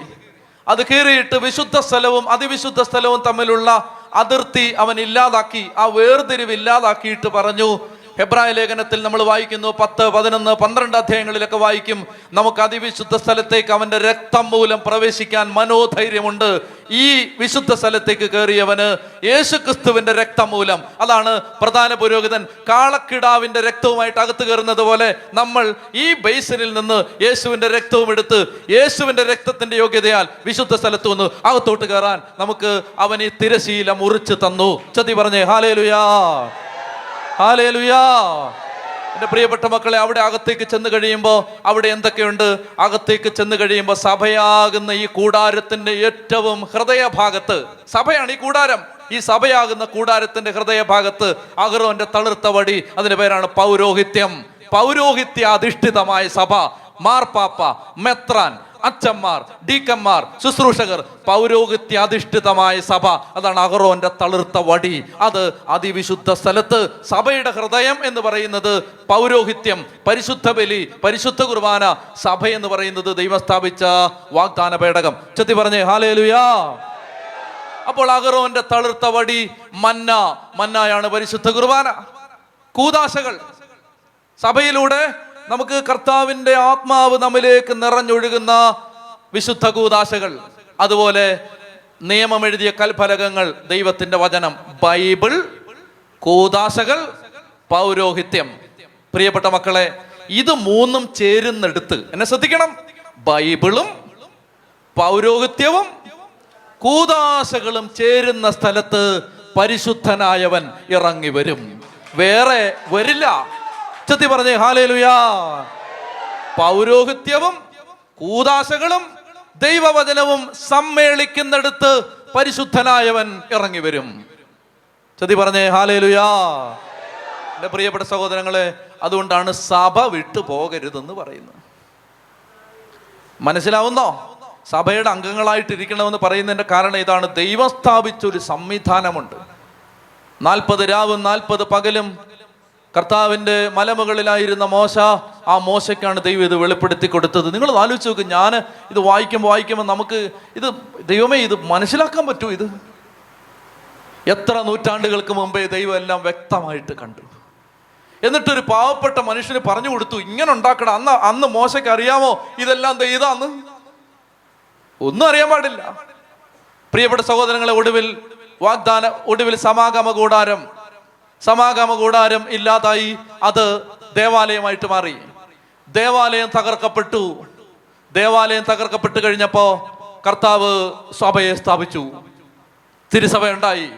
അത് കീറിയിട്ട് വിശുദ്ധ സ്ഥലവും അതിവിശുദ്ധ സ്ഥലവും തമ്മിലുള്ള അതിർത്തി അവൻ ഇല്ലാതാക്കി ആ വേർതിരിവ് ഇല്ലാതാക്കിയിട്ട് പറഞ്ഞു ഹെബ്രായ ലേഖനത്തിൽ നമ്മൾ വായിക്കുന്നു പത്ത് പതിനൊന്ന് പന്ത്രണ്ട് അധ്യായങ്ങളിലൊക്കെ വായിക്കും. നമുക്ക് അതിവിശുദ്ധ സ്ഥലത്തേക്ക് അവന്റെ രക്തം മൂലം പ്രവേശിക്കാൻ മനോധൈര്യമുണ്ട്. ഈ വിശുദ്ധ സ്ഥലത്തേക്ക് കയറിയവന് യേശു ക്രിസ്തുവിന്റെ രക്തം മൂലം. അതാണ് പ്രധാന പുരോഹിതൻ കാളക്കിടാവിന്റെ രക്തവുമായിട്ട് അകത്ത് കയറുന്നത് പോലെ നമ്മൾ ഈ ബേസിനിൽ നിന്ന് യേശുവിന്റെ രക്തവും എടുത്ത് യേശുവിന്റെ രക്തത്തിന്റെ യോഗ്യതയാൽ വിശുദ്ധ സ്ഥലത്ത് നിന്ന് അകത്തോട്ട് കയറാൻ നമുക്ക് അവൻ ഈ തിരശീല മുറിച്ച് തന്നു. ചതി പറഞ്ഞേ ഹാലേലുയാ. ഹാലേലുയാ. എന്റെ പ്രിയപ്പെട്ട മക്കളെ അവിടെ അകത്തേക്ക് ചെന്ന് കഴിയുമ്പോൾ അവിടെ എന്തൊക്കെയുണ്ട്? അകത്തേക്ക് ചെന്ന് കഴിയുമ്പോൾ സഭയാകുന്ന ഈ കൂടാരത്തിന്റെ ഏറ്റവും ഹൃദയഭാഗത്ത് സഭയാണ് ഈ കൂടാരം. ഈ സഭയാകുന്ന കൂടാരത്തിന്റെ ഹൃദയഭാഗത്ത് അഹ്റോന്റെ തളിർത്ത വടി അതിന്റെ പേരാണ് പൗരോഹിത്യം. പൗരോഹിത്യാധിഷ്ഠിതമായ സഭ മാർപ്പാപ്പ മെത്രാൻ അച്ഛന്മാർ ഡീക്കന്മാർ ശുശ്രൂഷകർ പൗരോഹിത്യാധിഷ്ഠിതമായ സഭ. അതാണ് അഹറോന്റെ തളിർത്ത വടി. അത് അതിവിശുദ്ധ സ്ഥലത്ത് സഭയുടെ ഹൃദയം എന്ന് പറയുന്നത് പൗരോഹിത്യം പരിശുദ്ധ ബലി പരിശുദ്ധ കുർബാന സഭ എന്ന് പറയുന്നത് ദൈവം സ്ഥാപിച്ച വാഗ്ദാന പേടകം ചെത്തി പറഞ്ഞേ ഹാലേലുയാ. അപ്പോൾ അഹറോന്റെ തളിർത്ത വടി മന്ന. മന്നായാണ് പരിശുദ്ധ കുർബാന. കൂതാശകൾ സഭയിലൂടെ നമുക്ക് കർത്താവിന്റെ ആത്മാവ് നമ്മിലേക്ക് നിറഞ്ഞൊഴുകുന്ന വിശുദ്ധ കൂതാശകൾ അതുപോലെ നിയമം എഴുതിയ കൽഫലകങ്ങൾ ദൈവത്തിന്റെ വചനം ബൈബിൾ കൂതാശകൾ പൗരോഹിത്യം. പ്രിയപ്പെട്ട മക്കളെ ഇത് മൂന്നും ചേരുന്നെടുത്ത് എന്നെ ശ്രദ്ധിക്കണം. ബൈബിളും പൗരോഹിത്യവും കൂതാശകളും ചേരുന്ന സ്ഥലത്ത് പരിശുദ്ധനായവൻ ഇറങ്ങി വരും. വേറെ വരില്ല. ചെത്തി പറഞ്ഞേ ഹാലേലുയാ. പൗരോഹിത്യവും കൂതാശകളും ദൈവവചനവും സമ്മേളിക്കുന്നിടത്ത് പരിശുദ്ധനായവൻ ഇറങ്ങി വരും. ചതി പറഞ്ഞേ ഹാലേലുയാ. എന്റെ പ്രിയപ്പെട്ട സഹോദരങ്ങളെ അതുകൊണ്ടാണ് സഭ വിട്ടു പോകരുതെന്ന് പറയുന്നത്. മനസ്സിലാവുന്നോ? സഭയുടെ അംഗങ്ങളായിട്ടിരിക്കണമെന്ന് പറയുന്നതിന്റെ കാരണം ഇതാണ് ദൈവം സ്ഥാപിച്ചൊരു സംവിധാനമുണ്ട്. നാൽപ്പത് രാവും നാൽപ്പത് പകലും കർത്താവിന്റെ മലമുകളിലായിരുന്ന മോശ ആ മോശയ്ക്കാണ് ദൈവം ഇത് വെളിപ്പെടുത്തി കൊടുത്തത്. നിങ്ങൾ ആലോചിച്ച് നോക്ക് ഞാൻ ഇത് വായിക്കുമ്പോൾ വായിക്കുമ്പോൾ നമുക്ക് ഇത് ദൈവമേ ഇത് മനസ്സിലാക്കാൻ പറ്റൂ ഇത്? എത്ര നൂറ്റാണ്ടുകൾക്ക് മുമ്പേ ദൈവം എല്ലാം വ്യക്തമായിട്ട് കണ്ടു. എന്നിട്ടൊരു പാവപ്പെട്ട മനുഷ്യന് പറഞ്ഞു കൊടുത്തു ഇങ്ങനെ ഉണ്ടാക്കണം അന്ന് അന്ന് മോശയ്ക്ക് അറിയാമോ ഇതെല്ലാം ദൈതാന്ന് ഒന്നും അറിയാൻ പാടില്ല. പ്രിയപ്പെട്ട സഹോദരങ്ങളെ ഒടുവിൽ വാഗ്ദാന ഒടുവിൽ സമാഗമ കൂടാരം സമാഗമ കൂടാരം ഇല്ലാതായി അത് ദേവാലയമായിട്ട് മാറി. ദേവാലയം തകർക്കപ്പെട്ടു. ദേവാലയം തകർക്കപ്പെട്ടു കഴിഞ്ഞപ്പോ കർത്താവ് സഭയെ സ്ഥാപിച്ചു. തിരുസഭ ഉണ്ടായി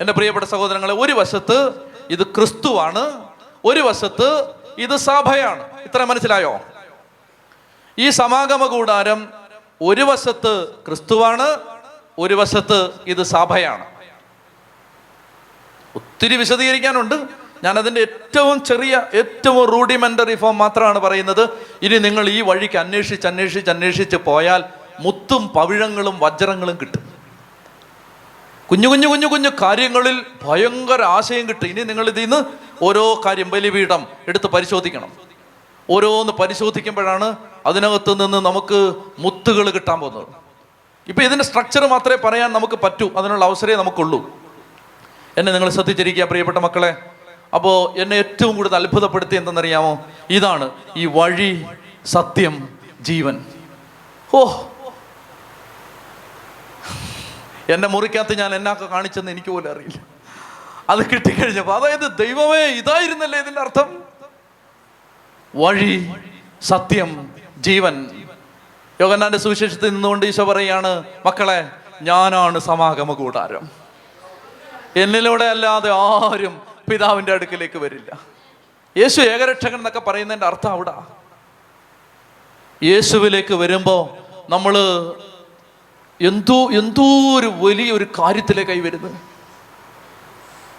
എന്റെ പ്രിയപ്പെട്ട സഹോദരങ്ങളെ ഒരു വശത്ത് ഇത് ക്രിസ്തുവാണ് ഒരു വശത്ത് ഇത് സഭയാണ്. ഇത്ര മനസ്സിലായോ? ഈ സമാഗമ കൂടാരം ഒരു വശത്ത് ക്രിസ്തുവാണ് ഒരു വശത്ത് ഇത് സഭയാണ്. ഒത്തിരി വിശദീകരിക്കാനുണ്ട്. ഞാനതിന്റെ ഏറ്റവും ചെറിയ ഏറ്റവും റൂഡിമെന്ററി ഫോം മാത്രമാണ് പറയുന്നത്. ഇനി നിങ്ങൾ ഈ വഴിക്ക് അന്വേഷിച്ച് അന്വേഷിച്ച് അന്വേഷിച്ച് പോയാൽ മുത്തും പവിഴങ്ങളും വജ്രങ്ങളും കിട്ടും. കുഞ്ഞു കുഞ്ഞു കുഞ്ഞു കുഞ്ഞു കാര്യങ്ങളിൽ ഭയങ്കര ആശയം കിട്ടും. ഇനി നിങ്ങൾ ഇതിൽ നിന്ന് ഓരോ കാര്യം ബലിപീഠം എടുത്ത് പരിശോധിക്കണം. ഓരോന്ന് പരിശോധിക്കുമ്പോഴാണ് അതിനകത്ത് നിന്ന് നമുക്ക് മുത്തുകൾ കിട്ടാൻ പോകുന്നത്. ഇപ്പം ഇതിന്റെ സ്ട്രക്ചർ മാത്രമേ പറയാൻ നമുക്ക് പറ്റൂ. അതിനുള്ള അവസരമേ നമുക്കുള്ളൂ. എന്നെ നിങ്ങൾ ശ്രദ്ധിച്ചിരിക്കുക പ്രിയപ്പെട്ട മക്കളെ. അപ്പോൾ എന്നെ ഏറ്റവും കൂടുതൽ അത്ഭുതപ്പെടുത്തി എന്തെന്നറിയാമോ? ഇതാണ് ഈ വഴി സത്യം ജീവൻ. ഓ എന്നെ മുറിക്കകത്ത് ഞാൻ എന്നാക്കെ കാണിച്ചെന്ന് എനിക്ക് പോലും അറിയില്ല. അത് കിട്ടിക്കഴിഞ്ഞപ്പോൾ അതായത് ദൈവമേ ഇതായിരുന്നല്ലേ ഇതിന്റെ അർത്ഥം? വഴി സത്യം ജീവൻ. യോഗന്നാന്റെ സുവിശേഷത്തിൽ നിന്നുകൊണ്ട് ഈശോ പറയാണ് മക്കളെ ഞാനാണ് സമാഗമ കൂടാരം എന്നിലൂടെ അല്ലാതെ ആരും പിതാവിന്റെ അടുക്കിലേക്ക് വരില്ല. യേശു ഏകരക്ഷകൻ എന്നൊക്കെ പറയുന്നതിന്റെ അർത്ഥം അവിടെ. യേശുവിലേക്ക് വരുമ്പോൾ നമ്മൾ എന്തോ എന്തോ ഒരു വലിയ ഒരു കാര്യത്തിലേക്കായി വരുന്നത്.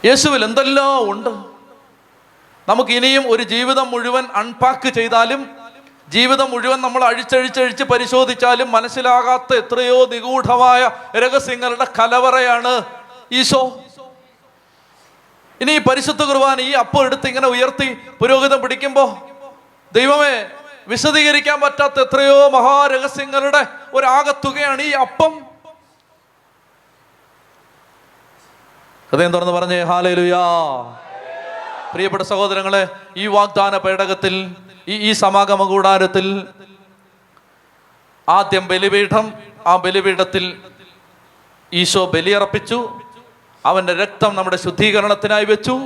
യേശുവിൽ എന്തെല്ലാം ഉണ്ട്? നമുക്ക് ഇനിയും ഒരു ജീവിതം മുഴുവൻ അൺപാക്ക് ചെയ്താലും ജീവിതം മുഴുവൻ നമ്മൾ അഴിച്ചഴിച്ചഴിച്ച് പരിശോധിച്ചാലും മനസ്സിലാകാത്ത എത്രയോ നിഗൂഢമായ രഹസ്യങ്ങളുടെ കലവറയാണ് ഈശോ. ഇനി ഈ പരിശുദ്ധ കുർബാന ഈ അപ്പം എടുത്ത് ഇങ്ങനെ ഉയർത്തി പുരോഹിതം പിടിക്കുമ്പോ ദൈവമേ വിശദീകരിക്കാൻ പറ്റാത്ത എത്രയോ മഹാരഹസ്യങ്ങളുടെ ഒരാകത്തുകയാണ് ഈ അപ്പം. ഹൃദയം തുറന്ന് പറഞ്ഞേ ഹാലേലുയാ. പ്രിയപ്പെട്ട സഹോദരങ്ങളെ ഈ വാഗ്ദാന പേടകത്തിൽ ഈ ഈ സമാഗമ കൂടാരത്തിൽ ആദ്യം ബലിപീഠം ആ ബലിപീഠത്തിൽ ഈശോ ബലിയർപ്പിച്ചു. അവന്റെ രക്തം നമ്മുടെ ശുദ്ധീകരണത്തിനായി വെച്ചു.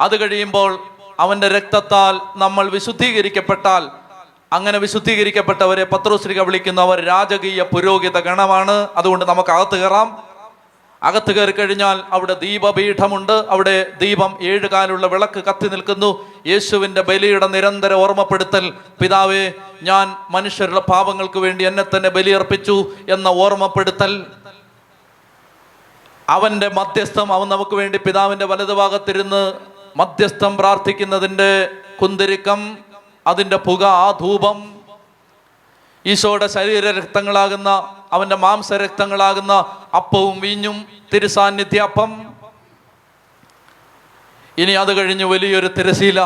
അത് കഴിയുമ്പോൾ അവന്റെ രക്തത്താൽ നമ്മൾ വിശുദ്ധീകരിക്കപ്പെട്ടാൽ അങ്ങനെ വിശുദ്ധീകരിക്കപ്പെട്ടവരെ പത്രോശ്രീക വിളിക്കുന്നവർ രാജകീയ പുരോഹിത ഗണമാണ്. അതുകൊണ്ട് നമുക്ക് അകത്ത് കയറാം. അകത്ത് കയറി കഴിഞ്ഞാൽ അവിടെ ദീപപീഠമുണ്ട്. അവിടെ ദീപം ഏഴ് കാലുള്ള വിളക്ക് കത്തി നിൽക്കുന്നു. യേശുവിന്റെ ബലിയുടെ നിരന്തര ഓർമ്മപ്പെടുത്തൽ പിതാവേ ഞാൻ മനുഷ്യരുടെ പാപങ്ങൾക്ക് വേണ്ടി എന്നെ തന്നെ ബലിയർപ്പിച്ചു എന്ന ഓർമ്മപ്പെടുത്തൽ. അവന്റെ മധ്യസ്ഥം അവൻ നമുക്ക് വേണ്ടി പിതാവിന്റെ വലതുഭാഗത്തിരുന്ന് മധ്യസ്ഥം പ്രാർത്ഥിക്കുന്നതിന്റെ കുന്തിരിക്കം അതിന്റെ പുക ആ ധൂപം ഈശോയുടെ ശരീര രക്തങ്ങളാകുന്ന അവന്റെ മാംസരക്തങ്ങളാകുന്ന അപ്പവും വീഞ്ഞും തിരുസാന്നിധ്യ അപ്പം ഇനി അത് കഴിഞ്ഞ് വലിയൊരു തിരശീല.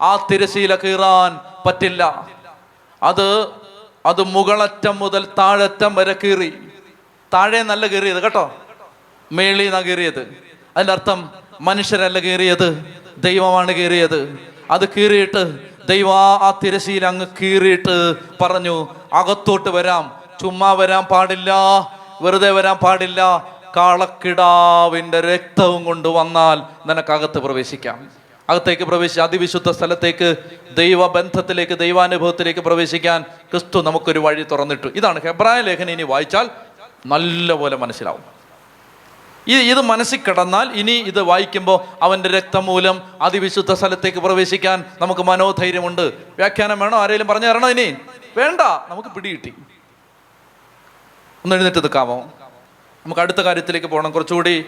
ആ തിരശീല കീറാൻ പറ്റില്ല. അത് അത് മുകളറ്റം മുതൽ താഴറ്റം വരെ കീറി. താഴെ നല്ല കീറിയത് കേട്ടോ. മേളി നിന്നാ കീറിയത് അതിന്റെ അർത്ഥം മനുഷ്യരല്ല കീറിയത് ദൈവമാണ് കീറിയത് അത് കീറിയിട്ട് ദൈവ ആ തിരശീല അങ്ങ് കീറിയിട്ട് പറഞ്ഞു അകത്തോട്ട് വരാം ചുമ്മാ വരാൻ പാടില്ല വെറുതെ വരാൻ പാടില്ല. കാളക്കിടാവിന്റെ രക്തവും കൊണ്ട് വന്നാൽ നിനക്കകത്ത് പ്രവേശിക്കാം. അകത്തേക്ക് പ്രവേശിച്ച് അതിവിശുദ്ധ സ്ഥലത്തേക്ക് ദൈവബന്ധത്തിലേക്ക് ദൈവാനുഭവത്തിലേക്ക് പ്രവേശിക്കാൻ ക്രിസ്തു നമുക്കൊരു വഴി തുറന്നിട്ടു. ഇതാണ് ഹെബ്രായ ലേഖനം. ഇനി വായിച്ചാൽ നല്ലപോലെ മനസ്സിലാവും. ഈ ഇത് മനസ്സിൽ കിടന്നാൽ ഇനി ഇത് വായിക്കുമ്പോൾ അവന്റെ രക്തം മൂലം അതിവിശുദ്ധ സ്ഥലത്തേക്ക് പ്രവേശിക്കാൻ നമുക്ക് മനോധൈര്യമുണ്ട്. വ്യാഖ്യാനം വേണോ? ആരെങ്കിലും പറഞ്ഞു തരണോ ഇനി? വേണ്ട. നമുക്ക് പിടികിട്ടി ഒന്ന് എഴുന്നേറ്റ് നിൽക്കാമോ നമുക്ക് അടുത്ത കാര്യത്തിലേക്ക് പോകണം. കുറച്ചുകൂടി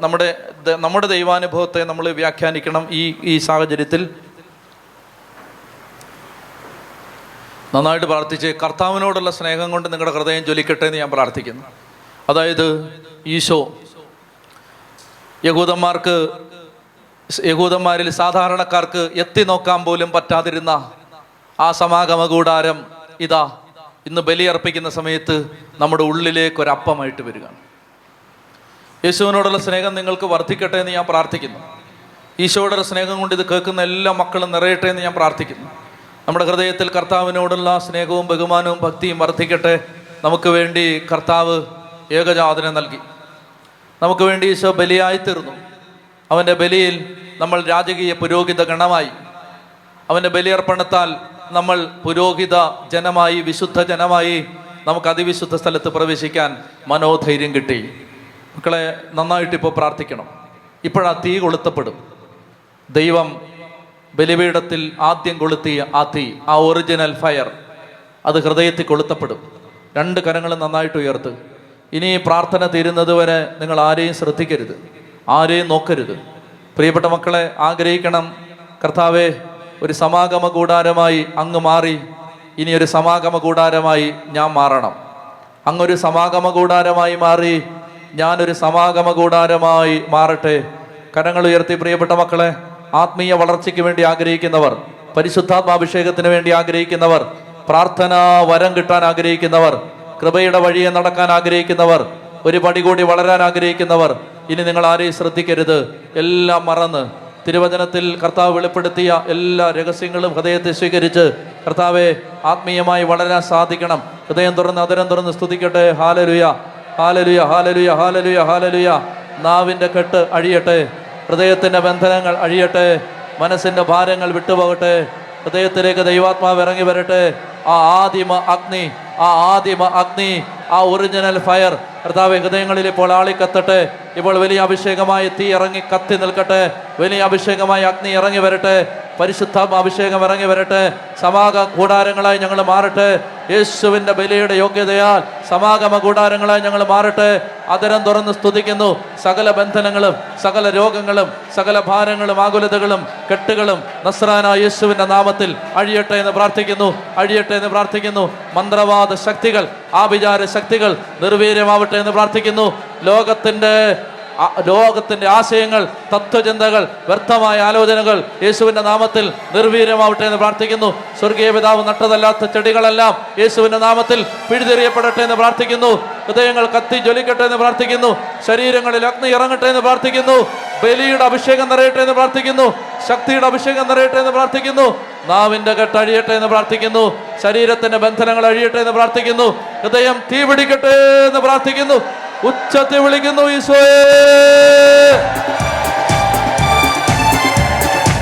നമ്മുടെ നമ്മുടെ ദൈവാനുഭവത്തെ നമ്മൾ വ്യാഖ്യാനിക്കണം ഈ ഈ സാഹചര്യത്തിൽ. നന്നായിട്ട് പ്രാർത്ഥിച്ച് കർത്താവിനോടുള്ള സ്നേഹം കൊണ്ട് നിങ്ങളുടെ ഹൃദയം ജ്വലിക്കട്ടെ എന്ന് ഞാൻ പ്രാർത്ഥിക്കുന്നു. അതായത് ഈശോ യഹൂദന്മാർക്ക് യഹൂദന്മാരിൽ സാധാരണക്കാർക്ക് എത്തി നോക്കാൻ പോലും പറ്റാതിരുന്ന ആ സമാഗമ കൂടാരം ഇതാ ഇന്ന് ബലിയർപ്പിക്കുന്ന സമയത്ത് നമ്മുടെ ഉള്ളിലേക്ക് ഒരു അപ്പമായിട്ട് വരികയാണ്. യേശുവിനോടുള്ള സ്നേഹം നിങ്ങൾക്ക് വർദ്ധിക്കട്ടെ എന്ന് ഞാൻ പ്രാർത്ഥിക്കുന്നു. ഈശോയുടെ സ്നേഹം കൊണ്ട് ഇത് കേൾക്കുന്ന എല്ലാ മക്കളും നിറയട്ടെ എന്ന് ഞാൻ പ്രാർത്ഥിക്കുന്നു. നമ്മുടെ ഹൃദയത്തിൽ കർത്താവിനോടുള്ള സ്നേഹവും ബഹുമാനവും ഭക്തിയും വർദ്ധിക്കട്ടെ. നമുക്ക് വേണ്ടി കർത്താവ് ഏകജാതനെ നൽകി. നമുക്ക് വേണ്ടി ഈശോ ബലിയായി തീർന്നു അവന്റെ ബലിയിൽ നമ്മൾ രാജകീയ പുരോഹിത ഗണമായി. അവന്റെ ബലിയർപ്പണത്താൽ നമ്മൾ പുരോഹിത ജനമായി വിശുദ്ധ ജനമായി നമുക്ക് അതിവിശുദ്ധ സ്ഥലത്ത് പ്രവേശിക്കാൻ മനോധൈര്യം കിട്ടി. മക്കളെ നന്നായിട്ട് ഇപ്പോൾ പ്രാർത്ഥിക്കണം. ഇപ്പോഴാ തീ കൊളുത്തപ്പെടും. ദൈവം ബലിപീഠത്തിൽ ആദ്യം കൊളുത്തിയ ആ തീ ആ ഒറിജിനൽ ഫയർ അത് ഹൃദയത്തിൽ കൊളുത്തപ്പെടും. രണ്ട് കരങ്ങളും നന്നായിട്ട് ഉയർത്ത്. ഇനി പ്രാർത്ഥന തീരുന്നത് വരെ നിങ്ങൾ ആരെയും ശ്രദ്ധിക്കരുത് ആരെയും നോക്കരുത്. പ്രിയപ്പെട്ട മക്കളെ ആഗ്രഹിക്കണം. കർത്താവെ ഒരു സമാഗമ കൂടാരമായി അങ്ങ് മാറി ഇനി ഒരു സമാഗമ കൂടാരമായി ഞാൻ മാറണം. അങ്ങൊരു സമാഗമ കൂടാരമായി മാറി ഞാനൊരു സമാഗമ കൂടാരമായി മാറട്ടെ. കരങ്ങൾ ഉയർത്തി പ്രിയപ്പെട്ട മക്കളെ ആത്മീയ വളർച്ചയ്ക്ക് വേണ്ടി ആഗ്രഹിക്കുന്നവർ പരിശുദ്ധാത്മാഭിഷേകത്തിന് വേണ്ടി ആഗ്രഹിക്കുന്നവർ പ്രാർത്ഥനാ വരം കിട്ടാൻ ആഗ്രഹിക്കുന്നവർ കൃപയുടെ വഴിയെ നടക്കാൻ ആഗ്രഹിക്കുന്നവർ ഒരു പടി കൂടി വളരാൻ ആഗ്രഹിക്കുന്നവർ ഇനി നിങ്ങൾ ആരെയും ശ്രദ്ധിക്കരുത്. എല്ലാം മറന്ന് തിരുവചനത്തിൽ കർത്താവ് വെളിപ്പെടുത്തിയ എല്ലാ രഹസ്യങ്ങളും ഹൃദയത്തെ സ്വീകരിച്ച് കർത്താവെ ആത്മീയമായി വളരാൻ സാധിക്കണം. ഹൃദയം തുറന്ന് അതരം തുറന്ന് സ്തുതിക്കട്ടെ. ഹാലലുയ ഹാലലുയ ഹാലലുയ ഹാലലുയ ഹാലലുയ. നാവിന്റെ കെട്ട് അഴിയട്ടെ. ഹൃദയത്തിന്റെ ബന്ധനങ്ങൾ അഴിയട്ടെ. മനസ്സിന്റെ ഭാരങ്ങൾ വിട്ടുപോകട്ടെ. ഹൃദയത്തിലേക്ക് ദൈവാത്മാവ് ഇറങ്ങി വരട്ടെ. ആ ആദിമ അഗ്നി ആ ആദിമ അഗ്നി ആ ഒറിജിനൽ ഫയർ കർത്താവ് ഹൃദയങ്ങളിൽ ഇപ്പോൾ ആളിക്കത്തട്ടെ ഇപ്പോൾ വലിയ അഭിഷേകമായി തീ ഇറങ്ങി കത്തി നിൽക്കട്ടെ. വലിയ അഭിഷേകമായി അഗ്നി ഇറങ്ങി വരട്ടെ. പരിശുദ്ധ അഭിഷേകം ഇറങ്ങി വരട്ടെ. സമാഗ കൂടാരങ്ങളായി ഞങ്ങൾ മാറട്ടെ. യേശുവിന്റെ ബലിയുടെ യോഗ്യതയാൽ സമാഗമ കൂടാരങ്ങളായി ഞങ്ങൾ മാറട്ടെ. അതരം തുറന്ന് സ്തുതിക്കുന്നു. സകല ബന്ധനങ്ങളും സകല രോഗങ്ങളും സകല ഭാരങ്ങളും ആകുലതകളും കെട്ടുകളും നസ്രാന യേശുവിന്റെ നാമത്തിൽ അഴിയട്ടെ എന്ന് പ്രാർത്ഥിക്കുന്നു. അഴിയട്ടെ എന്ന് പ്രാർത്ഥിക്കുന്നു. മന്ത്രവാദ ശക്തികൾ ആഭിചാര ശക്തികൾ നിർവീര്യമാവട്ടെ എന്ന് പ്രാർത്ഥിക്കുന്നു. ലോകത്തിന്റെ ആശയങ്ങൾ തത്വചിന്തകൾ വ്യർത്ഥമായ ആലോചനകൾ യേശുവിന്റെ നാമത്തിൽ നിർവീര്യമാവട്ടെ എന്ന് പ്രാർത്ഥിക്കുന്നു. സ്വർഗീയ പിതാവ് നട്ടതല്ലാത്ത ചെടികളെല്ലാം യേശുവിന്റെ നാമത്തിൽ പിഴുതെറിയപ്പെടട്ടെ എന്ന് പ്രാർത്ഥിക്കുന്നു. ഹൃദയങ്ങൾ കത്തി ജ്വലിക്കട്ടെ എന്ന് പ്രാർത്ഥിക്കുന്നു. ശരീരങ്ങളിൽ അഗ്നി ഇറങ്ങട്ടെ എന്ന് പ്രാർത്ഥിക്കുന്നു. ബലിയുടെ അഭിഷേകം നിറയട്ടെ എന്ന് പ്രാർത്ഥിക്കുന്നു. ശക്തിയുടെ അഭിഷേകം നിറയട്ടെ എന്ന് പ്രാർത്ഥിക്കുന്നു. നാവിന്റെ കെട്ട് അഴിയട്ടെ എന്ന് പ്രാർത്ഥിക്കുന്നു. ശരീരത്തിന്റെ ബന്ധനങ്ങൾ അഴിയട്ടെ എന്ന് പ്രാർത്ഥിക്കുന്നു. ഹൃദയം തീപിടിക്കട്ടെ എന്ന് പ്രാർത്ഥിക്കുന്നു. ഉച്ചത്തിൽ വിളിക്കുന്നു ഈശോയെ.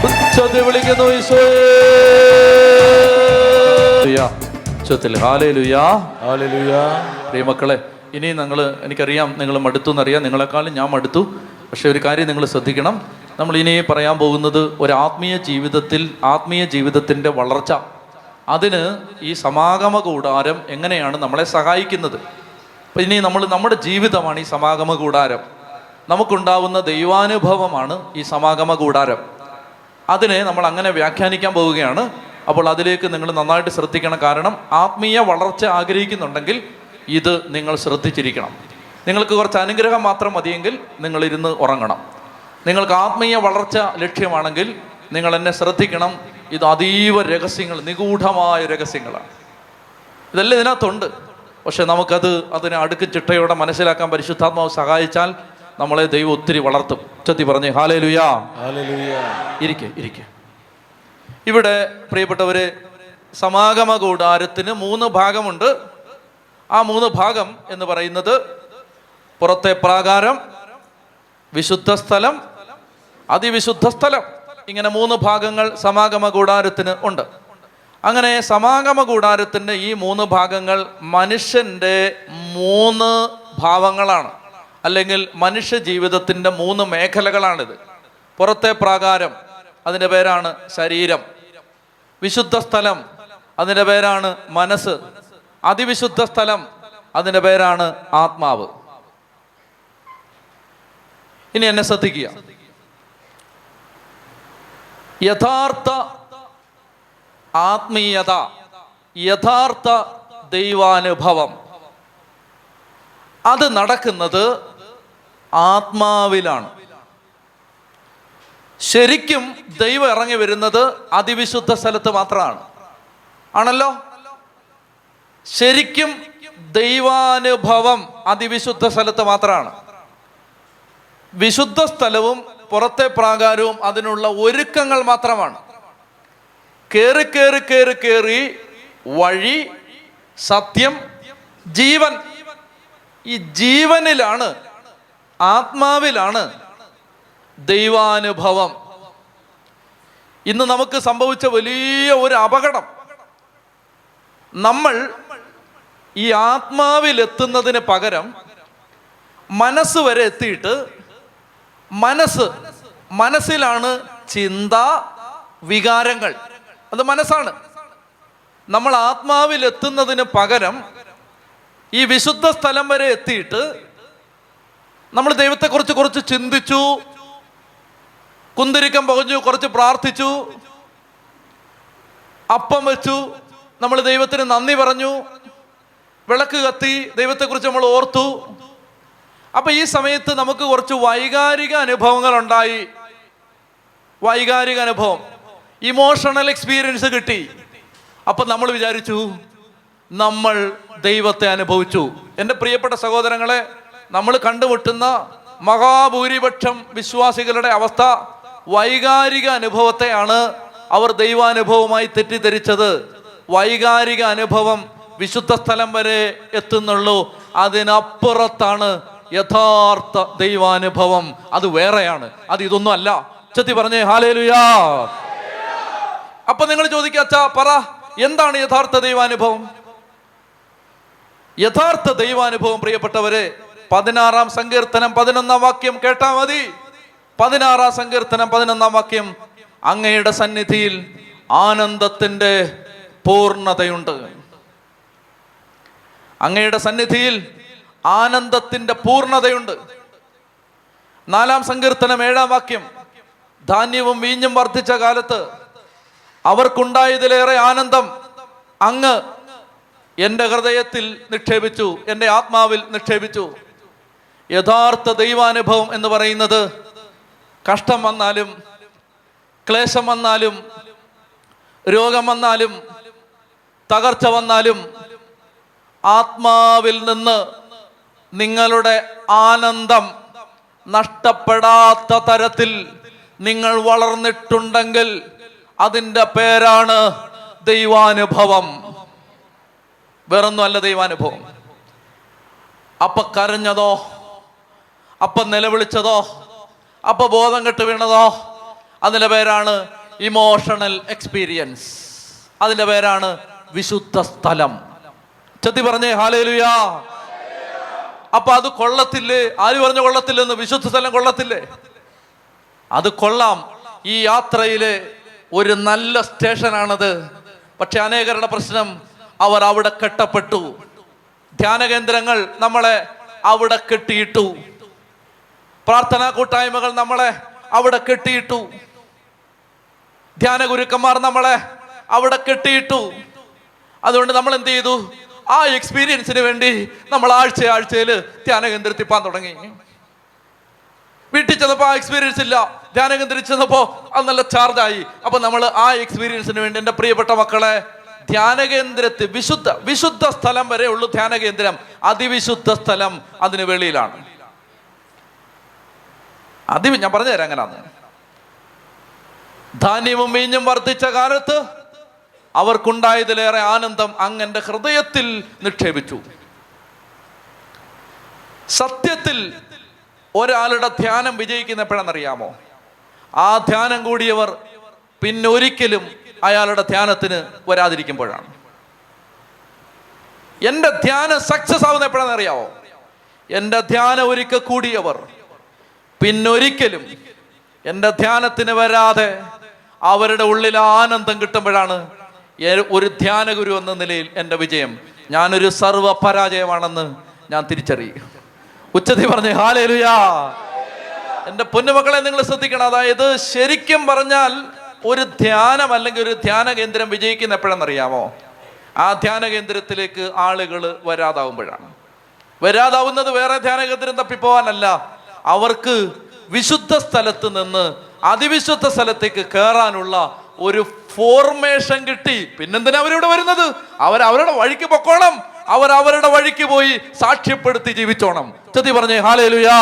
ഉച്ചത്തിൽ വിളിക്കുന്നു ഈശോയെ. ഉച്ചത്തിൽ. ഹല്ലേലൂയ. പ്രിയമക്കളെ ഇനി നിങ്ങൾ എനിക്കറിയാം നിങ്ങൾ മടുത്തു എന്നറിയാം. നിങ്ങളെക്കാളും ഞാൻ മടുത്തു. പക്ഷേ ഒരു കാര്യം നിങ്ങൾ ശ്രദ്ധിക്കണം. നമ്മൾ ഇനി പറയാൻ പോകുന്നത് ഒരു ആത്മീയ ജീവിതത്തിൽ ആത്മീയ ജീവിതത്തിന്റെ വളർച്ച. അതിന് ഈ സമാഗമ കൂടാരം എങ്ങനെയാണ് നമ്മളെ സഹായിക്കുന്നത്? അപ്പം ഇനി നമ്മൾ നമ്മുടെ ജീവിതമാണ് ഈ സമാഗമ കൂടാരം. നമുക്കുണ്ടാവുന്ന ദൈവാനുഭവമാണ് ഈ സമാഗമ കൂടാരം. അതിനെ നമ്മൾ അങ്ങനെ വ്യാഖ്യാനിക്കാൻ പോവുകയാണ്. അപ്പോൾ അതിലേക്ക് നിങ്ങൾ നന്നായിട്ട് ശ്രദ്ധിക്കണം. കാരണം ആത്മീയ വളർച്ച ആഗ്രഹിക്കുന്നുണ്ടെങ്കിൽ ഇത് നിങ്ങൾ ശ്രദ്ധിച്ചിരിക്കണം. നിങ്ങൾക്ക് കുറച്ച് അനുഗ്രഹം മാത്രം മതിയെങ്കിൽ നിങ്ങൾ ഇരുന്ന് ഉറങ്ങണം. നിങ്ങൾക്ക് ആത്മീയ വളർച്ച ലക്ഷ്യമാണെങ്കിൽ നിങ്ങൾ എന്നെ ശ്രദ്ധിക്കണം. ഇത് അതീവ രഹസ്യങ്ങൾ നിഗൂഢമായ രഹസ്യങ്ങളാണ്. ഇതെല്ലാം ഇതിനകത്തുണ്ട്. പക്ഷെ നമുക്കത് അതിനെ അടുക്കും ചിട്ടയോടെ മനസ്സിലാക്കാൻ പരിശുദ്ധാത്മാവ് സഹായിച്ചാൽ നമ്മളെ ദൈവം ഒത്തിരി വളർത്തും. ചെത്തി പറഞ്ഞു ഹാലേ ലുയാ ഇരിക്കെ ഇരിക്കെ. ഇവിടെ പ്രിയപ്പെട്ടവര് സമാഗമ കൂടാരത്തിന് മൂന്ന് ഭാഗമുണ്ട്. ആ മൂന്ന് ഭാഗം എന്ന് പറയുന്നത് പുറത്തെ പ്രാകാരം വിശുദ്ധ സ്ഥലം അതിവിശുദ്ധ സ്ഥലം. ഇങ്ങനെ മൂന്ന് ഭാഗങ്ങൾ സമാഗമ കൂടാരത്തിന് ഉണ്ട്. അങ്ങനെ സമാഗമ കൂടാരത്തിന്റെ ഈ മൂന്ന് ഭാഗങ്ങൾ മനുഷ്യന്റെ മൂന്ന് ഭാവങ്ങളാണ്. അല്ലെങ്കിൽ മനുഷ്യ ജീവിതത്തിന്റെ മൂന്ന് മേഖലകളാണിത്. പുറത്തെ പ്രാകാരം അതിന്റെ പേരാണ് ശരീരം. വിശുദ്ധ സ്ഥലം അതിന്റെ പേരാണ് മനസ്സ്. അതിവിശുദ്ധ സ്ഥലം അതിന്റെ പേരാണ് ആത്മാവ്. ഇനി എന്നെ ശ്രദ്ധിക്കുക. യഥാർത്ഥ ആത്മീയത യഥാർത്ഥ ദൈവാനുഭവം. അത് നടക്കുന്നത് ആത്മാവിലാണ്. ശരിക്കും ദൈവം ഇറങ്ങി വരുന്നത് അതിവിശുദ്ധ സ്ഥലത്ത് മാത്രമാണ്. ആണല്ലോ? ശരിക്കും ദൈവാനുഭവം അതിവിശുദ്ധ സ്ഥലത്ത് മാത്രമാണ്. വിശുദ്ധ സ്ഥലവും പുറത്തെ പ്രാകാരവും അതിനുള്ള ഒരുക്കങ്ങൾ മാത്രമാണ്. കേറി കയറി കയറി കയറി വഴി സത്യം ജീവൻ. ഈ ജീവനിലാണ് ആത്മാവിലാണ് ദൈവാനുഭവം. ഇന്ന് നമുക്ക് സംഭവിച്ച വലിയ ഒരു അപകടം. നമ്മൾ ഈ ആത്മാവിലെത്തുന്നതിന് പകരം മനസ്സ് വരെ എത്തിയിട്ട് മനസ്സ് മനസ്സിലാണ് ചിന്ത വികാരങ്ങൾ. അത് മനസ്സാണ്. നമ്മൾ ആത്മാവിൽ എത്തുന്നതിന് പകരം ഈ വിശുദ്ധ സ്ഥലം വരെ എത്തിയിട്ട് നമ്മൾ ദൈവത്തെക്കുറിച്ച് കുറച്ച് ചിന്തിച്ചു കുന്തിരിക്കം പകഞ്ഞു കുറച്ച് പ്രാർത്ഥിച്ചു അപ്പം വെച്ചു നമ്മൾ ദൈവത്തിന് നന്ദി പറഞ്ഞു വിളക്ക് കത്തി ദൈവത്തെക്കുറിച്ച് നമ്മൾ ഓർത്തു. അപ്പൊ ഈ സമയത്ത് നമുക്ക് കുറച്ച് വൈകാരിക അനുഭവങ്ങൾ ഉണ്ടായി വൈകാരിക അനുഭവം. ഇമോഷണൽ എക്സ്പീരിയൻസ് കിട്ടി. അപ്പൊ നമ്മൾ വിചാരിച്ചു നമ്മൾ ദൈവത്തെ അനുഭവിച്ചു. എന്റെ പ്രിയപ്പെട്ട സഹോദരങ്ങളെ നമ്മൾ കണ്ടുമുട്ടുന്ന മഹാഭൂരിപക്ഷം വിശ്വാസികളുടെ അവസ്ഥ വൈകാരിക അനുഭവത്തെയാണ് അവർ ദൈവാനുഭവമായി തെറ്റിദ്ധരിച്ചത്. വൈകാരിക അനുഭവം വിശുദ്ധ സ്ഥലം വരെ എത്തുന്നുള്ളൂ. അതിനപ്പുറത്താണ് യഥാർത്ഥ ദൈവാനുഭവം. അത് വേറെയാണ്. അത് ഇതൊന്നും അല്ല. ചെത്തി പറഞ്ഞേ ഹാലേലുയാ. അപ്പൊ നിങ്ങൾ ചോദിക്കുക അച്ഛാ പറ എന്താണ് യഥാർത്ഥ ദൈവാനുഭവം? യഥാർത്ഥ ദൈവാനുഭവം പ്രിയപ്പെട്ടവരെ പതിനാറാം സങ്കീർത്തനം പതിനൊന്നാം വാക്യം കേട്ടാ മതി. പതിനാറാം സങ്കീർത്തനം പതിനൊന്നാം വാക്യം അങ്ങയുടെ സന്നിധിയിൽ ആനന്ദത്തിന്റെ പൂർണതയുണ്ട് അങ്ങയുടെ സന്നിധിയിൽ ആനന്ദത്തിന്റെ പൂർണതയുണ്ട് നാലാം സങ്കീർത്തനം ഏഴാം വാക്യം ധാന്യവും വീഞ്ഞും വർദ്ധിച്ച കാലത്ത് അവർക്കുണ്ടായതിലേറെ ആനന്ദം അങ്ങ് എന്റെ ഹൃദയത്തിൽ നിക്ഷേപിച്ചു എന്റെ ആത്മാവിൽ നിക്ഷേപിച്ചു. യഥാർത്ഥ ദൈവാനുഭവം എന്ന് പറയുന്നത് കഷ്ടം വന്നാലും ക്ലേശം വന്നാലും രോഗം വന്നാലും തകർച്ച വന്നാലും ആത്മാവിൽ നിന്ന് നിങ്ങളുടെ ആനന്ദം നഷ്ടപ്പെടാത്ത തരത്തിൽ നിങ്ങൾ വളർന്നിട്ടുണ്ടെങ്കിൽ അതിന്റെ പേരാണ് ദൈവാനുഭവം. വേറൊന്നുമല്ല ദൈവാനുഭവം. അപ്പ കരഞ്ഞതോ? അപ്പ നിലവിളിച്ചതോ? അപ്പ ബോധം കെട്ട് വീണതോ? അതിന്റെ പേരാണ് ഇമോഷണൽ എക്സ്പീരിയൻസ് അതിന്റെ പേരാണ് വിശുദ്ധ സ്ഥലം. ചെത്തി പറഞ്ഞേ ഹാലേലുയാ അപ്പൊ അത് കൊള്ളത്തില്ലേ? ആര് പറഞ്ഞു കൊള്ളത്തില്ലെന്ന്? വിശുദ്ധ സ്ഥലം കൊള്ളത്തില്ലേ? അത് കൊള്ളാം. ഈ യാത്രയിലെ ഒരു നല്ല സ്റ്റേഷനാണത്. പക്ഷെ അനേകരുടെ പ്രശ്നം അവർ അവിടെ കെട്ടപ്പെട്ടു. ധ്യാന കേന്ദ്രങ്ങൾ നമ്മളെ അവിടെ കെട്ടിയിട്ടു. പ്രാർത്ഥനാ കൂട്ടായ്മകൾ നമ്മളെ അവിടെ കെട്ടിയിട്ടു. ധ്യാന ഗുരുക്കന്മാർ നമ്മളെ അവിടെ കെട്ടിയിട്ടു. അതുകൊണ്ട് നമ്മൾ എന്ത് ചെയ്തു? ആ എക്സ്പീരിയൻസിന് വേണ്ടി നമ്മൾ ആഴ്ച ആഴ്ചയിൽ ധ്യാന കേന്ദ്രത്തിൽ പോകാൻ തുടങ്ങി. വീട്ടിൽ ചെന്നപ്പോൾ ആ എക്സ്പീരിയൻസ് ഇല്ല. ധ്യാനകം ചെന്നപ്പോൾ അത് നല്ല ചാർജായി അപ്പൊ നമ്മൾ ആ എക്സ്പീരിയൻസിന് വേണ്ടി എന്റെ പ്രിയപ്പെട്ട മക്കളെ ധ്യാനകേന്ദ്രത്തിൽ വിശുദ്ധ വിശുദ്ധ സ്ഥലം വരെ ഉള്ളു ധ്യാനകേന്ദ്രം. അതിവിശുദ്ധ സ്ഥലം അതിന് വെളിയിലാണ്. അതി ഞാൻ പറഞ്ഞു തരാം എങ്ങനെയാന്ന് ധാന്യവും വീഞ്ഞും വർദ്ധിച്ച കാലത്ത് അവർക്കുണ്ടായതിലേറെ ആനന്ദം അങ്ങന്റെ ഹൃദയത്തിൽ നിക്ഷേപിച്ചു. സത്യത്തിൽ ഒരാളുടെ ധ്യാനം വിജയിക്കുന്ന എപ്പോഴാണെന്നറിയാമോ ആ ധ്യാനം കൂടിയവർ പിന്നെ ഒരിക്കലും അയാളുടെ ധ്യാനത്തിന് വരാതിരിക്കുമ്പോഴാണ്. എന്റെ ധ്യാനം സക്സസ് ആവുന്ന എപ്പോഴാണെന്നറിയാമോ എന്റെ ധ്യാനം ഒരിക്കൽ കൂടിയവർ പിന്നൊരിക്കലും എന്റെ ധ്യാനത്തിന് വരാതെ അവരുടെ ഉള്ളിൽ ആനന്ദം കിട്ടുമ്പോഴാണ് ഒരു ധ്യാനഗുരു എന്ന നിലയിൽ എന്റെ വിജയം. ഞാനൊരു സർവ പരാജയമാണെന്ന് ഞാൻ തിരിച്ചറിയും. ഉച്ചതി പറഞ്ഞു ഹാലേലുയാ. എന്റെ പൊന്നുമക്കളെ നിങ്ങൾ ശ്രദ്ധിക്കണം. അതായത് ശരിക്കും പറഞ്ഞാൽ ഒരു ധ്യാനം അല്ലെങ്കിൽ ഒരു ധ്യാന കേന്ദ്രം വിജയിക്കുന്ന എപ്പോഴെന്നറിയാമോ? ആ ധ്യാന കേന്ദ്രത്തിലേക്ക് ആളുകൾ വരാതാവുമ്പോഴാണ്. വരാതാവുന്നത് വേറെ ധ്യാന കേന്ദ്രം തപ്പിപ്പോവാനല്ല. അവർക്ക് വിശുദ്ധ സ്ഥലത്ത് നിന്ന് അതിവിശുദ്ധ സ്ഥലത്തേക്ക് കയറാനുള്ള ഒരു ഫോർമേഷൻ കിട്ടി. പിന്നെന്തിനാ അവരിവിടെ വരുന്നത്? അവർ അവരുടെ വഴിക്ക് പൊക്കോണം. അവർ അവരുടെ വഴിക്ക് പോയി സാക്ഷ്യപ്പെടുത്തി ജീവിച്ചോണം. ചതി പറഞ്ഞേ ഹാലേലുയാ.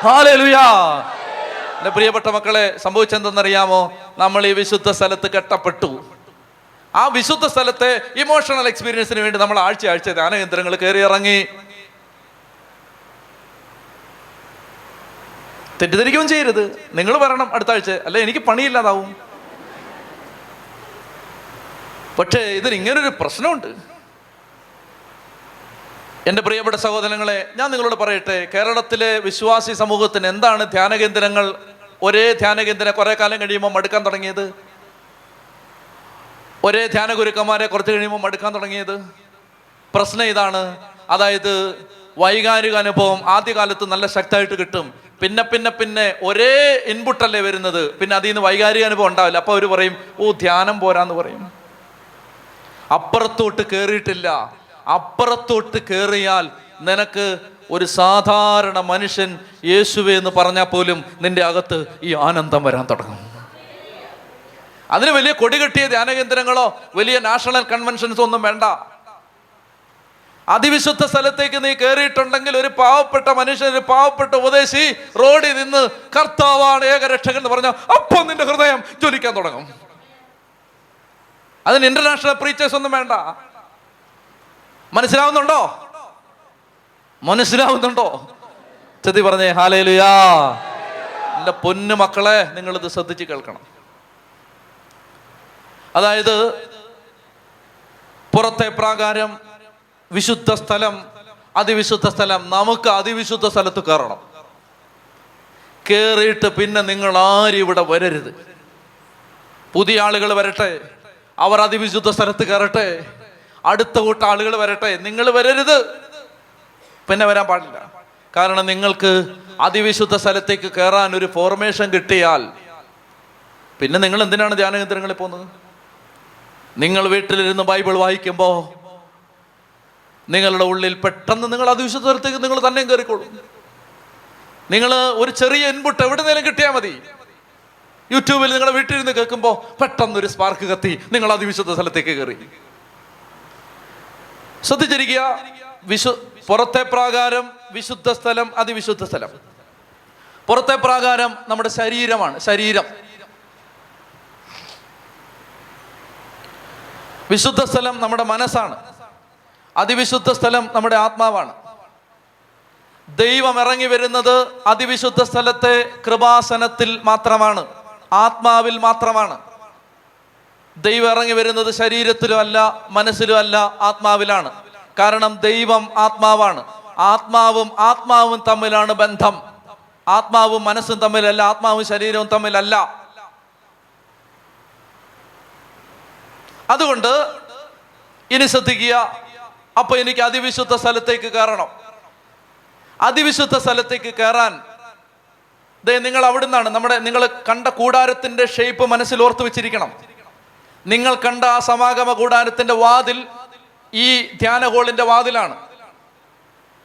ഹാലേലുയാ. എന്റെ പ്രിയപ്പെട്ട മക്കളെ സംഭവിച്ചെന്തെന്നറിയാമോ? നമ്മൾ ഈ വിശുദ്ധ സ്ഥലത്ത് കെട്ടപ്പെട്ടു. ആ വിശുദ്ധ സ്ഥലത്തെ ഇമോഷണൽ എക്സ്പീരിയൻസിന് വേണ്ടി നമ്മൾ ആഴ്ച ആഴ്ച ധ്യാനകേന്ദ്രങ്ങൾ കയറി ഇറങ്ങി തെറ്റിദ്ധരിക്കുകയും ചെയ്യരുത്. നിങ്ങൾ വരണം അടുത്ത ആഴ്ച. അല്ലെ എനിക്ക് പണിയില്ലാതാവും. പക്ഷേ ഇതിന് ഇങ്ങനൊരു പ്രശ്നമുണ്ട്. എന്റെ പ്രിയപ്പെട്ട സഹോദരങ്ങളെ ഞാൻ നിങ്ങളോട് പറയട്ടെ കേരളത്തിലെ വിശ്വാസി സമൂഹത്തിന് എന്താണ് ധ്യാന കേന്ദ്രങ്ങൾ? ഒരേ ധ്യാന കേന്ദ്രം കുറേ കാലം കഴിയുമ്പോൾ മടുക്കാൻ തുടങ്ങിയത്? ഒരേ ധ്യാന ഗുരുക്കന്മാരെ കുറച്ച് കഴിയുമ്പോൾ മടുക്കാൻ തുടങ്ങിയത്? പ്രശ്നം ഇതാണ്. അതായത് വൈകാരിക അനുഭവം ആദ്യകാലത്ത് നല്ല ശക്തമായിട്ട് കിട്ടും. പിന്നെ പിന്നെ പിന്നെ ഒരേ ഇൻപുട്ടല്ലേ വരുന്നത്. പിന്നെ അതിൽ നിന്ന് വൈകാരിക അനുഭവം ഉണ്ടാവില്ല. അപ്പോൾ അവർ പറയും ഓ ധ്യാനം പോരാന്ന് പറയും. അപ്പുറത്തോട്ട് കയറിയിട്ടില്ല അപ്പുറത്തോട്ട് കയറിയാൽ നിനക്ക് ഒരു സാധാരണ മനുഷ്യൻ യേശുവേ എന്ന് പറഞ്ഞാൽ പോലും നിന്റെ അകത്ത് ഈ ആനന്ദം വരാൻ തുടങ്ങും. അതിന് വലിയ കൊടി കെട്ടിയ ധ്യാനകേന്ദ്രങ്ങളോ വലിയ നാഷണൽ കൺവെൻഷൻസോ ഒന്നും വേണ്ട. അതിവിശുദ്ധ സ്ഥലത്തേക്ക് നീ കയറിയിട്ടുണ്ടെങ്കിൽ ഒരു പാവപ്പെട്ട മനുഷ്യൻ ഒരു പാവപ്പെട്ട ഉപദേശി റോഡിൽ നിന്ന് കർത്താവാണ് ഏകരക്ഷകൻ എന്ന് പറഞ്ഞാൽ അപ്പോൾ നിന്റെ ഹൃദയം ജ്വലിക്കാൻ തുടങ്ങും. അതിന് ഇന്റർനാഷണൽ പ്രീച്ചേഴ്സ് ഒന്നും വേണ്ട. മനസ്സിലാവുന്നുണ്ടോ? മനസ്സിലാവുന്നുണ്ടോ? ചെത്തി പറഞ്ഞേ ഹാലയിലുയാ എന്റെ പൊന്നു മക്കളെ നിങ്ങളിത് ശ്രദ്ധിച്ച് കേൾക്കണം. അതായത് പുറത്തെ പ്രാകാരം വിശുദ്ധ സ്ഥലം അതിവിശുദ്ധ സ്ഥലം നമുക്ക് അതിവിശുദ്ധ സ്ഥലത്ത് കയറണം. കയറിയിട്ട് പിന്നെ നിങ്ങൾ ആരും ഇവിടെ വരരുത്. പുതിയ ആളുകൾ വരട്ടെ അവർ അതിവിശുദ്ധ സ്ഥലത്ത് കയറട്ടെ. അടുത്ത കൂട്ട ആളുകൾ വരട്ടെ. നിങ്ങൾ വരരുത്. പിന്നെ വരാൻ പാടില്ല. കാരണം നിങ്ങൾക്ക് അതിവിശുദ്ധ സ്ഥലത്തേക്ക് കയറാൻ ഒരു ഫോർമേഷൻ കിട്ടിയാൽ പിന്നെ നിങ്ങൾ എന്തിനാണ് ധ്യാനകേന്ദ്രങ്ങളിൽ പോകുന്നത്? നിങ്ങൾ വീട്ടിലിരുന്ന് ബൈബിൾ വായിക്കുമ്പോൾ നിങ്ങളുടെ ഉള്ളിൽ പെട്ടെന്ന് നിങ്ങൾ അതിവിശുദ്ധ സ്ഥലത്തേക്ക് നിങ്ങൾ തന്നെ കയറിക്കോളും. നിങ്ങൾ ഒരു ചെറിയ ഇൻപുട്ട് എവിടെ നിന്നും കിട്ടിയാൽ മതി. യൂട്യൂബിൽ നിങ്ങളുടെ വീട്ടിലിരുന്ന് കേൾക്കുമ്പോൾ പെട്ടെന്ന് ഒരു സ്പാർക്ക് കത്തി നിങ്ങൾ അതിവിശുദ്ധ സ്ഥലത്തേക്ക് കയറി. ശ്രദ്ധിച്ചിരിക്കുക. വിശു പുറത്തെ പ്രാകാരം വിശുദ്ധ സ്ഥലം അതിവിശുദ്ധ സ്ഥലം. പുറത്തെ പ്രാകാരം നമ്മുടെ ശരീരമാണ് ശരീരം. വിശുദ്ധ സ്ഥലം നമ്മുടെ മനസ്സാണ്. അതിവിശുദ്ധ സ്ഥലം നമ്മുടെ ആത്മാവാണ്. ദൈവം ഇറങ്ങി വരുന്നത് അതിവിശുദ്ധ സ്ഥലത്തെ കൃപാസനത്തിൽ മാത്രമാണ് ആത്മാവിൽ മാത്രമാണ്. ദൈവം ഇറങ്ങി വരുന്നത് ശരീരത്തിലും അല്ല മനസ്സിലും അല്ല ആത്മാവിലാണ്. കാരണം ദൈവം ആത്മാവാണ്. ആത്മാവും ആത്മാവും തമ്മിലാണ് ബന്ധം. ആത്മാവും മനസ്സും തമ്മിലല്ല ആത്മാവും ശരീരവും തമ്മിലല്ല. അതുകൊണ്ട് ഇനി ശ്രദ്ധിക്കുക അപ്പൊ എനിക്ക് അതിവിശുദ്ധ സ്ഥലത്തേക്ക് കയറണം. അതിവിശുദ്ധ സ്ഥലത്തേക്ക് കയറാൻ ദേ നിങ്ങൾ അവിടുന്നാണ് നമ്മുടെ നിങ്ങൾ കണ്ട കൂടാരത്തിന്റെ ഷേപ്പ് മനസ്സിൽ ഓർത്ത് വെച്ചിരിക്കണം. നിങ്ങൾ കണ്ട ആ സമാഗമ കൂടാരത്തിന്റെ വാതിൽ ഈ ധ്യാന വാതിലാണ്.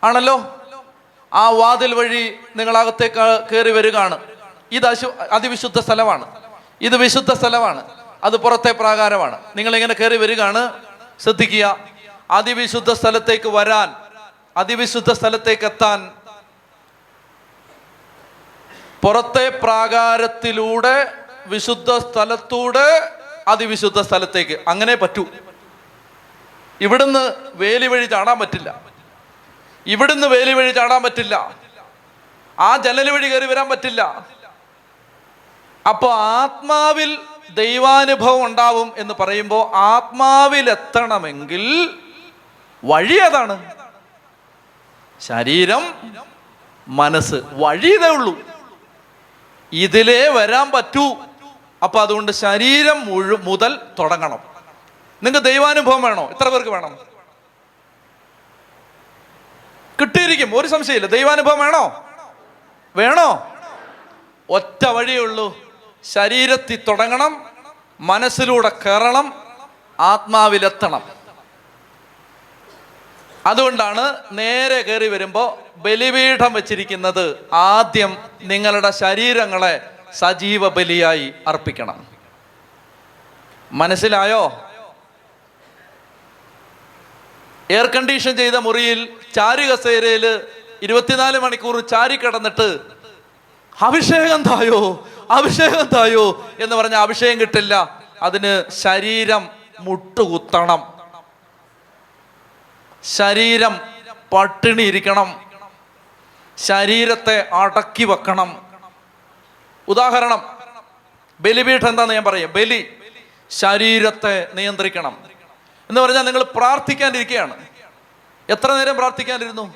ആണല്ലോ? ആ വാതിൽ വഴി നിങ്ങൾ അകത്തേക്ക് കയറി വരികയാണ്. ഇത് അശു അതിവിശുദ്ധ സ്ഥലമാണ്. ഇത് വിശുദ്ധ സ്ഥലമാണ്. അത് പുറത്തെ പ്രാകാരമാണ്. നിങ്ങൾ ഇങ്ങനെ കയറി വരികയാണ്. ശ്രദ്ധിക്കുക. അതിവിശുദ്ധ സ്ഥലത്തേക്ക് വരാൻ അതിവിശുദ്ധ സ്ഥലത്തേക്ക് എത്താൻ പുറത്തെ പ്രാകാരത്തിലൂടെ വിശുദ്ധ സ്ഥലത്തൂടെ അതിവിശുദ്ധ സ്ഥലത്തേക്ക്. അങ്ങനെ പറ്റൂ. ഇവിടുന്ന് വേലി വഴി ചാടാൻ പറ്റില്ല. ഇവിടുന്ന് വേലി വഴി ചാടാൻ പറ്റില്ല. ആ ജനൽ വഴി കയറി വരാൻ പറ്റില്ല. അപ്പോൾ ആത്മാവിൽ ദൈവാനുഭവം ഉണ്ടാവും എന്ന് പറയുമ്പോൾ ആത്മാവിൽ എത്തണമെങ്കിൽ വഴി ഏതാണ്? ശരീരം മനസ്സ്. വഴി ഇതേ ഉള്ളൂ. ഇതിലേ വരാൻ പറ്റൂ. അപ്പൊ അതുകൊണ്ട് ശരീരം മുഴു മുതൽ തുടങ്ങണം. നിങ്ങൾക്ക് ദൈവാനുഭവം വേണോ? എത്ര പേർക്ക് വേണം? കിട്ടിയിരിക്കും ഒരു സംശയമില്ല. ദൈവാനുഭവം വേണോ? വേണോ? ഒറ്റ വഴിയേ ഉള്ളൂ. ശരീരത്തിൽ തുടങ്ങണം മനസ്സിലൂടെ കയറണം ആത്മാവിലെത്തണം. അതുകൊണ്ടാണ് നേരെ കയറി വരുമ്പോൾ ബലിപീഠം വെച്ചിരിക്കുന്നത് ആദ്യം നിങ്ങളുടെ ശരീരങ്ങളെ സജീവ ബലിയായി അർപ്പിക്കണം. മനസ്സിലായോ? എയർ കണ്ടീഷൻ ചെയ്ത മുറിയിൽ ചാരി കസേരയിൽ ഇരുപത്തിനാല് മണിക്കൂർ ചാരി കിടന്നിട്ട് അഭിഷേകം തായോ? അഭിഷേകം തായോ? എന്ന് പറഞ്ഞ അഭിഷേകം കിട്ടില്ല. അതിന് ശരീരം മുട്ടുകുത്തണം. ശരീരം പട്ടിണി ഇരിക്കണം. ശരീരത്തെ അടക്കി വെക്കണം. ഉദാഹരണം ബലിപീഠം എന്താന്ന് ഞാൻ പറയാം. ബലി ശരീരത്തെ നിയന്ത്രിക്കണം. എന്ന് പറഞ്ഞാൽ നിങ്ങൾ പ്രാർത്ഥിക്കാനിരിക്കുകയാണ് എത്ര നേരം പ്രാർത്ഥിക്കാനിരുന്നു?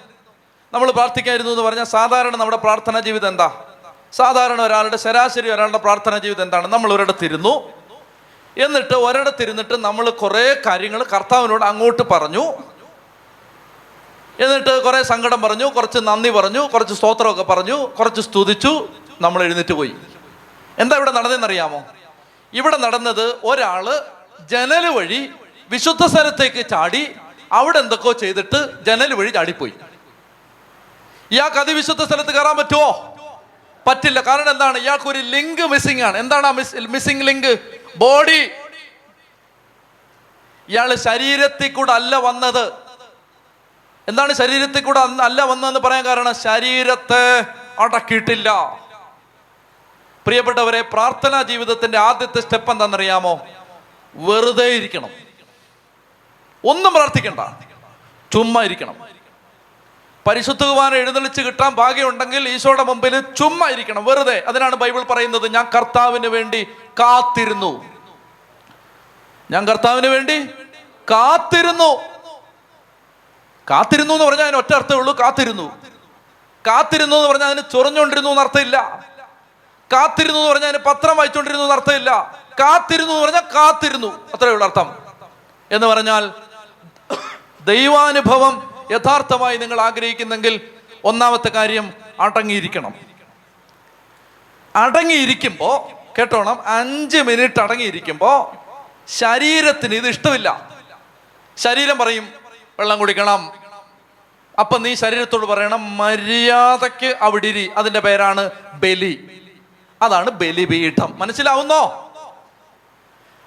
നമ്മൾ പ്രാർത്ഥിക്കാനിരുന്നു എന്ന് പറഞ്ഞാൽ സാധാരണ നമ്മുടെ പ്രാർത്ഥനാ ജീവിതം എന്താ? സാധാരണ ഒരാളുടെ ശരാശരി ഒരാളുടെ പ്രാർത്ഥനാ ജീവിതം എന്താണ്? നമ്മൾ ഒരിടത്തിരുന്നു. എന്നിട്ട് ഒരിടത്തിരുന്നിട്ട് നമ്മൾ കുറേ കാര്യങ്ങൾ കർത്താവിനോട് അങ്ങോട്ട് പറഞ്ഞു. എന്നിട്ട് കുറേ സങ്കടം പറഞ്ഞു കുറച്ച് നന്ദി പറഞ്ഞു കുറച്ച് സ്തോത്രമൊക്കെ പറഞ്ഞു കുറച്ച് സ്തുതിച്ചു. നമ്മൾ എഴുന്നേറ്റ് പോയി. എന്താ ഇവിടെ നടന്നതെന്നറിയാമോ? ഇവിടെ നടന്നത് ഒരാൾ ജനൽ വഴി വിശുദ്ധ സ്ഥലത്തേക്ക് ചാടി അവിടെ എന്തൊക്കെയോ ചെയ്തിട്ട് ജനൽ വഴി ചാടിപ്പോയി. ഇയാൾക്ക് അതിവിശുദ്ധ സ്ഥലത്ത് കയറാൻ പറ്റുമോ പറ്റില്ല. കാരണം എന്താണ്? ഇയാൾക്ക് ഒരു ലിങ്ക് മിസ്സിംഗ് ആണ്. എന്താണ് ആ മിസ്സിംഗ് ലിങ്ക്? ബോഡി ഇയാൾ ശരീരത്തിൽ കൂടെ അല്ല വന്നത്. എന്താണ് ശരീരത്തിൽ കൂടെ അല്ല വന്നതെന്ന് പറയാൻ കാരണം? ശരീരത്തെ അടക്കിയിട്ടില്ല. പ്രിയപ്പെട്ടവരെ പ്രാർത്ഥനാ ജീവിതത്തിന്റെ ആദ്യത്തെ സ്റ്റെപ്പ് എന്താണെന്നറിയാമോ? വെറുതെ ഇരിക്കണം. ഒന്നും പ്രാർത്ഥിക്കണ്ട. ചുമ്മാ ഇരിക്കണം. പരിശുദ്ധ കുമാരൻ എഴുന്നള്ളിച്ച് കിട്ടാൻ ഭാഗ്യമുണ്ടെങ്കിൽ ഈശോയുടെ മുമ്പിൽ ചുമ്മാ ഇരിക്കണം. വെറുതെ. അതിനാണ് ബൈബിൾ പറയുന്നത് ഞാൻ കർത്താവിന് വേണ്ടി കാത്തിരുന്നു. ഞാൻ കർത്താവിന് വേണ്ടി കാത്തിരുന്നു. കാത്തിരുന്നു എന്ന് പറഞ്ഞാൽ അതിന് ഒറ്റ അർത്ഥമേ ഉള്ളൂ കാത്തിരുന്നു. കാത്തിരുന്നു എന്ന് പറഞ്ഞാൽ അതിന് ചൊറിഞ്ഞുകൊണ്ടിരുന്നു എന്ന് അർത്ഥമില്ല കാത്തിരുന്നു എന്ന് പറഞ്ഞാൽ അതിന് പത്രം വായിച്ചുകൊണ്ടിരുന്നു എന്ന് അർത്ഥമില്ല. കാത്തിരുന്നു എന്ന് പറഞ്ഞാൽ കാത്തിരുന്നു. അത്രയേ ഉള്ളൂ അർത്ഥം. എന്ന് പറഞ്ഞാൽ ദൈവാനുഭവം യഥാർത്ഥമായി നിങ്ങൾ ആഗ്രഹിക്കുന്നെങ്കിൽ ഒന്നാമത്തെ കാര്യം അടങ്ങിയിരിക്കണം. അടങ്ങിയിരിക്കുമ്പോൾ കേട്ടോണം അഞ്ച് മിനിറ്റ് അടങ്ങിയിരിക്കുമ്പോൾ ശരീരത്തിന് ഇത് ഇഷ്ടമില്ല. ശരീരം പറയും വെള്ളം കുടിക്കണം. അപ്പൊ നീ ശരീരത്തോട് പറയണം മര്യാദയ്ക്ക് അവിടിരി അതിന്റെ പേരാണ് ബലി. അതാണ് ബലിപീഠം. മനസ്സിലാവുന്നോ?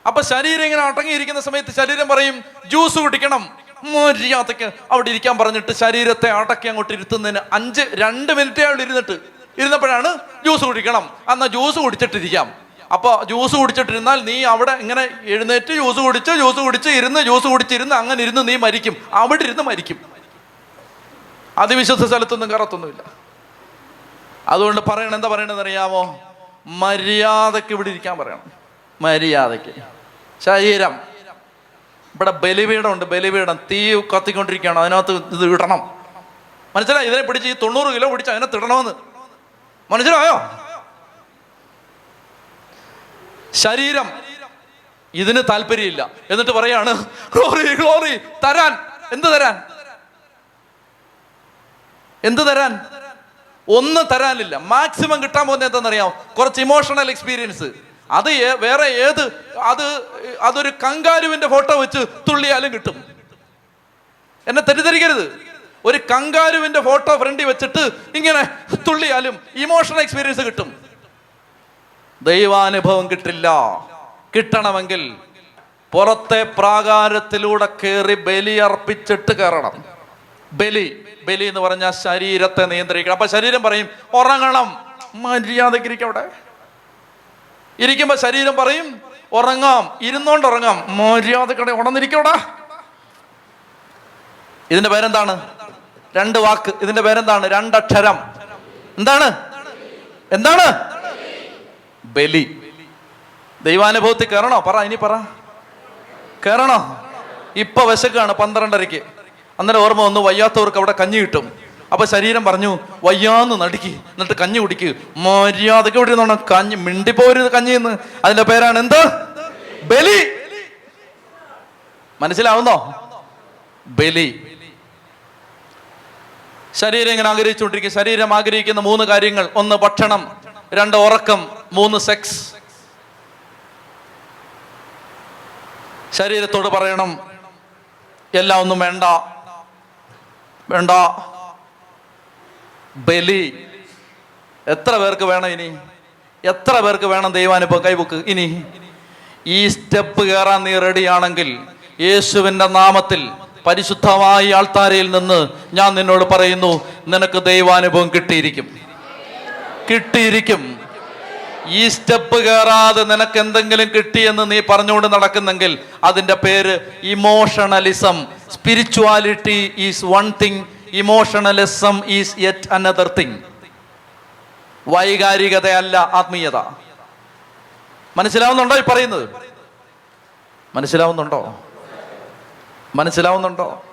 അപ്പൊ ശരീരം ഇങ്ങനെ അടങ്ങിയിരിക്കുന്ന സമയത്ത് ശരീരം പറയും ജ്യൂസ് കുടിക്കണം. മര്യാദയ്ക്ക് അവിടെ ഇരിക്കാൻ പറഞ്ഞിട്ട് ശരീരത്തെ അടക്കി അങ്ങോട്ട് ഇരുത്തുന്നതിന് അഞ്ച് രണ്ട് മിനിറ്റേ അയാൾ ഇരുന്നിട്ട്. ഇരുന്നപ്പോഴാണ് ജ്യൂസ് കുടിക്കണം. എന്നാൽ ജ്യൂസ് കുടിച്ചിട്ടിരിക്കാം. അപ്പൊ ജ്യൂസ് കുടിച്ചിട്ടിരുന്നാൽ നീ അവിടെ ഇങ്ങനെ എഴുന്നേറ്റ് ജ്യൂസ് കുടിച്ച് ജ്യൂസ് കുടിച്ച് ഇരുന്ന് ജ്യൂസ് കുടിച്ചിരുന്ന് അങ്ങനെ ഇരുന്ന് നീ മരിക്കും. അവിടെ ഇരുന്ന് മരിക്കും. അതിവിശുദ്ധ സ്ഥലത്തൊന്നും കറത്തൊന്നുമില്ല അതുകൊണ്ട് പറയണെന്താ പറയണെന്ന് അറിയാമോ മര്യാദയ്ക്ക് ഇവിടെ ഇരിക്കാൻ പറയണം. മര്യാദയ്ക്ക്. ശരീരം. ഇവിടെ ബലിപീഠമുണ്ട് ബലിപീഠം. തീ കത്തിക്കൊണ്ടിരിക്കുകയാണ് അതിനകത്ത് ഇത് ഇടണം. മനസ്സിലായി? ഇതിനെ പിടിച്ച് ഈ തൊണ്ണൂറ് കിലോ പിടിച്ച് അതിനെ തിടണമെന്ന്. മനസ്സിലായോ? ശരീരം. ഇതിന് താല്പര്യമില്ല. എന്നിട്ട് പറയാണ് തരാൻ. എന്ത് തരാൻ? എന്ത് തരാൻ? ഒന്ന് തരാനില്ല. മാക്സിമം കിട്ടാൻ പോകുന്നത് എന്താണെന്നറിയാം കുറച്ച് ഇമോഷണൽ എക്സ്പീരിയൻസ് അത് വേറെ ഏത് അത് അതൊരു കങ്കാരുവിന്റെ ഫോട്ടോ വെച്ച് തുള്ളിയാലും കിട്ടും. എന്നെ തെറ്റിദ്ധരിക്കരുത്. ഒരു കങ്കാരുവിന്റെ ഫോട്ടോ ഫ്രണ്ടി വെച്ചിട്ട് ഇങ്ങനെ തുള്ളിയാലും ഇമോഷണൽ എക്സ്പീരിയൻസ് കിട്ടും. ദൈവാനുഭവം കിട്ടില്ല. കിട്ടണമെങ്കിൽ പുറത്തെ പ്രാകാരത്തിലൂടെ കയറി ബലിയർപ്പിച്ചിട്ട് കയറണം. ബലി ബലി എന്ന് പറഞ്ഞാൽ ശരീരത്തെ നിയന്ത്രിക്കണം. അപ്പൊ ശരീരം പറയും ഉറങ്ങണം. മര്യാദയ്ക്ക് ഇരിക്കും അവിടെ. ഇരിക്കുമ്പോ ശരീരം പറയും ഉറങ്ങാം. ഇരുന്നോണ്ട് ഉറങ്ങാം. മര്യാദക്കടെ ഉണർന്നിരിക്കവിടെ ഇതിന്റെ പേരെന്താണ്? രണ്ട് വാക്ക്. ഇതിന്റെ പേരെന്താണ്? രണ്ടക്ഷരം. എന്താണ്? എന്താണ്? ബലി. ദൈവാനുഭവത്തിൽ കയറണോ? പറ ഇനി പറ. കയറണോ? ഇപ്പൊ വിശക്കാണ് പന്ത്രണ്ടരയ്ക്ക്. അന്നേരം ഓർമ്മ വന്നു വയ്യാത്തവർക്ക് അവിടെ കഞ്ഞി കിട്ടും. അപ്പൊ ശരീരം പറഞ്ഞു വയ്യാന്ന് നടുക്കി എന്നിട്ട് കഞ്ഞി കുടിക്ക്. മര്യാദയ്ക്ക് ഇവിടെ കഞ്ഞി മിണ്ടിപ്പോരുത് കഞ്ഞി എന്ന് അതിന്റെ പേരാണ് എന്ത്? ബലി. മനസ്സിലാവുന്നോ? ബലി. ശരീരം ഇങ്ങനെ ആഗ്രഹിച്ചുകൊണ്ടിരിക്കും ശരീരം ആഗ്രഹിക്കുന്ന മൂന്ന് കാര്യങ്ങൾ. ഒന്ന് ഭക്ഷണം രണ്ട് ഉറക്കം മൂന്ന് സെക്സ് ശരീരത്തോട് പറയണം എല്ലാം ഒന്നും വേണ്ട വേണ്ട. ബലി. എത്ര പേർക്ക് വേണം ഇനി? എത്ര പേർക്ക് വേണം ദൈവാനുഭവം കൈബുക്ക് ഇനി. ഈ സ്റ്റെപ്പ് കയറാൻ നീ റെഡിയാണെങ്കിൽ യേശുവിന്റെ നാമത്തിൽ പരിശുദ്ധമായ ആൾത്താരയിൽ നിന്ന് ഞാൻ നിന്നോട് പറയുന്നു നിനക്ക് ദൈവാനുഭവം കിട്ടിയിരിക്കും. കിട്ടിയിരിക്കും. ഈ സ്റ്റെപ്പ് കയറാതെ നിനക്ക് എന്തെങ്കിലും കിട്ടിയെന്ന് നീ പറഞ്ഞുകൊണ്ട് നടക്കുന്നെങ്കിൽ അതിന്റെ പേര് emotionalism. Spirituality is one thing emotionalism is yet another thing വൈകാരികതയല്ല ആത്മീയത. മനസ്സിലാവുന്നുണ്ടോ ഈ പറയുന്നത്? മനസ്സിലാവുന്നുണ്ടോ? മനസ്സിലാവുന്നുണ്ടോ?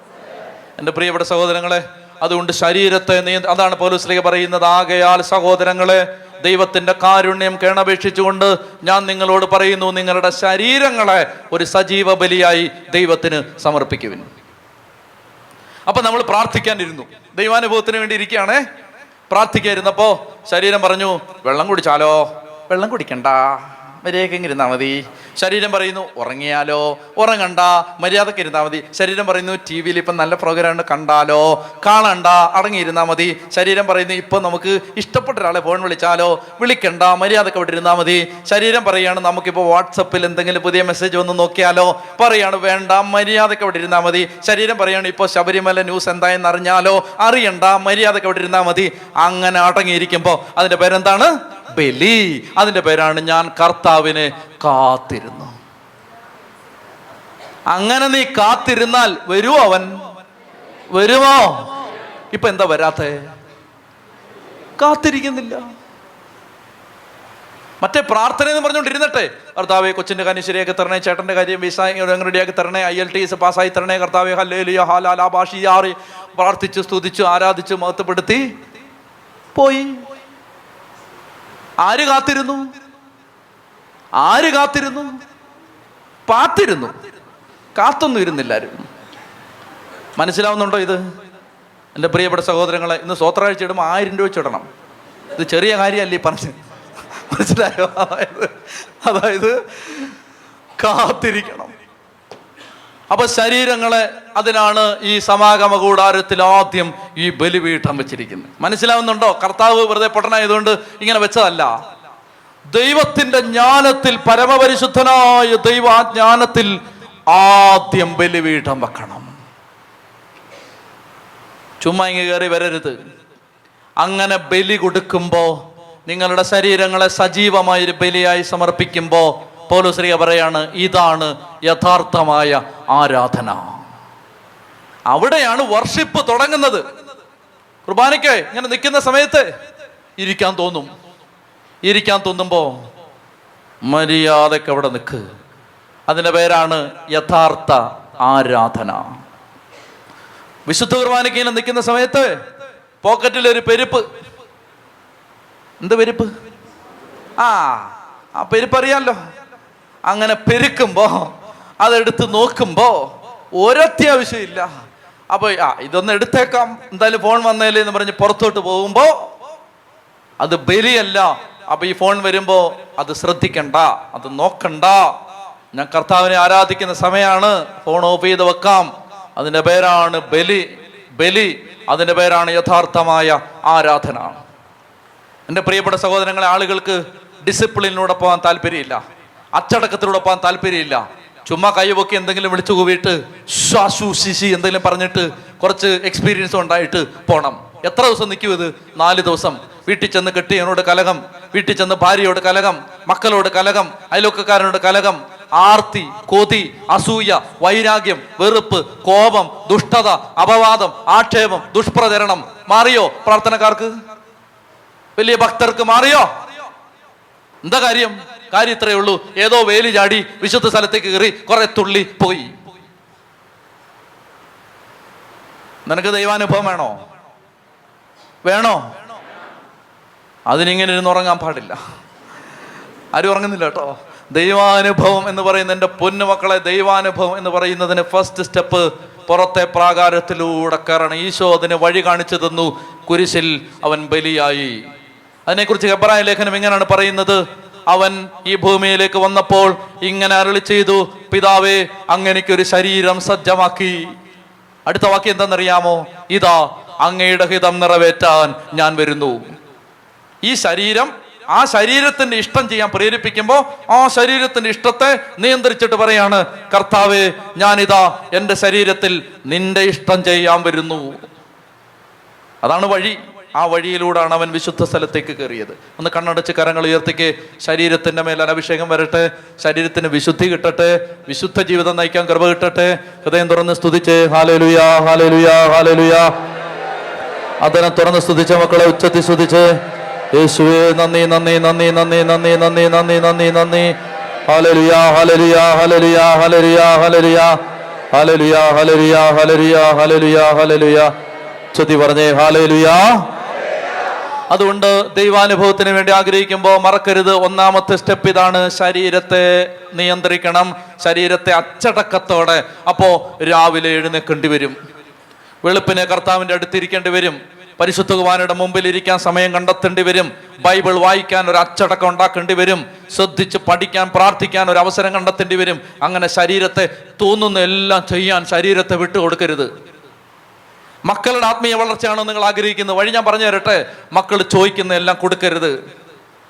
എന്റെ പ്രിയപ്പെട്ട സഹോദരങ്ങളെ അതുകൊണ്ട് ശരീരത്തെ നീ അതാണ് പോലീസിലേക്ക് പറയുന്നത്. ആകയാൽ സഹോദരങ്ങളെ ദൈവത്തിന്റെ കാരുണ്യം കേണപേക്ഷിച്ചുകൊണ്ട് ഞാൻ നിങ്ങളോട് പറയുന്നു നിങ്ങളുടെ ശരീരങ്ങളെ ഒരു സജീവ ബലിയായി ദൈവത്തിന് സമർപ്പിക്കുവിൻ. അപ്പൊ നമ്മൾ പ്രാർത്ഥിക്കാനിരുന്നു. ദൈവാനുഭവത്തിന് വേണ്ടി ഇരിക്കുകയാണേ. പ്രാർത്ഥിക്കായിരുന്നപ്പോ ശരീരം പറഞ്ഞു വെള്ളം കുടിച്ചാലോ? വെള്ളം കുടിക്കണ്ട. മര്യാദയ്ക്ക് ഇരുന്നാൽ മതി. ശരീരം പറയുന്നു ഉറങ്ങിയാലോ? ഉറങ്ങണ്ട. മര്യാദയ്ക്ക് ഇരുന്നാൽ മതി. ശരീരം പറയുന്നു ടി വിയിൽ ഇപ്പം നല്ല പ്രോഗ്രാം കണ്ടാലോ? കാണണ്ട. അടങ്ങിയിരുന്നാൽ മതി. ശരീരം പറയുന്നു ഇപ്പം നമുക്ക് ഇഷ്ടപ്പെട്ട ഒരാളെ ഫോൺ വിളിച്ചാലോ? വിളിക്കണ്ട. മര്യാദയ്ക്ക് അവിടെ ഇരുന്നാൽ മതി. ശരീരം പറയുകയാണ് നമുക്കിപ്പോൾ വാട്സപ്പിൽ എന്തെങ്കിലും പുതിയ മെസ്സേജ് വന്ന് നോക്കിയാലോ? പറയാണ് വേണ്ട. മര്യാദയ്ക്ക് അവിടെ ഇരുന്നാൽ മതി. ശരീരം പറയുകയാണ് ഇപ്പോൾ ശബരിമല ന്യൂസ് എന്തായെന്ന് അറിഞ്ഞാലോ? അറിയണ്ട. മര്യാദയ്ക്ക് അവിടെ ഇരുന്നാൽ മതി. അങ്ങനെ അടങ്ങിയിരിക്കുമ്പോൾ അതിന്റെ പേരെന്താണ്? ബലി അതിന്റെ പേരാണ് ഞാൻ കർത്താവിനെ കാത്തിരുന്നു. അങ്ങനെ നീ കാത്തിരുന്നാൽ വരുമോ അവൻ. വരുമോ? ഇപ്പൊ എന്താ വരാത്തെ? കാത്തിരിക്കുന്നില്ല. മറ്റേ പ്രാർത്ഥന എന്ന് പറഞ്ഞുകൊണ്ടിരുന്നട്ടെ. കർത്താവെ കൊച്ചിന്റെ കാര്യം ശരിയാക്കി തരണേ ചേട്ടന്റെ കാര്യം വിസ റെഡിയാക്കി തരണേ ഐ എൽ ടി എസ് പാസ്സായി തരണേ കർത്താവെ ഹല്ലേലിയ ഹാലാലാ ഭാഷിയാറി പ്രാർത്ഥിച്ച് സ്തുതിച്ചു ആരാധിച്ചു മഹത്വപ്പെടുത്തി. പോയി. ആര് കാത്തിരുന്നു? ആര് കാത്തിരുന്നു? പാത്തിരുന്നു. കാത്തൊന്നും ഇരുന്നില്ലാരും മനസ്സിലാവുന്നുണ്ടോ ഇത്? എന്റെ പ്രിയപ്പെട്ട സഹോദരങ്ങളെ ഇന്ന് സ്വത്രാഴ്ച ഇടുമ്പോൾ ആയിരം രൂപ വെച്ചിടണം. ഇത് ചെറിയ കാര്യമല്ലേ പറഞ്ഞ് മനസ്സിലായോ? അതായത് അതായത് കാത്തിരിക്കണം. അപ്പൊ ശരീരങ്ങളെ അതിനാണ് ഈ സമാഗമ കൂടാരത്തിൽ ആദ്യം ഈ ബലിപീഠം വെച്ചിരിക്കുന്നത്. മനസ്സിലാവുന്നുണ്ടോ? കർത്താവ് വെറുതെ പൊട്ടനായതുകൊണ്ട് ഇങ്ങനെ വെച്ചതല്ല. ദൈവത്തിന്റെ ജ്ഞാനത്തിൽ പരമപരിശുദ്ധനായ ദൈവ ജ്ഞാനത്തിൽ ആദ്യം ബലിപീഠം വെക്കണം. ചുമ്മാ ഇങ്ങ് കയറി വരരുത്. അങ്ങനെ ബലി കൊടുക്കുമ്പോൾ നിങ്ങളുടെ ശരീരങ്ങളെ സജീവമായി ഒരു ബലിയായി സമർപ്പിക്കുമ്പോൾ പൗലോശ്രീയ പറയാണ് ഇതാണ് യഥാർത്ഥമായ ആരാധന. അവിടെയാണ് വർഷിപ്പ് തുടങ്ങുന്നത്. കുർബാനയ്ക്ക് ഇങ്ങനെ നിൽക്കുന്ന സമയത്ത് ഇരിക്കാൻ തോന്നും. ഇരിക്കാൻ തോന്നുമ്പോൾ മര്യാദയ്ക്ക് അവിടെ നിൽക്ക്. അതിന്റെ പേരാണ് യഥാർത്ഥ ആരാധന. വിശുദ്ധ കുർബാനയ്ക്ക് ഇങ്ങനെ നിൽക്കുന്ന സമയത്ത് പോക്കറ്റിൽ ഒരു പെരുപ്പ്. എന്ത് പെരുപ്പ്? ആ ആ പെരുപ്പ് അറിയാലോ അങ്ങനെ പെരുക്കുമ്പോ അതെടുത്ത് നോക്കുമ്പോ ഒരത്യാവശ്യമില്ല അപ്പൊ ആ ഇതൊന്ന് എടുത്തേക്കാം. എന്തായാലും ഫോൺ വന്നേലേ എന്ന് പറഞ്ഞ് പുറത്തോട്ട് പോകുമ്പോ അത് ബലിയല്ല. അപ്പൊ ഈ ഫോൺ വരുമ്പോ അത് ശ്രദ്ധിക്കണ്ട. അത് നോക്കണ്ട. ഞാൻ കർത്താവിനെ ആരാധിക്കുന്ന സമയമാണ് ഫോൺ ഓഫ് ചെയ്ത് വെക്കാം. അതിന്റെ പേരാണ് ബലി. ബലി. അതിന്റെ പേരാണ് യഥാർത്ഥമായ ആരാധന. എന്റെ പ്രിയപ്പെട്ട സഹോദരങ്ങളെ ആളുകൾക്ക് ഡിസിപ്ലിനിലൂടെ പോകാൻ താല്പര്യമില്ല. അച്ചടക്കത്തിലൂടെ പോകാൻ താല്പര്യമില്ല. ചുമ്മാ കൈവൊക്കെ എന്തെങ്കിലും വിളിച്ചു കൂവിയിട്ട് ശ്വാസു ശിശി എന്തെങ്കിലും പറഞ്ഞിട്ട് കുറച്ച് എക്സ്പീരിയൻസ് ഉണ്ടായിട്ട് പോകണം എത്ര ദിവസം നിൽക്കും ഇത്? നാല് ദിവസം. വീട്ടിൽ ചെന്ന് കെട്ടിയവനോട് കലകം വീട്ടിൽ ചെന്ന് ഭാര്യയോട് കലകം മക്കളോട് കലകം അയലോക്കക്കാരനോട് കലകം ആർത്തി കൊതി അസൂയ വൈരാഗ്യം വെറുപ്പ് കോപം ദുഷ്ടത അപവാദം ആക്ഷേപം ദുഷ്പ്രചരണം. മാറിയോ പ്രാർത്ഥനക്കാർക്ക്? വലിയ ഭക്തർക്ക് മാറിയോ? എന്താ കാര്യം? കാര്യം ഇത്രയേ ഉള്ളൂ. ഏതോ വേലി ചാടി വിശുദ്ധ സ്ഥലത്തേക്ക് കയറി കുറെ തുള്ളി പോയി. നിനക്ക് ദൈവാനുഭവം വേണോ? വേണോ? അതിനിങ്ങനെ ഇരുന്ന് ഉറങ്ങാൻ പാടില്ല. ആരും ഉറങ്ങുന്നില്ല കേട്ടോ. ദൈവാനുഭവം എന്ന് പറയുന്ന എന്റെ പൊന്നുമക്കളെ ദൈവാനുഭവം എന്ന് പറയുന്നതിന് ഫസ്റ്റ് സ്റ്റെപ്പ് പുറത്തെ പ്രാകാരത്തിലൂടെ കയറണം. ഈശോ അതിന് വഴി കാണിച്ചു തന്നു. കുരിശിൽ അവൻ ബലിയായി. അതിനെക്കുറിച്ച് ഹെബ്രായ ലേഖനം ഇങ്ങനെയാണ് പറയുന്നത്? അവൻ ഈ ഭൂമിയിലേക്ക് വന്നപ്പോൾ ഇങ്ങനെ അരളി ചെയ്തു പിതാവേ അങ്ങനെക്കൊരു ശരീരം സജ്ജമാക്കി. അടുത്ത വാക്യം എന്താണെന്നറിയാമോ? ഇതാ അങ്ങയുടെ ഹിതം നിറവേറ്റാൻ ഞാൻ വരുന്നു. ഈ ശരീരം ആ ശരീരത്തിന്റെ ഇഷ്ടം ചെയ്യാൻ പ്രേരിപ്പിക്കുമ്പോൾ ആ ശരീരത്തിന്റെ ഇഷ്ടത്തെ നിയന്ത്രിച്ചിട്ട് പറയാണ് കർത്താവെ ഞാനിതാ എന്റെ ശരീരത്തിൽ നിന്റെ ഇഷ്ടം ചെയ്യാൻ വരുന്നു. അതാണ് വഴി. ആ വഴിയിലൂടെയാണ് അവൻ വിശുദ്ധ സ്ഥലത്തേക്ക് കയറിയത്. ഒന്ന് കണ്ണടച്ച് കരങ്ങൾ ഉയർത്തിക്ക്. ശരീരത്തിന്റെ മേൽ അനഭിഷേകം വരട്ടെ. ശരീരത്തിന് വിശുദ്ധി കിട്ടട്ടെ. വിശുദ്ധ ജീവിതം നയിക്കാൻ കൃപ കിട്ടട്ടെ. ഹൃദയം തുറന്ന് സ്തുതിച്ച് ഹാലലുയാ ഹാലലുയാ ഹാലലുയാ. അതിനെ തുറന്ന് സ്തുതിച്ച മക്കളെ ഉച്ചത്തിൽ സ്തുതിച്ച്. യേശുവേ നന്ദി നന്ദി നന്ദി നന്ദി നന്ദി നന്ദി നന്ദി നന്ദി നന്ദി. Hallelujah hallelujah hallelujah hallelujah hallelujah. Hallelujah hallelujah hallelujah hallelujah. Hallelujah ചുതി പറഞ്ഞേ ഹല്ലേലൂയ അതുകൊണ്ട് ദൈവാനുഭവത്തിന് വേണ്ടി ആഗ്രഹിക്കുമ്പോൾ മറക്കരുത്. ഒന്നാമത്തെ സ്റ്റെപ്പ് ഇതാണ് ശരീരത്തെ നിയന്ത്രിക്കണം. ശരീരത്തെ അച്ചടക്കത്തോടെ. അപ്പോൾ രാവിലെ എഴുന്നേക്കേണ്ടി വരും. വെളുപ്പിനെ കർത്താവിന്റെ അടുത്തിരിക്കേണ്ടി വരും. പരിശുദ്ധ മുമ്പിൽ ഇരിക്കാൻ സമയം കണ്ടെത്തേണ്ടി വരും. ബൈബിൾ വായിക്കാൻ ഒരു അച്ചടക്കം ഉണ്ടാക്കേണ്ടി വരും. ശ്രദ്ധിച്ച് പഠിക്കാൻ പ്രാർത്ഥിക്കാൻ ഒരു അവസരം കണ്ടെത്തേണ്ടി വരും. അങ്ങനെ ശരീരത്തെ തോന്നുന്ന എല്ലാം ചെയ്യാൻ ശരീരത്തെ വിട്ടുകൊടുക്കരുത്. മക്കളുടെ ആത്മീയ വളർച്ചയാണോ നിങ്ങൾ ആഗ്രഹിക്കുന്നത്? വഴി ഞാൻ പറഞ്ഞു തരട്ടെ. മക്കൾ ചോദിക്കുന്ന എല്ലാം കൊടുക്കരുത്.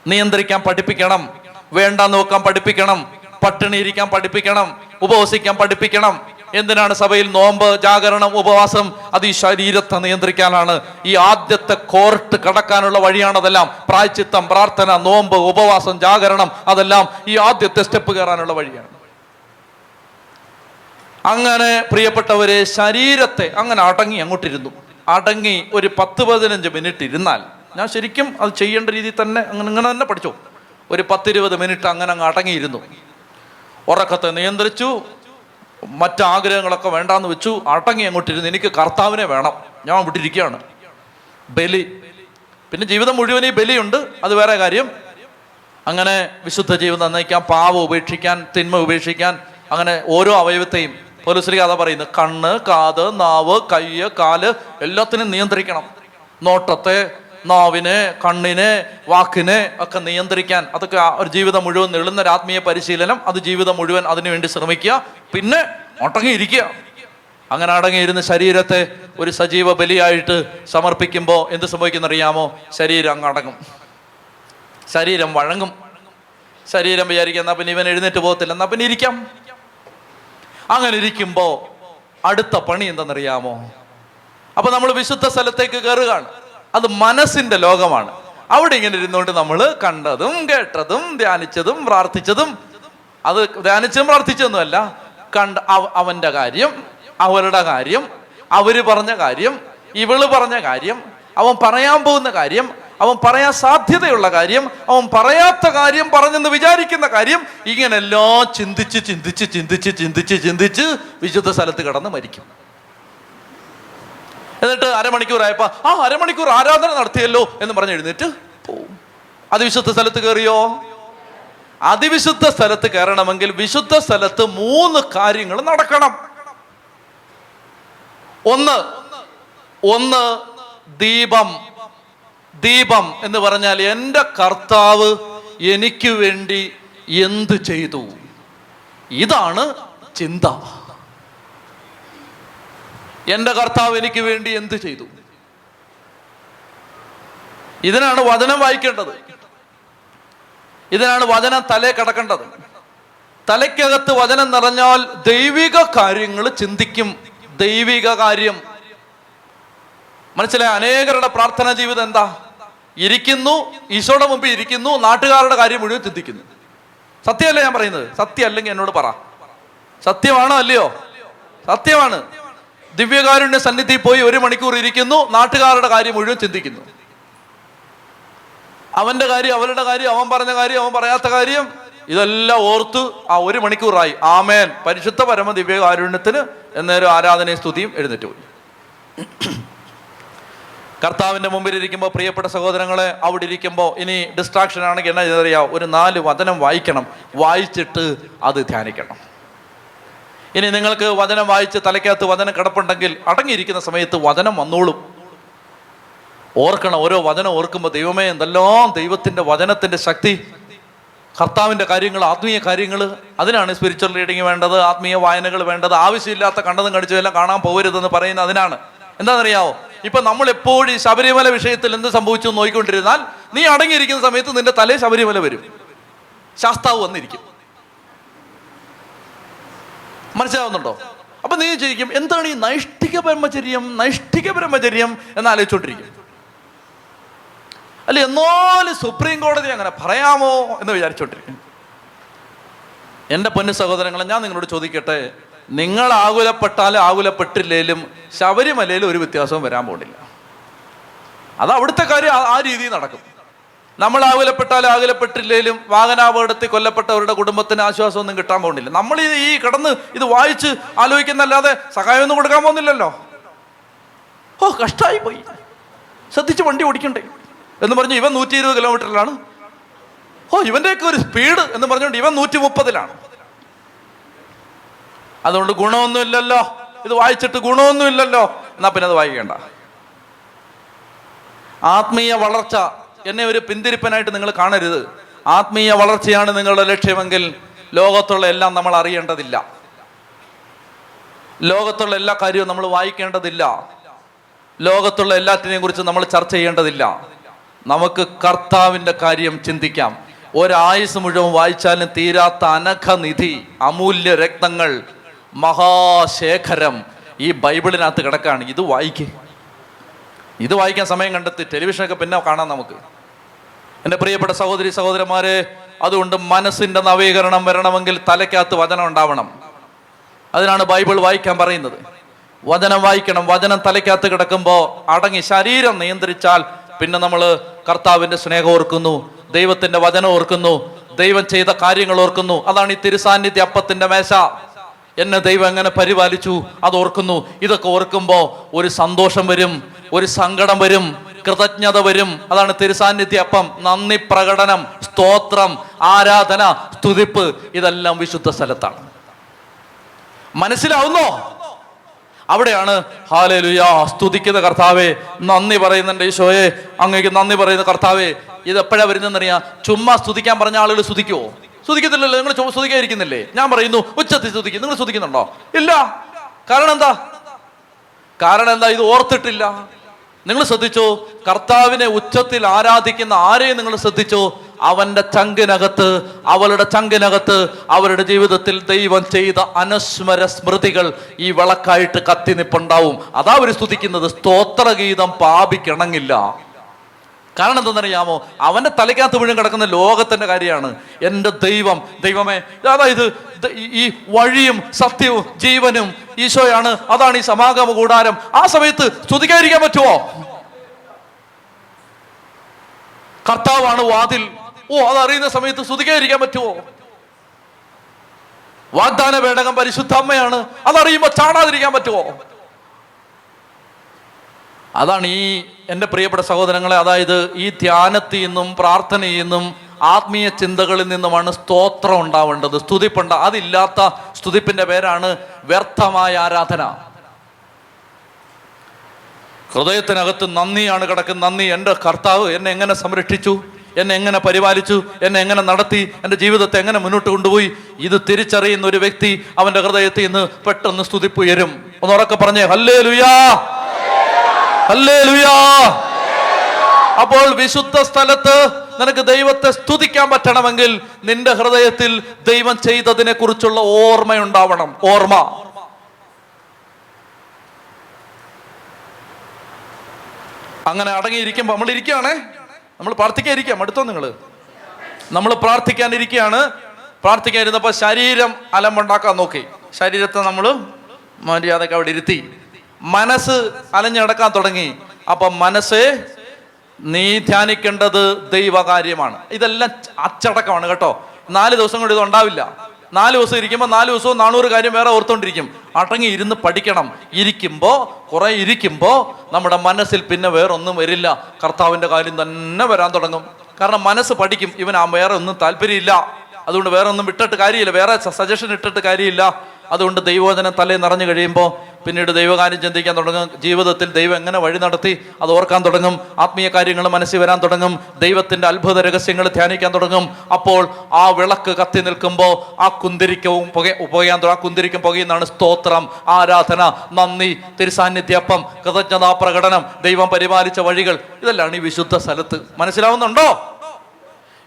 നിയന്ത്രിക്കാൻ പഠിപ്പിക്കണം. വേണ്ട നോക്കാൻ പഠിപ്പിക്കണം. പട്ടിണി ഇരിക്കാൻ പഠിപ്പിക്കണം. ഉപവസിക്കാൻ പഠിപ്പിക്കണം. എന്തിനാണ് സഭയിൽ നോമ്പ് ജാഗരണം ഉപവാസം? അത് ഈ ശരീരത്തെ നിയന്ത്രിക്കാനാണ്. ഈ ആദ്യത്തെ കോർട്ട് കടക്കാനുള്ള വഴിയാണതെല്ലാം പ്രായച്ചിത്തം പ്രാർത്ഥന നോമ്പ് ഉപവാസം ജാഗരണം അതെല്ലാം ഈ ആദ്യത്തെ സ്റ്റെപ്പ് കയറാനുള്ള വഴിയാണ്. അങ്ങനെ പ്രിയപ്പെട്ടവരെ ശരീരത്തെ അങ്ങനെ അടങ്ങി അങ്ങോട്ടിരുന്നു. അടങ്ങി ഒരു പത്ത് പതിനഞ്ച് മിനിറ്റ് ഇരുന്നാൽ ഞാൻ ശരിക്കും അത് ചെയ്യേണ്ട രീതിയിൽ തന്നെ അങ്ങനെ ഇങ്ങനെ തന്നെ പഠിച്ചു. ഒരു പത്തിരുപത് മിനിറ്റ് അങ്ങനെ അങ്ങ് അടങ്ങിയിരുന്നു. ഉറക്കത്തെ നിയന്ത്രിച്ചു. മറ്റാഗ്രഹങ്ങളൊക്കെ വേണ്ടാന്ന് വെച്ചു. അടങ്ങി അങ്ങോട്ടിരുന്നു എനിക്ക് കർത്താവിനെ വേണം. ഞാൻ വിട്ടിരിക്കുകയാണ് ബലി. പിന്നെ ജീവിതം മുഴുവൻ ഈ ബലിയുണ്ട്. അത് വേറെ കാര്യം. അങ്ങനെ വിശുദ്ധ ജീവിതം നയിക്കാൻ പാവ ഉപേക്ഷിക്കാൻ തിന്മ ഉപേക്ഷിക്കാൻ അങ്ങനെ ഓരോ അവയവത്തെയും പോലീസിൽ കഥ പറയുന്നത് കണ്ണ് കാത് നാവ് കയ്യ് കാൽ എല്ലാത്തിനും നിയന്ത്രിക്കണം. നോട്ടത്തെ നാവിനെ കണ്ണിനെ വാക്കിനെ ഒക്കെ നിയന്ത്രിക്കാൻ. അതൊക്കെ ഒരു ജീവിതം മുഴുവൻ നീളുന്ന ഒരു ആത്മീയ പരിശീലനം. അത് ജീവിതം മുഴുവൻ അതിനുവേണ്ടി ശ്രമിക്കുക. പിന്നെ ഒട്ടങ്ങിയിരിക്കുക അങ്ങനെ അടങ്ങിയിരുന്ന ശരീരത്തെ ഒരു സജീവ ബലിയായിട്ട് സമർപ്പിക്കുമ്പോൾ എന്ത് സംഭവിക്കുന്നറിയാമോ ശരീരം അങ്ങ് അടങ്ങും. ശരീരം വഴങ്ങും. ശരീരം വിചാരിക്കുക എന്നാ പിന്നെ ഇവൻ എഴുന്നേറ്റ് പോകത്തില്ല. എന്നാ പിന്നെ ഇരിക്കാം. അങ്ങനെ ഇരിക്കുമ്പോ അടുത്ത പണി എന്തെന്നറിയാമോ? അപ്പൊ നമ്മൾ വിശുദ്ധ സ്ഥലത്തേക്ക് കയറുകയാണ്. അത് മനസ്സിന്റെ ലോകമാണ്. അവിടെ ഇങ്ങനെ ഇരുന്നുകൊണ്ട് നമ്മൾ കണ്ടതും കേട്ടതും ധ്യാനിച്ചതും പ്രാർത്ഥിച്ചതും അത് ധ്യാനിച്ചതും പ്രാർത്ഥിച്ചതൊന്നുമല്ല. കണ്ട അവന്റെ കാര്യം അവരുടെ കാര്യം അവർ പറഞ്ഞ കാര്യം ഇവൾ പറഞ്ഞ കാര്യം അവൻ പറയാൻ പോകുന്ന കാര്യം അവൻ പറയാൻ സാധ്യതയുള്ള കാര്യം അവൻ പറയാത്ത കാര്യം പറഞ്ഞെന്ന് വിചാരിക്കുന്ന കാര്യം ഇങ്ങനെല്ലാം ചിന്തിച്ച് ചിന്തിച്ച് ചിന്തിച്ച് ചിന്തിച്ച് ചിന്തിച്ച് വിശുദ്ധ സ്ഥലത്ത് കിടന്ന് മരിക്കും. എന്നിട്ട് അരമണിക്കൂറായപ്പോ ആ അരമണിക്കൂർ ആരാധന നടത്തിയല്ലോ എന്ന് പറഞ്ഞ് എഴുന്നേറ്റ് പോവും. അതിവിശുദ്ധ സ്ഥലത്ത് കയറിയോ അതിവിശുദ്ധ സ്ഥലത്ത് കയറണമെങ്കിൽ വിശുദ്ധ സ്ഥലത്ത് മൂന്ന് കാര്യങ്ങൾ നടക്കണം. ഒന്ന് ഒന്ന് ദീപം ദീപം എന്ന് പറഞ്ഞാൽ എന്റെ കർത്താവ് എനിക്ക് വേണ്ടി എന്ത് ചെയ്തു? ഇതാണ് ചിന്ത. എന്റെ കർത്താവ് എനിക്ക് വേണ്ടി എന്ത് ചെയ്തു? ഇതിനാണ് വചനം വായിക്കേണ്ടത്. ഇതിനാണ് വചനം തലേ കിടക്കേണ്ടത്. തലയ്ക്കകത്ത് വചനം നിറഞ്ഞാൽ ദൈവിക കാര്യങ്ങൾ ചിന്തിക്കും. ദൈവിക കാര്യം മനസ്സിലായ അനേകരുടെ പ്രാർത്ഥനാ ജീവിതം എന്താ? ഇരിക്കുന്നു ഈശോയുടെ മുമ്പിൽ ഇരിക്കുന്നു നാട്ടുകാരുടെ കാര്യം മുഴുവൻ ചിന്തിക്കുന്നു. സത്യമല്ലേ ഞാൻ പറയുന്നത്? സത്യം അല്ലെങ്കിൽ എന്നോട് പറ. സത്യമാണോ അല്ലയോ? സത്യമാണ്. ദിവ്യകാരുണ്യ സന്നിധി പോയി ഒരു മണിക്കൂർ ഇരിക്കുന്നു നാട്ടുകാരുടെ കാര്യം മുഴുവൻ ചിന്തിക്കുന്നു. അവന്റെ കാര്യം അവരുടെ കാര്യം അവൻ പറഞ്ഞ കാര്യം അവൻ പറയാത്ത കാര്യം ഇതെല്ലാം ഓർത്ത് ആ ഒരു മണിക്കൂറായി. ആമേൻ. പരിശുദ്ധ പരമ ദിവ്യകാരുണ്യത്തിന് എന്നൊരു ആരാധനയും സ്തുതിയും എഴുന്നേറ്റ് പോയി. കർത്താവിന്റെ മുമ്പിൽ ഇരിക്കുമ്പോൾ പ്രിയപ്പെട്ട സഹോദരങ്ങളെ അവിടെ ഇരിക്കുമ്പോൾ ഇനി ഡിസ്ട്രാക്ഷൻ ആണെങ്കിൽ എന്നാ ചെയ്തറിയാം? ഒരു നാല് വചനം വായിക്കണം. വായിച്ചിട്ട് അത് ധ്യാനിക്കണം. ഇനി നിങ്ങൾക്ക് വചനം വായിച്ച് തലയ്ക്കകത്ത് വചനം കിടപ്പുണ്ടെങ്കിൽ അടങ്ങിയിരിക്കുന്ന സമയത്ത് വചനം വന്നോളും. ഓർക്കണം ഓരോ വചനം ഓർക്കുമ്പോൾ ദൈവമേ എന്തെല്ലാം ദൈവത്തിന്റെ വചനത്തിന്റെ ശക്തി. കർത്താവിന്റെ കാര്യങ്ങൾ ആത്മീയ കാര്യങ്ങൾ അതിനാണ് സ്പിരിച്വൽ റീഡിങ് വേണ്ടത് ആത്മീയ വായനകൾ വേണ്ടത്. ആവശ്യമില്ലാത്ത കണ്ടതും കടിച്ചതെല്ലാം കാണാൻ പോകരുതെന്ന് പറയുന്നത് അതിനാണ്. എന്താണെന്നറിയാവോ? ഇപ്പൊ നമ്മൾ എപ്പോഴും ശബരിമല വിഷയത്തിൽ എന്ത് സംഭവിച്ചു നോക്കിക്കൊണ്ടിരുന്നാൽ നീ അടങ്ങിയിരിക്കുന്ന സമയത്ത് നിന്റെ തലേ ശബരിമല വരും. ശാസ്താവ് വന്നിരിക്കും. മനസ്സിലാവുന്നുണ്ടോ? അപ്പൊ നീ ചോദിക്കും എന്താണ് ഈ നൈഷ്ഠിക ബ്രഹ്മചര്യം നൈഷ്ഠിക ബ്രഹ്മചര്യം എന്ന് ആലോചിച്ചോണ്ടിരിക്കും അല്ല എന്നാലും സുപ്രീം കോടതി അങ്ങനെ പറയാമോ എന്ന് വിചാരിച്ചോണ്ടിരിക്കും എന്റെ പൊന്നു സഹോദരങ്ങളെ ഞാൻ നിങ്ങളോട് ചോദിക്കട്ടെ? നിങ്ങൾ ആകുലപ്പെട്ടാലും ആകുലപ്പെട്ടില്ലേലും ശബരിമലയിൽ ഒരു വ്യത്യാസവും വരാൻ പോകുന്നില്ല അത് അവിടുത്തെ കാര്യം ആ- രീതിയിൽ നടക്കും. നമ്മൾ ആകുലപ്പെട്ടാലും ആകുലപ്പെട്ടില്ലേലും വാഹനാപകടത്തിൽ കൊല്ലപ്പെട്ടവരുടെ കുടുംബത്തിന് ആശ്വാസമൊന്നും കിട്ടാൻ പോകുന്നില്ല നമ്മൾ ഈ കിടന്ന് ഇത് വായിച്ച് ആലോചിക്കുന്നല്ലാതെ സഹായമൊന്നും കൊടുക്കാൻ പോകുന്നില്ലല്ലോ. ഓ കഷ്ടമായി പോയി ശ്രദ്ധിച്ച് വണ്ടി ഓടിക്കണ്ടേ എന്ന് പറഞ്ഞു ഇവൻ നൂറ്റി ഇരുപത് കിലോമീറ്ററിലാണ് ഓ ഇവന്റെയൊക്കെ ഒരു സ്പീഡ് എന്ന് പറഞ്ഞുകൊണ്ട് ഇവൻ നൂറ്റി മുപ്പതിലാണ് അതുകൊണ്ട് ഗുണമൊന്നുമില്ലല്ലോ. ഇത് വായിച്ചിട്ട് ഗുണമൊന്നുമില്ലല്ലോ. എന്നാ പിന്നെ അത് വായിക്കേണ്ട. ആത്മീയ വളർച്ച എന്നെ ഒരു പിന്തിരിപ്പനായിട്ട് നിങ്ങൾ കാണരുത്. ആത്മീയ വളർച്ചയാണ് നിങ്ങളുടെ ലക്ഷ്യമെങ്കിൽ ലോകത്തുള്ള എല്ലാം നമ്മൾ അറിയേണ്ടതില്ല. ലോകത്തുള്ള എല്ലാ കാര്യവും നമ്മൾ വായിക്കേണ്ടതില്ല. ലോകത്തുള്ള എല്ലാറ്റിനെയും കുറിച്ച് നമ്മൾ ചർച്ച ചെയ്യേണ്ടതില്ല. നമുക്ക് കർത്താവിന്റെ കാര്യം ചിന്തിക്കാം. ഒരായുസ് മുഴുവൻ വായിച്ചാലും തീരാത്ത അനഘനിധി അമൂല്യ രത്നങ്ങൾ മഹാശേഖരം ഈ ബൈബിളിനകത്ത് കിടക്കാണ്. ഇത് വായിക്കേ. ഇത് വായിക്കാൻ സമയം കണ്ടെത്തി. ടെലിവിഷനൊക്കെ പിന്നെ കാണാം നമുക്ക്. എന്റെ പ്രിയപ്പെട്ട സഹോദരി സഹോദരന്മാരെ അതുകൊണ്ട് മനസ്സിന്റെ നവീകരണം വരണമെങ്കിൽ തലയ്ക്കകത്ത് വചനം ഉണ്ടാവണം. അതിനാണ് ബൈബിൾ വായിക്കാൻ പറയുന്നത്. വചനം വായിക്കണം. വചനം തലയ്ക്കകത്ത് കിടക്കുമ്പോൾ അടങ്ങി ശരീരം നിയന്ത്രിച്ചാൽ പിന്നെ നമ്മൾ കർത്താവിന്റെ സ്നേഹം ഓർക്കുന്നു ദൈവത്തിന്റെ വചനം ഓർക്കുന്നു ദൈവം ചെയ്ത കാര്യങ്ങൾ ഓർക്കുന്നു. അതാണ് ഈ തിരുസാന്നിധ്യ അപ്പത്തിന്റെ മേശ. എന്നെ ദൈവം എങ്ങനെ പരിപാലിച്ചു? അത് ഓർക്കുന്നു. ഇതൊക്കെ ഓർക്കുമ്പോൾ ഒരു സന്തോഷം വരും ഒരു സങ്കടം വരും കൃതജ്ഞത വരും. അതാണ് തിരുസാന്നിധ്യ അപ്പം. നന്ദി പ്രകടനം സ്തോത്രം ആരാധന സ്തുതിപ്പ്. ഇതെല്ലാം വിശുദ്ധ സ്ഥലത്താണ്. മനസ്സിലാവുന്നോ? അവിടെയാണ് ഹാലലുയാ സ്തുതിക്കുന്ന കർത്താവേ നന്ദി പറയുന്നുണ്ട് ഈശോയെ അങ്ങേക്ക് നന്ദി പറയുന്ന കർത്താവേ ഇത് എപ്പോഴാണ് വരുന്നതെന്നറിയാം? ചുമ്മാ സ്തുതിക്കാൻ പറഞ്ഞ ആളുകൾ സ്തുതിക്കുവോ? സ്തുതിക്കത്തില്ലല്ലോ നിങ്ങൾ ശ്രദ്ധിക്കാതിരിക്കുന്നില്ലേ ഞാൻ പറയുന്നു ഉച്ചത്തിൽ ശ്രദ്ധിക്കും നിങ്ങൾ ശ്രദ്ധിക്കുന്നുണ്ടോ ഇല്ല. കാരണം എന്താ? കാരണം എന്താ? ഇത് ഓർത്തിട്ടില്ല. നിങ്ങൾ ശ്രദ്ധിച്ചോ? കർത്താവിനെ ഉച്ചത്തിൽ ആരാധിക്കുന്ന ആരെയും നിങ്ങൾ ശ്രദ്ധിച്ചോ? അവന്റെ ചങ്കിനകത്ത് അവളുടെ ചങ്കിനകത്ത് അവരുടെ ജീവിതത്തിൽ ദൈവം ചെയ്ത അനസ്മര സ്മൃതികൾ ഈ വിളക്കായിട്ട് കത്തി നിപ്പുണ്ടാവും. അതാ അവർ സ്തുതിക്കുന്നത് സ്തോത്രഗീതം പാപിക്കിണങ്ങില്ല. കാരണം എന്തെന്നറിയാമോ അവന്റെ തലയ്ക്കകത്ത് മുഴുവൻ കിടക്കുന്ന ലോകത്തിന്റെ കാര്യമാണ്. എന്റെ ദൈവം ദൈവമേ അതായത് ഈ- വഴിയും സത്യവും ജീവനും ഈശോയാണ്. അതാണ് ഈ സമാഗമ കൂടാരം. ആ സമയത്ത് സ്തുതിക്കാതിരിക്കാൻ പറ്റുമോ കർത്താവാണ് വാതിൽ. ഓ അതറിയുന്ന സമയത്ത് സ്തുതിക്കാതിരിക്കാൻ പറ്റുമോ വാഗ്ദാന പേടകം പരിശുദ്ധ അമ്മയാണ്. അതറിയുമ്പോൾ ചാടാതിരിക്കാൻ പറ്റുമോ അതാണ് ഈ എന്റെ പ്രിയപ്പെട്ട സഹോദരങ്ങളെ അതായത് ഈ ധ്യാനത്തിൽ നിന്നും പ്രാർത്ഥനയിൽ നിന്നും ആത്മീയ ചിന്തകളിൽ നിന്നുമാണ് സ്തോത്രം ഉണ്ടാവേണ്ടത്. സ്തുതിപ്പുണ്ട അതില്ലാത്ത സ്തുതിപ്പിന്റെ പേരാണ് വ്യർത്ഥമായ ആരാധന. ഹൃദയത്തിനകത്ത് നന്ദിയാണ് കിടക്കുന്നത് നന്ദി എന്റെ കർത്താവ് എന്നെ എങ്ങനെ സംരക്ഷിച്ചു എന്നെ എങ്ങനെ പരിപാലിച്ചു എന്നെ എങ്ങനെ നടത്തി എന്റെ ജീവിതത്തെ എങ്ങനെ മുന്നോട്ട് കൊണ്ടുപോയി ഇത് തിരിച്ചറിയുന്ന ഒരു വ്യക്തി അവന്റെ ഹൃദയത്തിൽ നിന്ന് പെട്ടെന്ന് സ്തുതിപ്പുയരും. ഒന്നുറക്കെ പറഞ്ഞേ ഹല്ലേ ലുയാ അപ്പോൾ വിശുദ്ധ സ്ഥലത്ത് നിനക്ക് ദൈവത്തെ സ്തുതിക്കാൻ പറ്റണമെങ്കിൽ നിന്റെ ഹൃദയത്തിൽ ദൈവം ചെയ്തതിനെ കുറിച്ചുള്ള ഓർമ്മയുണ്ടാവണം. ഓർമ്മ. അങ്ങനെ അടങ്ങിയിരിക്കുമ്പോൾ നമ്മൾ ഇരിക്കുകയാണേ. നമ്മൾ പ്രാർത്ഥിക്കാൻ ഇരിക്കാം. അടുത്തോ നിങ്ങൾ നമ്മൾ പ്രാർത്ഥിക്കാൻ ഇരിക്കുകയാണ്. പ്രാർത്ഥിക്കാൻ ഇരുന്നപ്പോൾ ശരീരം അലമ്പുണ്ടാക്കാൻ നോക്കി. ശരീരത്തെ നമ്മൾ മര്യാദയ്ക്ക് അവിടെ ഇരുത്തി. മനസ്സ് അലഞ്ഞടക്കാൻ തുടങ്ങി. അപ്പൊ മനസ്സേ നീ ധ്യാനിക്കേണ്ടത് ദൈവകാര്യമാണ്. ഇതെല്ലാം അച്ചടക്കമാണ് കേട്ടോ. നാല് ദിവസം കൊണ്ട് ഇത് ഉണ്ടാവില്ല. നാല് ദിവസം ഇരിക്കുമ്പോൾ നാല് ദിവസവും നാനൂറ് കാര്യം വേറെ ഓർത്തോണ്ടിരിക്കും. അടങ്ങി ഇരുന്ന് പഠിക്കണം. ഇരിക്കുമ്പോൾ കുറെ ഇരിക്കുമ്പോൾ നമ്മുടെ മനസ്സിൽ പിന്നെ വേറൊന്നും വരില്ല. കർത്താവിന്റെ കാര്യം തന്നെ വരാൻ തുടങ്ങും. കാരണം മനസ്സ് പഠിക്കും. ഇവൻ ആ വേറെ ഒന്നും താല്പര്യമില്ല. അതുകൊണ്ട് വേറെ ഒന്നും വിട്ടിട്ട് കാര്യമില്ല. വേറെ സജഷൻ ഇട്ടിട്ട് കാര്യമില്ല. അതുകൊണ്ട് ദൈവവചനം തലേ നിറഞ്ഞു കഴിയുമ്പോൾ പിന്നീട് ദൈവകാര്യം ചിന്തിക്കാൻ തുടങ്ങും. ജീവിതത്തിൽ ദൈവം എങ്ങനെ വഴി നടത്തി അത് ഓർക്കാൻ തുടങ്ങും. ആത്മീയ കാര്യങ്ങൾ മനസ്സിൽ വരാൻ തുടങ്ങും. ദൈവത്തിന്റെ അത്ഭുത രഹസ്യങ്ങൾ ധ്യാനിക്കാൻ തുടങ്ങും. അപ്പോൾ ആ വിളക്ക് കത്തി നിൽക്കുമ്പോൾ ആ കുന്തിരിക്കവും പുക പുകയാൻ ആ കുന്തിരിക്കും പുകയുന്നതാണ് സ്തോത്രം ആരാധന നന്ദി തിരുസാന്നിധ്യപ്പം കൃതജ്ഞതാ പ്രകടനം ദൈവം പരിപാലിച്ച വഴികൾ. ഇതെല്ലാം ഈ വിശുദ്ധ സ്ഥലത്ത്. മനസ്സിലാവുന്നുണ്ടോ?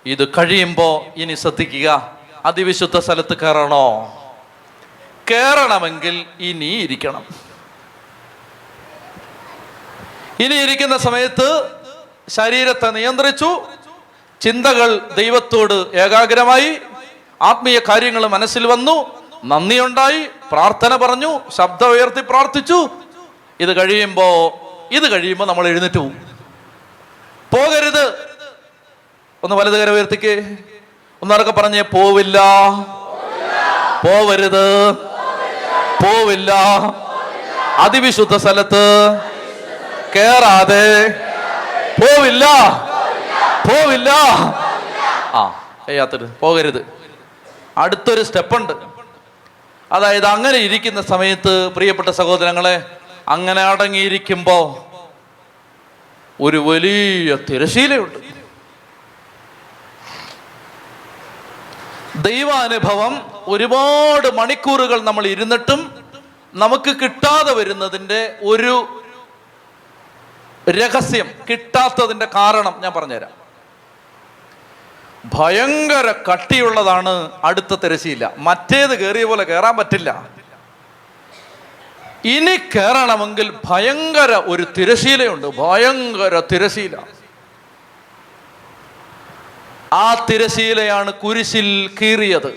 ഇത് കഴിയുമ്പോൾ ഇനി ശ്രദ്ധിക്കുക. അതിവിശുദ്ധ സ്ഥലത്ത് കയറണോ? കയറണമെങ്കിൽ ഇനി ഇരിക്കണം. ഇനി ഇരിക്കുന്ന സമയത്ത് ശരീരത്തെ നിയന്ത്രിച്ചു. ചിന്തകൾ ദൈവത്തോട് ഏകാഗ്രമായി. ആത്മീയ കാര്യങ്ങൾ മനസ്സിൽ വന്നു. നന്ദിയുണ്ടായി. പ്രാർത്ഥന പറഞ്ഞു. ശബ്ദം ഉയർത്തി പ്രാർത്ഥിച്ചു. ഇത് കഴിയുമ്പോ ഇത് കഴിയുമ്പോൾ നമ്മൾ എഴുന്നേറ്റ് പോകും പോകരുത്. ഒന്ന് വലത് കര ഉയർത്തിക്കേ. ഒന്നറക്കെ പറഞ്ഞേ പോവില്ല. പോവരുത്. പോവില്ല. അതിവിശുദ്ധ സ്ഥലത്ത് കേറാതെ പോവില്ല. പോവില്ല. ആ ചെയ്യാത്തത് പോകരുത്. അടുത്തൊരു സ്റ്റെപ്പുണ്ട്. അതായത് അങ്ങനെ ഇരിക്കുന്ന സമയത്ത് പ്രിയപ്പെട്ട സഹോദരങ്ങളെ അങ്ങനെ അടങ്ങിയിരിക്കുമ്പോ ഒരു വലിയ തിരശീലയുണ്ട്. ദൈവാനുഭവം ഒരുപാട് മണിക്കൂറുകൾ നമ്മൾ ഇരുന്നിട്ടും നമുക്ക് കിട്ടാതെ വരുന്നതിന്റെ ഒരു രഹസ്യം കിട്ടാത്തതിന്റെ കാരണം ഞാൻ പറഞ്ഞുതരാം. ഭയങ്കര കട്ടിയുള്ളതാണ് അടുത്ത തിരശീല. മറ്റേത് കയറിയ പോലെ കയറാൻ പറ്റില്ല. ഇനി കയറണമെങ്കിൽ ഭയങ്കര ഒരു തിരശീലയുണ്ട് ഭയങ്കര തിരശീല. ആ തിരശീലയാണ് കുരിശിൽ കീറിയത്.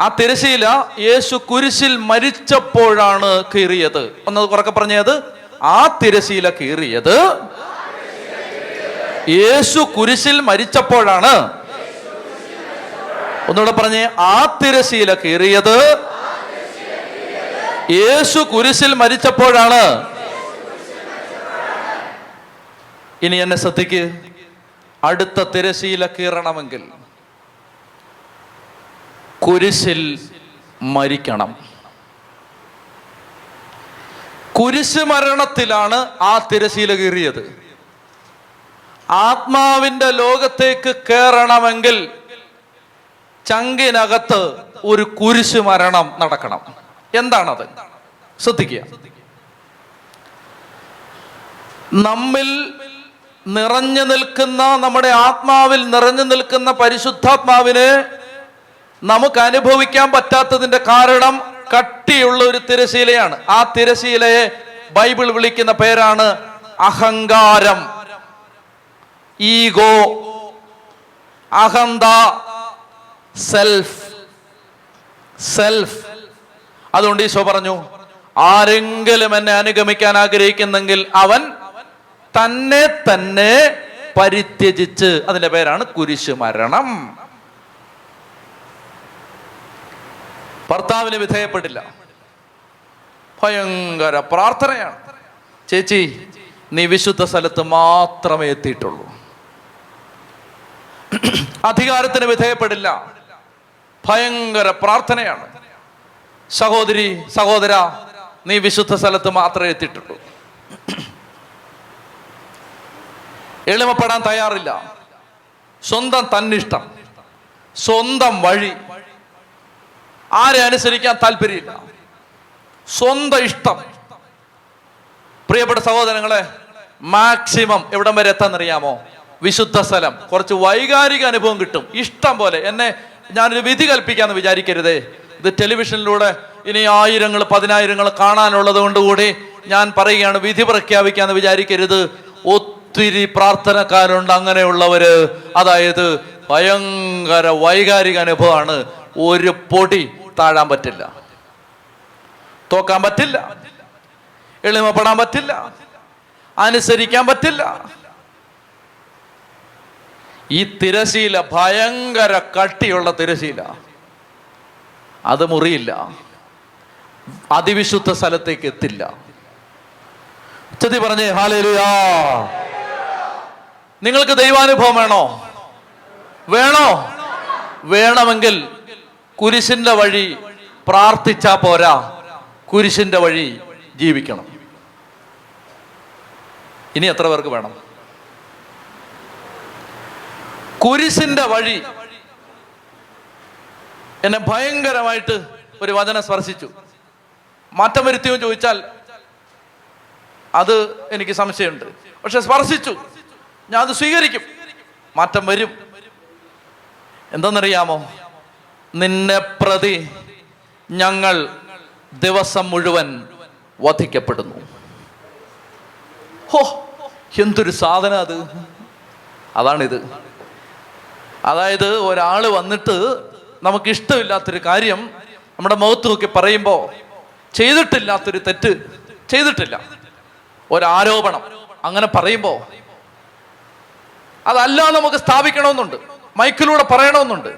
ആ തിരശീല യേശു കുരിശിൽ മരിച്ചപ്പോഴാണ് കീറിയത്. ഒന്ന് കുറക്കെ പറഞ്ഞത് ആ തിരശീല കീറിയത് യേശു കുരിശിൽ മരിച്ചപ്പോഴാണ്. ഒന്നുകൂടെ പറഞ്ഞേ ആ തിരശീല കീറിയത് യേശു കുരിശിൽ മരിച്ചപ്പോഴാണ്. ഇനി എന്നെ ശ്രദ്ധിക്ക്. അടുത്ത തിരശീല കീറണമെങ്കിൽ കുരിശിൽ മരിക്കണം. കുരിശ് മരണത്തിലാണ് ആ തിരശീല കീറിയത്. ആത്മാവിന്റെ ലോകത്തേക്ക് കയറണമെങ്കിൽ ചങ്കിനകത്ത് ഒരു കുരിശ് മരണം നടക്കണം. എന്താണത്? ശ്രദ്ധിക്കുക. നമ്മിൽ നിറഞ്ഞു നിൽക്കുന്ന നമ്മുടെ ആത്മാവിൽ നിറഞ്ഞു നിൽക്കുന്ന പരിശുദ്ധാത്മാവിനെ നമുക്ക് അനുഭവിക്കാൻ പറ്റാത്തതിന്റെ കാരണം കട്ടിയുള്ള ഒരു തിരശീലയാണ്. ആ തിരശീലയെ ബൈബിൾ വിളിക്കുന്ന പേരാണ് അഹങ്കാരം. ഈഗോ. അഹന്ത. സെൽഫ്. സെൽഫ്. അതുകൊണ്ട് ഈശോ പറഞ്ഞു ആരെങ്കിലും എന്നെ അനുഗമിക്കാൻ ആഗ്രഹിക്കുന്നെങ്കിൽ അവൻ തന്നെ തന്നെ പരിത്യജിച്ച് അതിന്റെ പേരാണ് കുരിശ് മരണം. ഭർത്താവിന് വിധേയപ്പെട്ടില്ല ഭയങ്കര പ്രാർത്ഥനയാണ്. ചേച്ചി നീ വിശുദ്ധ സ്ഥലത്ത് മാത്രമേ എത്തിയിട്ടുള്ളൂ. അധികാരത്തിന് വിധേയപ്പെടില്ല. ഭയങ്കര പ്രാർത്ഥനയാണ്. സഹോദരി സഹോദര നീ വിശുദ്ധ സ്ഥലത്ത് മാത്രമേ എത്തിയിട്ടുള്ളൂ. എളിമപ്പെടാൻ തയ്യാറില്ല. സ്വന്തം തന്നിഷ്ടം. സ്വന്തം വഴി. ആരെ അനുസരിക്കാൻ താല്പര്യമില്ല. സ്വന്തം ഇഷ്ടം. പ്രിയപ്പെട്ട സഹോദരങ്ങളെ മാക്സിമം എവിടം വരെ എത്താന്നറിയാമോ? വിശുദ്ധ സ്ഥലം. കുറച്ച് വൈകാരിക അനുഭവം കിട്ടും. ഇഷ്ടം പോലെ. എന്നെ ഞാനൊരു വിധി കൽപ്പിക്കാന്ന് വിചാരിക്കരുതേ. ഇത് ടെലിവിഷനിലൂടെ ഇനി ആയിരങ്ങൾ പതിനായിരങ്ങൾ കാണാനുള്ളത് കൊണ്ടുകൂടി ഞാൻ പറയുകയാണ് വിധി പ്രഖ്യാപിക്കാന്ന് വിചാരിക്കരുത്. ഒത്തിരി പ്രാർത്ഥനക്കാരുണ്ട്. അങ്ങനെയുള്ളവര് അതായത് ഭയങ്കര വൈകാരിക അനുഭവമാണ്. ഒരു പൊടി താഴാൻ പറ്റില്ല. തോക്കാൻ പറ്റില്ല. എളിമപ്പെടാൻ പറ്റില്ല. അനുസരിക്കാൻ പറ്റില്ല. ഈ തിരശീല ഭയങ്കര കട്ടിയുള്ള തിരശീല. അത് മുറിയില്ല. അതിവിശുദ്ധ സ്ഥലത്തേക്ക് എത്തില്ല. ഉച്ചതി പറഞ്ഞേ ഹാലേലുയാ. നിങ്ങൾക്ക് ദൈവാനുഭവം വേണോ? വേണോ? വേണമെങ്കിൽ കുരിശിന്റെ വഴി പ്രാർത്ഥിച്ചാ പോരാ. കുരിശിന്റെ വഴി ജീവിക്കണം. ഇനി എത്ര പേർക്ക് വേണം? കുരിശിന്റെ വഴി. എന്നെ ഭയങ്കരമായിട്ട് ഒരു വചനം സ്പർശിച്ചു. മാറ്റം വരുത്തിയോ ചോദിച്ചാൽ അത് എനിക്ക് സംശയമുണ്ട്. പക്ഷെ സ്പർശിച്ചു. ഞാൻ അത് സ്വീകരിക്കും. മാറ്റം വരും. എന്തെന്നറിയാമോ? നിന്നെ പ്രതി ഞങ്ങൾ ദിവസം മുഴുവൻ വധിക്കപ്പെടുന്നു. ഹോ എന്തൊരു സാധന അത്. അതാണിത്. അതായത് ഒരാൾ വന്നിട്ട് നമുക്ക് ഇഷ്ടമില്ലാത്തൊരു കാര്യം നമ്മുടെ മുഖത്ത് നോക്കി പറയുമ്പോൾ ചെയ്തിട്ടില്ലാത്തൊരു തെറ്റ് ചെയ്തിട്ടില്ല. ഒരാരോപണം. അങ്ങനെ പറയുമ്പോൾ അതല്ല നമുക്ക് സ്ഥാപിക്കണമെന്നുണ്ട്. മൈക്കിലൂടെ പറയണമെന്നുണ്ട്.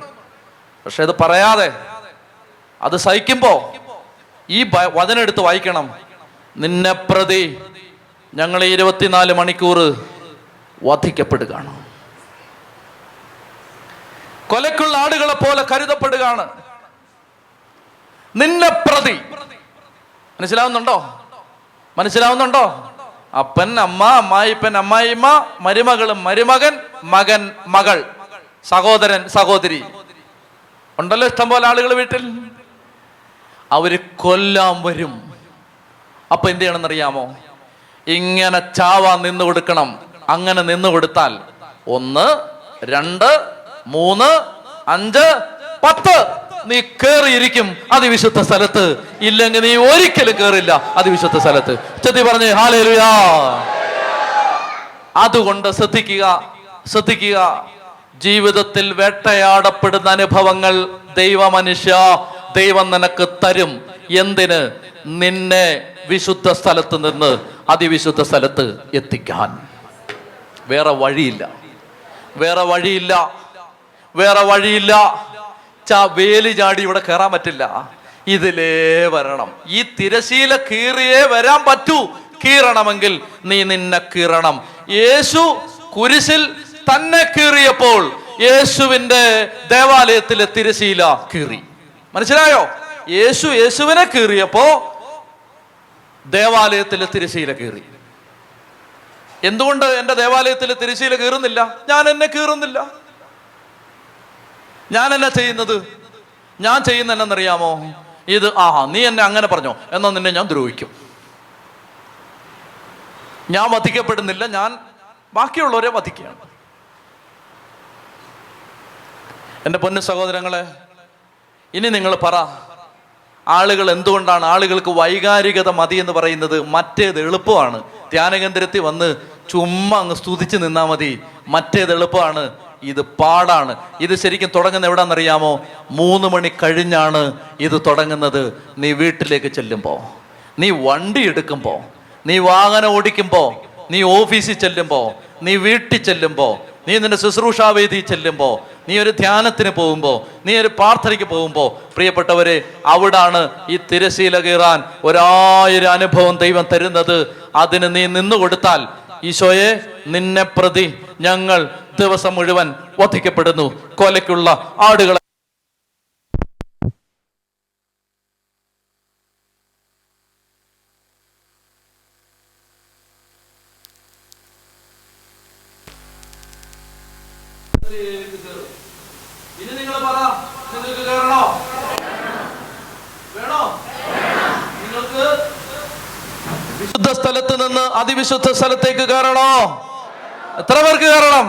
പക്ഷെ അത് പറയാതെ അത് സഹിക്കുമ്പോ ഈ ബ- വചനം എടുത്ത് വായിക്കണം. നിന്നെ പ്രതി ഞങ്ങൾ ഇരുപത്തിനാല് മണിക്കൂർ വധിക്കപ്പെടുകയാണ്. കൊലക്കുള്ള ആടുകളെ പോലെ കരുതപ്പെടുകയാണ്. നിന്നെ പ്രതി. മനസ്സിലാവുന്നുണ്ടോ? മനസ്സിലാവുന്നുണ്ടോ? അപ്പൻ അമ്മ അമ്മായിപ്പൻ അമ്മായിമ്മ മരുമകളും മരുമകൻ മകൻ മകൾ സഹോദരൻ സഹോദരി. ഉണ്ടല്ലോ ഇഷ്ടംപോലെ ആളുകൾ വീട്ടിൽ? അവർ കൊല്ലാൻ വരും. അപ്പൊ എന്ത് ചെയ്യണമെന്നറിയാമോ? ഇങ്ങനെ ചാവാൻ നിന്ന് കൊടുക്കണം. അങ്ങനെ നിന്ന് കൊടുത്താൽ ഒന്ന് രണ്ട് മൂന്ന് അഞ്ച് പത്ത്. നീ കേറിയിരിക്കും അതിവിശുദ്ധ സ്ഥലത്ത്. ഇല്ലെങ്കിൽ നീ ഒരിക്കലും കേറില്ല അതിവിശുദ്ധ സ്ഥലത്ത്. ചെത്തി പറഞ്ഞേ ഹാലേലുയാ. അതുകൊണ്ട് ശ്രദ്ധിക്കുക ശ്രദ്ധിക്കുക. ജീവിതത്തിൽ വേട്ടയാടപ്പെടുന്ന അനുഭവങ്ങൾ ദൈവ മനുഷ്യ ദൈവം നിനക്ക് തരും. എന്തിന്? നിന്നെ വിശുദ്ധ സ്ഥലത്ത് നിന്ന് അതിവിശുദ്ധ സ്ഥലത്ത് എത്തിക്കാൻ. വേറെ വഴിയില്ല. വേറെ വഴിയില്ല. വേറെ വഴിയില്ല. ചാ വേലി ചാടി ഇവിടെ കയറാൻ പറ്റില്ല. ഇതിലേ വരണം. ഈ തിരശീല കീറിയേ വരാൻ പറ്റൂ. കീറണമെങ്കിൽ നീ നിന്നെ കീറണം. യേശു കുരിശിൽ തന്നെ കീറിയപ്പോൾ യേശുവിന്റെ ദേവാലയത്തിലെ തിരശീല കീറി. മനസ്സിലായോ? യേശു യേശുവിനെ കീറിയപ്പോ ദേവാലയത്തിലെ തിരശീല കീറി. എന്തുകൊണ്ട് എന്റെ ദേവാലയത്തിലെ തിരശീല കീറുന്നില്ല? ഞാൻ എന്നെ കീറുന്നില്ല. എന്നാ ചെയ്യുന്നത്? ഞാൻ ചെയ്യുന്ന ഇത് ആഹാ നീ എന്നെ അങ്ങനെ പറഞ്ഞോ. എന്നാ നിന്നെ ഞാൻ ദ്രോഹിക്കും. ഞാൻ വധിക്കപ്പെടുന്നില്ല ഞാൻ ബാക്കിയുള്ളവരെ വധിക്കുകയാണ്. എന്റെ പൊന്നു സഹോദരങ്ങളെ ഇനി നിങ്ങൾ പറ ആളുകൾ എന്തുകൊണ്ടാണ്? ആളുകൾക്ക് വൈകാരികത മതി എന്ന് പറയുന്നത് മറ്റേത് എളുപ്പമാണ്. ധ്യാനകേന്ദ്രത്തിൽ വന്ന് ചുമ്മാ അങ്ങ് സ്തുതിച്ച് നിന്നാൽ മതി. മറ്റേത് എളുപ്പമാണ്. ഇത് പാടാണ്. ഇത് ശരിക്കും തുടങ്ങുന്ന എവിടാന്നറിയാമോ? മൂന്ന് മണി കഴിഞ്ഞാണ് ഇത് തുടങ്ങുന്നത്. നീ വീട്ടിലേക്ക് ചെല്ലുമ്പോൾ നീ വണ്ടി എടുക്കുമ്പോൾ നീ വാഹനം ഓടിക്കുമ്പോൾ നീ ഓഫീസിൽ ചെല്ലുമ്പോൾ നീ വീട്ടിൽ ചെല്ലുമ്പോൾ നീ നിന്റെ ശുശ്രൂഷാവേദി ചെല്ലുമ്പോൾ നീ ഒരു ധ്യാനത്തിന് പോകുമ്പോൾ നീ ഒരു പ്രാർത്ഥനയ്ക്ക് പോകുമ്പോൾ പ്രിയപ്പെട്ടവരെ അവിടാണ് ഈ തിരശീല കീറാൻ ഒരായൊരു അനുഭവം ദൈവം തരുന്നത്. അതിന് നീ നിന്നു കൊടുത്താൽ ഈശോയെ നിന്നെ പ്രതി ഞങ്ങൾ ദിവസം മുഴുവൻ വധിക്കപ്പെടുന്നു. കൊലയ്ക്കുള്ള ആടുകളെ നിങ്ങൾക്ക് വേണോ? നിങ്ങൾക്ക് വിശുദ്ധ സ്ഥലത്ത് നിന്ന് അതിവിശുദ്ധ സ്ഥലത്തേക്ക് കയറണോ എത്ര പേർക്ക് കയറണം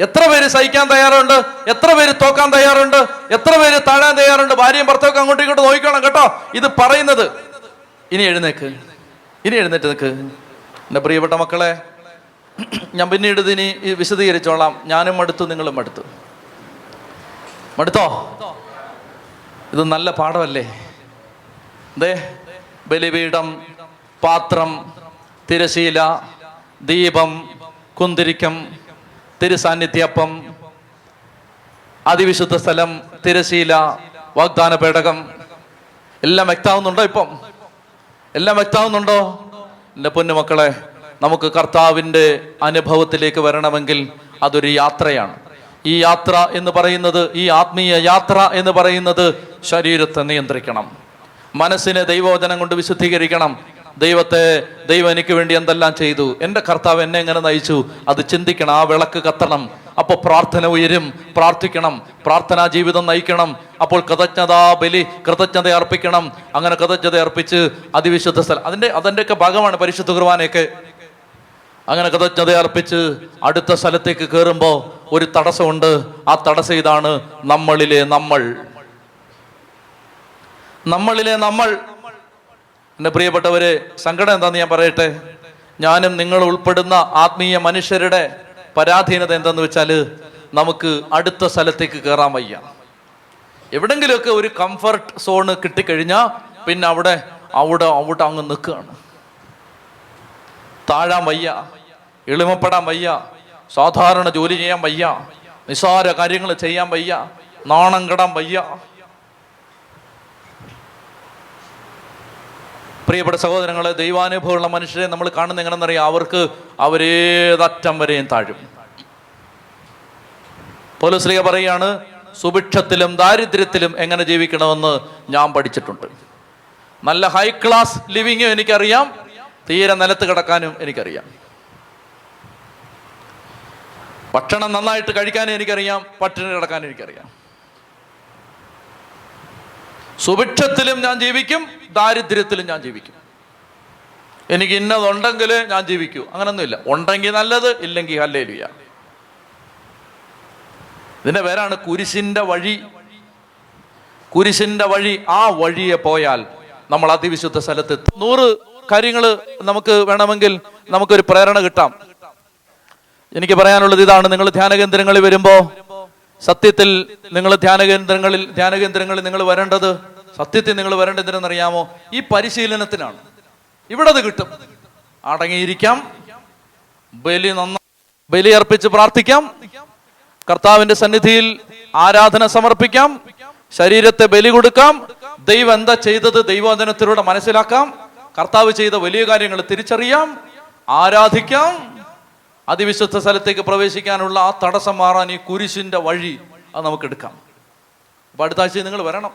എത്ര പേര് സഹിക്കാൻ തയ്യാറുണ്ട്? എത്ര പേര് തോക്കാൻ തയ്യാറുണ്ട്? എത്ര പേര് താഴാൻ തയ്യാറുണ്ട്? ഭാര്യയും ഭർത്താവൊക്കെ അങ്ങോട്ടും ഇങ്ങോട്ട് നോക്കിക്കണം കേട്ടോ. ഇത് പറയുന്നത്. ഇനി എഴുന്നേക്ക്. ഇനി എഴുന്നേറ്റ് നിൽക്ക്. എന്റെ പ്രിയപ്പെട്ട മക്കളെ ഞാൻ പിന്നീട് ഇതിനി വിശദീകരിച്ചോളാം. ഞാനും മടുത്തു നിങ്ങളും മടുത്തു. മടുത്തോ? ഇത് നല്ല പാഠമല്ലേ? ദേ ബലിപീഠം പാത്രം തിരശീല ദീപം കുന്തിരിക്കം തിരുസാന്നിധ്യപ്പം അതിവിശുദ്ധ സ്ഥലം തിരശീല വാഗ്ദാന പേടകം എല്ലാം വ്യക്താവുന്നുണ്ടോ ഇപ്പം? എല്ലാം വ്യക്താവുന്നുണ്ടോ എന്റെ പൊന്നുമക്കളെ നമുക്ക് കർത്താവിന്റെ അനുഭവത്തിലേക്ക് വരണമെങ്കിൽ അതൊരു യാത്രയാണ്. ഈ യാത്ര എന്ന് പറയുന്നത് ഈ ആത്മീയ യാത്ര എന്ന് പറയുന്നത് ശരീരത്തെ നിയന്ത്രിക്കണം. മനസ്സിനെ ദൈവവചനം കൊണ്ട് വിശുദ്ധീകരിക്കണം. ദൈവത്തെ ദൈവം എനിക്ക് വേണ്ടി എന്തെല്ലാം ചെയ്തു? എന്റെ കർത്താവ് എന്നെ എങ്ങനെ നയിച്ചു? അത് ചിന്തിക്കണം ആ വിളക്ക് കത്തണം. അപ്പോൾ പ്രാർത്ഥന ഉയരും പ്രാർത്ഥിക്കണം പ്രാർത്ഥനാ ജീവിതം നയിക്കണം. അപ്പോൾ കൃതജ്ഞതാ ബലി കൃതജ്ഞത അർപ്പിക്കണം. അങ്ങനെ കൃതജ്ഞത അർപ്പിച്ച് അതിവിശുദ്ധ സ്ഥലം. അതിന്റെ അതിന്റെയൊക്കെ ഭാഗമാണ് പരിശുദ്ധ കുർബാനയൊക്കെ. അങ്ങനെ കൃതജ്ഞത അർപ്പിച്ച് അടുത്ത സ്ഥലത്തേക്ക് കയറുമ്പോൾ ഒരു തടസ്സമുണ്ട്. ആ തടസ്സം ഇതാണ് നമ്മളിലെ നമ്മൾ. നമ്മളിലെ നമ്മൾ. എന്റെ പ്രിയപ്പെട്ടവരെ സങ്കടം എന്താന്ന് ഞാൻ പറയട്ടെ? ഞാനും നിങ്ങൾ ഉൾപ്പെടുന്ന ആത്മീയ മനുഷ്യരുടെ പരാധീനത എന്തെന്ന് വെച്ചാൽ നമുക്ക് അടുത്ത സ്ഥലത്തേക്ക് കയറാൻ വയ്യ. എവിടെങ്കിലുമൊക്കെ ഒരു കംഫർട്ട് സോണ് കിട്ടിക്കഴിഞ്ഞാൽ പിന്നെ അവിടെ അവിടെ അവിടെ അങ്ങ് നിൽക്കുകയാണ്. താഴാൻ വയ്യ എളിമപ്പെടാൻ വയ്യ സാധാരണ ജോലി ചെയ്യാൻ വയ്യ നിസ്സാര കാര്യങ്ങൾ ചെയ്യാൻ വയ്യ നാണം കെടാൻ വയ്യ. പ്രിയപ്പെട്ട സഹോദരങ്ങളെ ദൈവാനുഭവമുള്ള മനുഷ്യരെ നമ്മൾ കാണുന്ന എങ്ങനെയെന്നറിയാം അവർക്ക് അവരേതറ്റം വരെയും താഴും. പോലീസ്ലിക പറയാണ് സുഭിക്ഷത്തിലും ദാരിദ്ര്യത്തിലും എങ്ങനെ ജീവിക്കണമെന്ന് ഞാൻ പഠിച്ചിട്ടുണ്ട്. നല്ല ഹൈ ക്ലാസ് ലിവിങ്ങും എനിക്കറിയാം തീരെ നിലത്ത് കിടക്കാനും എനിക്കറിയാം. ഭക്ഷണം നന്നായിട്ട് കഴിക്കാനും എനിക്കറിയാം പട്ടിണി കിടക്കാനും എനിക്കറിയാം. സുഭിക്ഷത്തിലും ഞാൻ ജീവിക്കും ദാരിദ്ര്യത്തിലും ഞാൻ ജീവിക്കും. എനിക്ക് ഇന്നതുണ്ടെങ്കിൽ ഞാൻ ജീവിക്കൂ. അങ്ങനൊന്നുമില്ല. ഉണ്ടെങ്കിൽ നല്ലത് ഇല്ലെങ്കിൽ ഹല്ലേലുയ. ഇതിന്റെ പേരാണ് കുരിശിന്റെ വഴി. കുരിശിന്റെ വഴി ആ വഴിയെ പോയാൽ നമ്മൾ അതിവിശുദ്ധ സ്ഥലത്ത്. നൂറ് കാര്യങ്ങൾ നമുക്ക് വേണമെങ്കിൽ നമുക്കൊരു പ്രേരണ കിട്ടാം. എനിക്ക് പറയാനുള്ളത് ഇതാണ്. നിങ്ങൾ ധ്യാന കേന്ദ്രങ്ങളിൽ വരുമ്പോ സത്യത്തിൽ നിങ്ങൾ ധ്യാന കേന്ദ്രങ്ങളിൽ ധ്യാന കേന്ദ്രങ്ങളിൽ നിങ്ങൾ വരേണ്ടത് സത്യത്തിൽ നിങ്ങൾ വരേണ്ടത് എന്തിനെന്നറിയാമോ ഈ പരിശീലനത്തിനാണ്. ഇവിടെ അത് കിട്ടും. അടങ്ങിയിരിക്കാം. ബലി നന്ന ബലി അർപ്പിച്ച് പ്രാർത്ഥിക്കാം. കർത്താവിന്റെ സന്നിധിയിൽ ആരാധന സമർപ്പിക്കാം. ശരീരത്തെ ബലി കൊടുക്കാം. ദൈവം എന്താ ചെയ്തത്? ദൈവവചനത്തിലൂടെ മനസ്സിലാക്കാം. കർത്താവ് ചെയ്ത വലിയ കാര്യങ്ങൾ തിരിച്ചറിയാം. ആരാധിക്കാം. അതിവിശുദ്ധ സ്ഥലത്തേക്ക് പ്രവേശിക്കാനുള്ള ആ തടസ്സം മാറാൻ ഈ കുരിശിന്റെ വഴി അത് നമുക്ക് എടുക്കാം. അപ്പൊ അടുത്ത ആഴ്ച നിങ്ങൾ വരണം.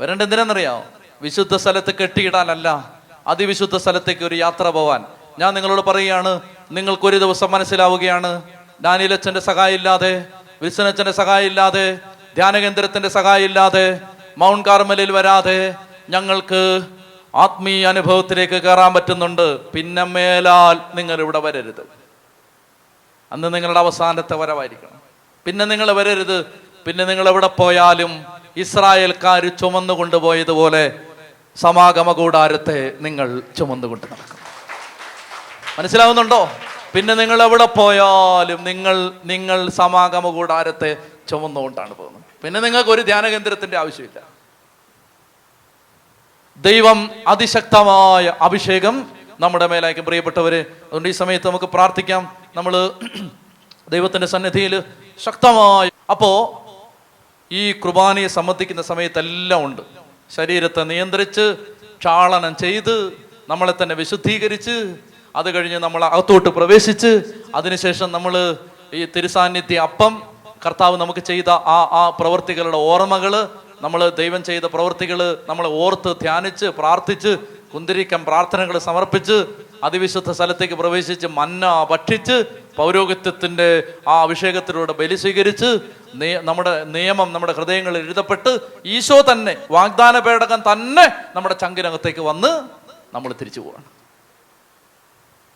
വരേണ്ട എന്തിനാണെന്നറിയാമോ വിശുദ്ധ സ്ഥലത്ത് കെട്ടിയിടാനല്ല അതിവിശുദ്ധ സ്ഥലത്തേക്ക് ഒരു യാത്ര പോവാൻ. ഞാൻ നിങ്ങളോട് പറയുകയാണ് നിങ്ങൾക്കൊരു ദിവസം മനസ്സിലാവുകയാണ്. ഡാനിയലച്ഛന്റെ സഹായം ഇല്ലാതെ വിൽസനച്ചന്റെ സഹായം ഇല്ലാതെ ധ്യാനകേന്ദ്രത്തിന്റെ സഹായം ഇല്ലാതെ മൗണ്ട് കാർമലിൽ വരാതെ ഞങ്ങൾക്ക് ആത്മീയ അനുഭവത്തിലേക്ക് കയറാൻ പറ്റുന്നുണ്ട്. പിന്നെ മേലാൽ നിങ്ങൾ ഇവിടെ വരരുത്. അന്ന് നിങ്ങളുടെ അവസാനത്തെ വരവായിരിക്കണം. പിന്നെ നിങ്ങൾ വരരുത്. പിന്നെ നിങ്ങൾ എവിടെ പോയാലും ഇസ്രായേൽക്കാർ ചുമന്നു കൊണ്ടുപോയതുപോലെ സമാഗമ കൂടാരത്തെ നിങ്ങൾ ചുമന്നുകൊണ്ട് നടക്കും. മനസ്സിലാവുന്നുണ്ടോ? പിന്നെ നിങ്ങൾ എവിടെ പോയാലും നിങ്ങൾ നിങ്ങൾ സമാഗമ കൂടാരത്തെ ചുമന്നുകൊണ്ടാണ് പോകുന്നത്. പിന്നെ നിങ്ങൾക്ക് ഒരു ധ്യാന കേന്ദ്രത്തിന്റെ ആവശ്യമില്ല. ദൈവം അതിശക്തമായ അഭിഷേകം നമ്മുടെ മേലായിരിക്കും. പ്രിയപ്പെട്ടവര് അതുകൊണ്ട് ഈ സമയത്ത് നമുക്ക് പ്രാർത്ഥിക്കാം. നമ്മൾ *clears throat* ദൈവത്തിന്റെ സന്നിധിയിൽ ശക്തമായി അപ്പോ ഈ കുർബാനയെ സംബന്ധിക്കുന്ന സമയത്തെല്ലാം ഉണ്ട്. ശരീരത്തെ നിയന്ത്രിച്ച് ക്ഷാളനം ചെയ്ത് നമ്മളെ തന്നെ വിശുദ്ധീകരിച്ച് അത് കഴിഞ്ഞ് നമ്മൾ അകത്തോട്ട് പ്രവേശിച്ച് അതിനുശേഷം നമ്മൾ ഈ തിരുസാന്നിധ്യ അപ്പം കർത്താവ് നമുക്ക് ചെയ്ത ആ ആ പ്രവൃത്തികളുടെ ഓർമ്മകൾ നമ്മൾ ദൈവം ചെയ്ത പ്രവൃത്തികൾ നമ്മൾ ഓർത്ത് ധ്യാനിച്ച് പ്രാർത്ഥിച്ച് കുന്തിരിക്കം പ്രാർത്ഥനകൾ സമർപ്പിച്ച് അതിവിശുദ്ധ സ്ഥലത്തേക്ക് പ്രവേശിച്ച് മന്ന ഭക്ഷിച്ച് പൗരോഹിത്യത്തിന്റെ ആ അഭിഷേകത്തിലൂടെ ബലി സ്വീകരിച്ച് നമ്മുടെ നിയമം നമ്മുടെ ഹൃദയങ്ങളിൽ എഴുതപ്പെട്ട് ഈശോ തന്നെ വാഗ്ദാന പേടകം തന്നെ നമ്മുടെ ചങ്കിനകത്തേക്ക് വന്ന് നമ്മൾ തിരിച്ചു പോവാണ്.